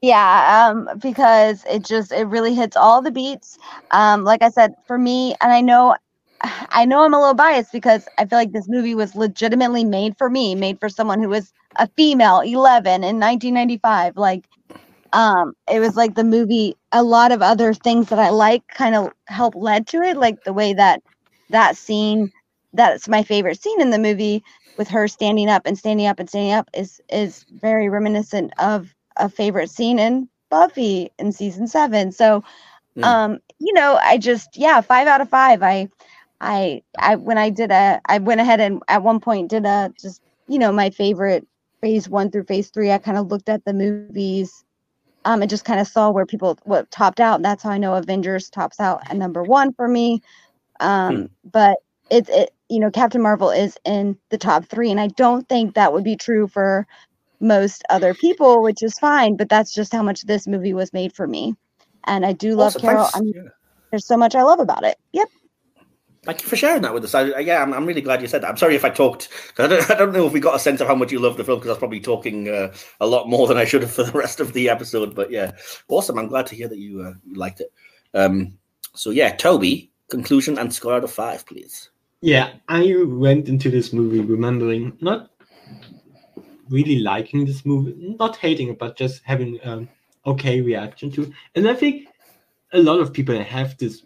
yeah, um, because it just it really hits all the beats. Um, like I said, for me, and I know I know I'm a little biased because I feel like this movie was legitimately made for me, made for someone who was a female, 11 in 1995. Like, um, it was like the movie. A lot of other things that I like kind of help led to it, like the way that that scene. That's my favorite scene in the movie with her standing up and standing up and standing up is is very reminiscent of a favorite scene in Buffy in season seven. So, mm. um, you know, I just yeah, five out of five. I I I when I did a I went ahead and at one point did a just you know my favorite phase one through phase three. I kind of looked at the movies um and just kind of saw where people what topped out. And that's how I know Avengers tops out at number one for me. Um, hmm. but it's it you know Captain Marvel is in the top three, and I don't think that would be true for most other people, which is fine. But that's just how much this movie was made for me, and I do love Carol. Yeah. There's so much I love about it. Yep. Thank you for sharing that with us. I, yeah, I'm, I'm really glad you said that. I'm sorry if I talked because I don't, I don't know if we got a sense of how much you love the film because I was probably talking uh, a lot more than I should have for the rest of the episode. But yeah, awesome. I'm glad to hear that you, uh, liked it. Um, so yeah, Tobi, conclusion and score out of five, please. Yeah, I went into this movie remembering not really liking this movie, not hating it, but just having um okay reaction to. It. And I think a lot of people have this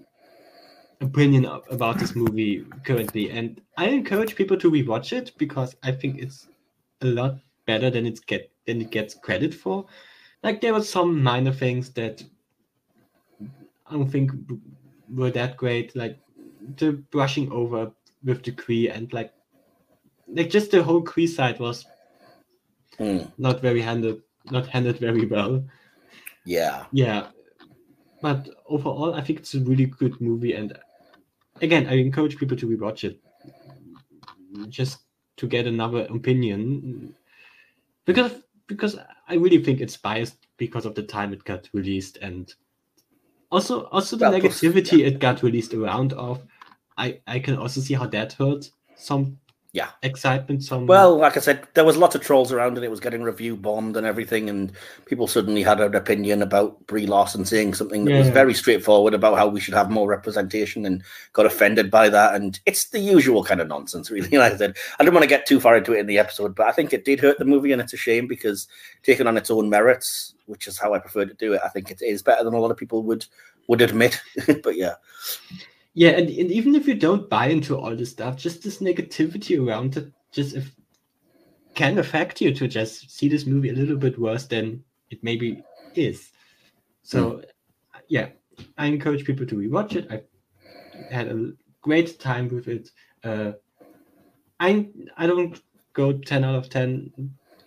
opinion about this movie currently, and I encourage people to rewatch it because I think it's a lot better than it's get than it gets credit for. Like there were some minor things that I don't think were that great, like the brushing over with the Kree and like like just the whole Kree side was mm. not very handled not handled very well. Yeah. Yeah. But overall I think it's a really good movie and again, I encourage people to rewatch it just to get another opinion because because I really think it's biased because of the time it got released and also also the well, negativity yeah. it got released around of. I I can also see how that hurt some yeah. Excitement some well like i said there was lots of trolls around and it was getting review bombed and everything and people suddenly had an opinion about brie larson saying something that yeah. was very straightforward about how we should have more representation and got offended by that. And it's the usual kind of nonsense really like i said. I didn't want to get too far into it in the episode but i think it did hurt the movie and it's a shame because taking on its own merits which is how i prefer to do it i think it is better than a lot of people would would admit. But yeah yeah, and, and even if you don't buy into all this stuff, just this negativity around it, just if can affect you to just see this movie a little bit worse than it maybe is. So, mm. yeah, I encourage people to rewatch it. I had a great time with it. Uh, I I don't go ten out of ten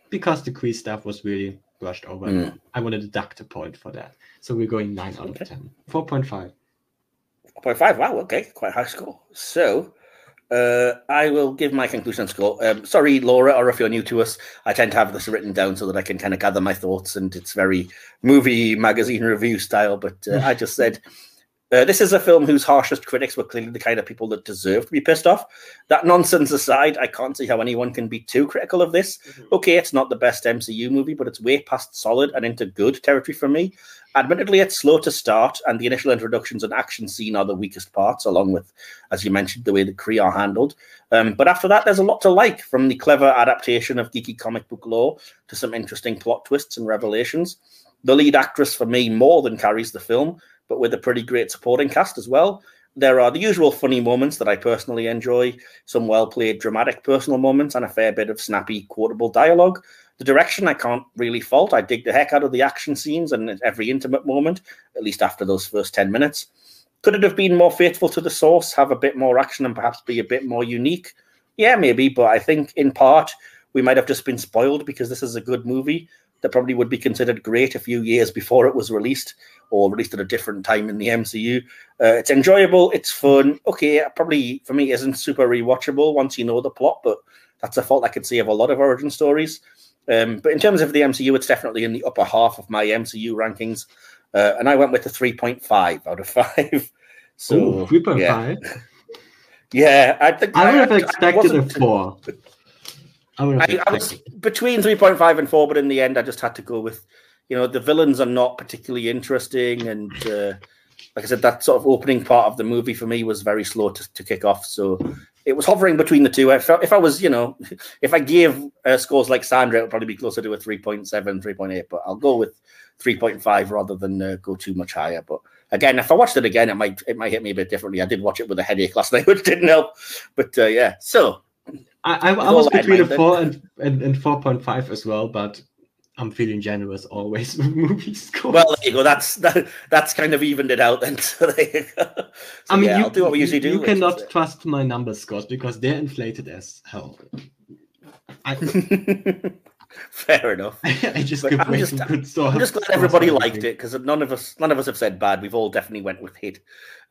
because the Kree stuff was really brushed over. Mm. I want to deduct a point for that. So we're going nine out okay. of ten. Four point five. 0.5. Wow, okay, quite high score. So uh, I will give my conclusion score. Um, sorry, Laura, or if you're new to us, I tend to have this written down so that I can kind of gather my thoughts, and it's very movie magazine review style. But uh, I just said uh, this is a film whose harshest critics were clearly the kind of people that deserve to be pissed off. That nonsense aside, I can't see how anyone can be too critical of this. Mm-hmm. Okay, it's not the best MCU movie, but it's way past solid and into good territory for me. Admittedly, it's slow to start, and the initial introductions and action scene are the weakest parts, along with, as you mentioned, the way the Kree are handled. Um, but after that, there's a lot to like, from the clever adaptation of geeky comic book lore to some interesting plot twists and revelations. The lead actress, for me, more than carries the film but with a pretty great supporting cast as well. There are the usual funny moments that I personally enjoy, some well played dramatic personal moments, and a fair bit of snappy, quotable dialogue. The direction I can't really fault. I dig the heck out of the action scenes and every intimate moment, at least after those first 10 minutes. Could it have been more faithful to the source, have a bit more action, and perhaps be a bit more unique? Yeah, maybe, but I think in part we might have just been spoiled because this is a good movie that probably would be considered great a few years before it was released or released at a different time in the MCU. Uh, it's enjoyable, it's fun. Okay, probably for me isn't super rewatchable once you know the plot, but that's a fault I could see of a lot of origin stories. Um, but in terms of the MCU, it's definitely in the upper half of my MCU rankings, uh, and I went with a three point five out of five. So three point five. Yeah, I think I would have expected a four. I, I, was between 3.5 and 4, but in the end, I just had to go with, you know, the villains are not particularly interesting. And uh, like I said, that sort of opening part of the movie for me was very slow to, to kick off. So it was hovering between the two. I felt if I was, you know, if I gave uh, scores like Sandra, it would probably be closer to a 3.7, 3.8, but I'll go with 3.5 rather than uh, go too much higher. But again, if I watched it again, it might it might hit me a bit differently. I did watch it with a headache last night, which didn't help. But uh, yeah, so I, I, I was between a four and, and, and four point five as well, but I'm feeling generous always with movie scores. Well, there you go. That's that, that's kind of evened it out then. So there. So, I mean, yeah, you, I'll do what we usually do. You cannot is, trust my number scores because they're inflated as hell. I, Fair enough. I just could I'm just, good I'm just glad everybody liked it because none of us none of us have said bad. We've all definitely went with hit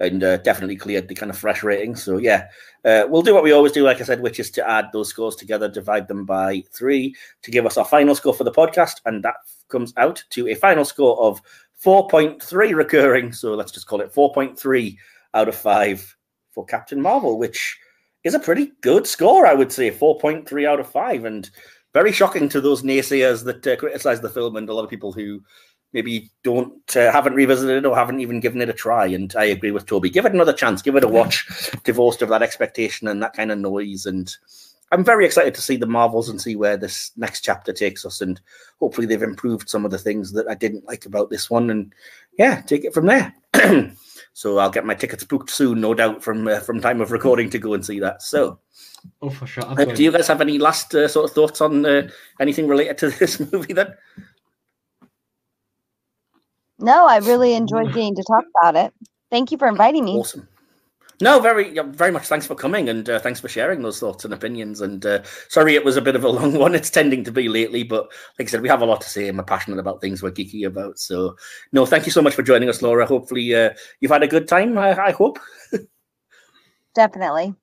and uh, definitely cleared the kind of fresh rating. So yeah, uh, we'll do what we always do, like I said, which is to add those scores together, divide them by three to give us our final score for the podcast, and that comes out to a final score of four point three recurring. So let's just call it four point three out of five for Captain Marvel, which is a pretty good score, I would say, four point three out of five, and very shocking to those naysayers that uh, criticize the film and a lot of people who maybe don't uh, haven't revisited it or haven't even given it a try. And I agree with Tobi. Give it another chance. Give it a watch, divorced of that expectation and that kind of noise. And I'm very excited to see the Marvels and see where this next chapter takes us. And hopefully they've improved some of the things that I didn't like about this one. And yeah, take it from there. so I'll get my tickets booked soon, no doubt, from uh, from time of recording to go and see that. So. Oh, for sure. Uh, do you guys have any last uh, sort of thoughts on uh, anything related to this movie then? No, I really enjoyed getting to talk about it. Thank you for inviting me. Awesome. No, very, very much. Thanks for coming and uh, thanks for sharing those thoughts and opinions. And uh, sorry, it was a bit of a long one. It's tending to be lately, but like I said, we have a lot to say and we're passionate about things we're geeky about. So, no, thank you so much for joining us, Laura. Hopefully, uh, you've had a good time. I, I hope. Definitely.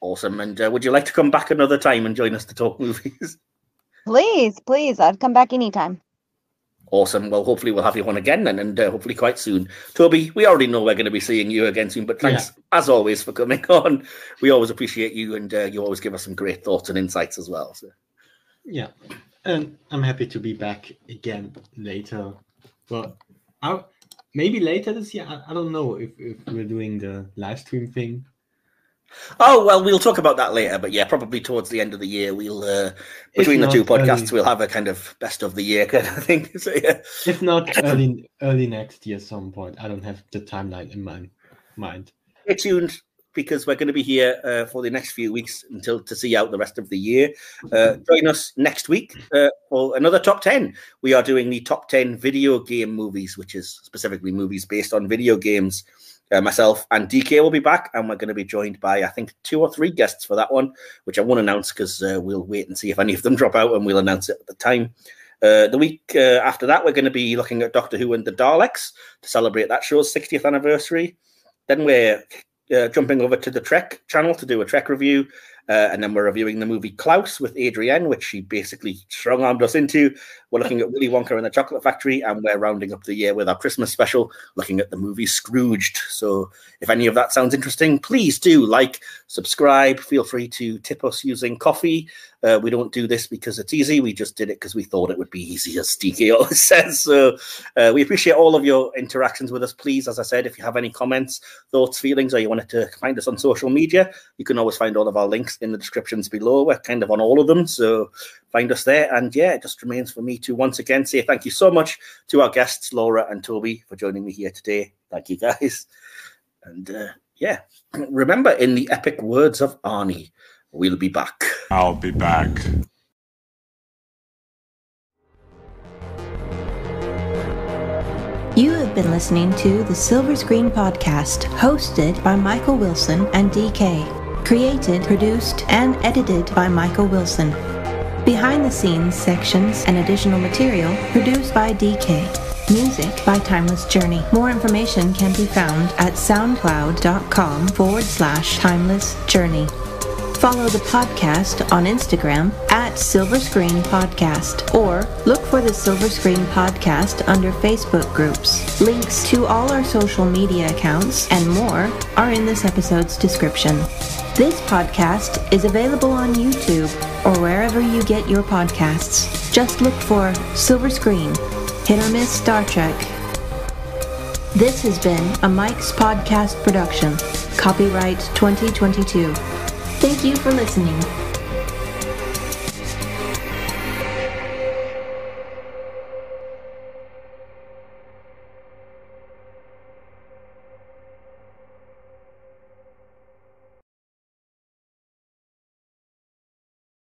Awesome. And uh, would you like to come back another time and join us to talk movies? Please, please. I'd come back anytime. Awesome. Well, hopefully we'll have you on again and, and uh, hopefully quite soon. Tobi, we already know we're going to be seeing you again soon, but thanks yeah. as always for coming on. We always appreciate you and uh, you always give us some great thoughts and insights as well. So. Yeah. And I'm happy to be back again later. Well, I'll, maybe later this year. I, I don't know if, if we're doing the live stream thing Oh well, we'll talk about that later. But yeah, probably towards the end of the year, we'll uh, between the two podcasts, early, we'll have a kind of best of the year kind of thing. So yeah, if not early early next year, some point. I don't have the timeline in my mind. Stay tuned because we're going to be here uh, for the next few weeks until to see out the rest of the year. Uh, join us next week uh, for another top 10. We are doing the top 10 video game movies, which is specifically movies based on video games. Uh, myself and DK will be back, and we're going to be joined by I think two or three guests for that one, which I won't announce because uh, we'll wait and see if any of them drop out, and we'll announce it at the time. Uh, the week uh, after that, we're going to be looking at Doctor Who and the Daleks to celebrate that show's 60th anniversary. Then we're uh, jumping over to the Trek channel to do a Trek review. Uh, and then we're reviewing the movie Klaus with Adrienne, which she basically strong armed us into. We're looking at Willy Wonka and the Chocolate Factory, and we're rounding up the year with our Christmas special, looking at the movie Scrooged. So if any of that sounds interesting, please do like, subscribe. Feel free to tip us using coffee. Uh, we don't do this because it's easy. We just did it because we thought it would be easy, as DK always says. So uh, we appreciate all of your interactions with us. Please, as I said, if you have any comments, thoughts, feelings, or you wanted to find us on social media, you can always find all of our links in the descriptions below. We're kind of on all of them. So find us there. And yeah, it just remains for me to once again say thank you so much to our guests, Laura and Tobi, for joining me here today. Thank you, guys. And uh, yeah, remember, in the epic words of Arnie, we'll be back. I'll be back. You have been listening to the Silver Screen Podcast, hosted by Michael Wilson and DK. Created, produced, and edited by Michael Wilson. Behind the scenes sections and additional material produced by DK. Music by Timeless Journey. More information can be found at soundcloud.com forward slash timeless journey. Follow the podcast on Instagram at Silver Screen Podcast or look for the Silver Screen Podcast under Facebook groups. Links to all our social media accounts and more are in this episode's description. This podcast is available on YouTube or wherever you get your podcasts. Just look for Silver Screen, Hit or Miss Star Trek. This has been a Mike's Podcast production. Copyright 2022. Thank you for listening.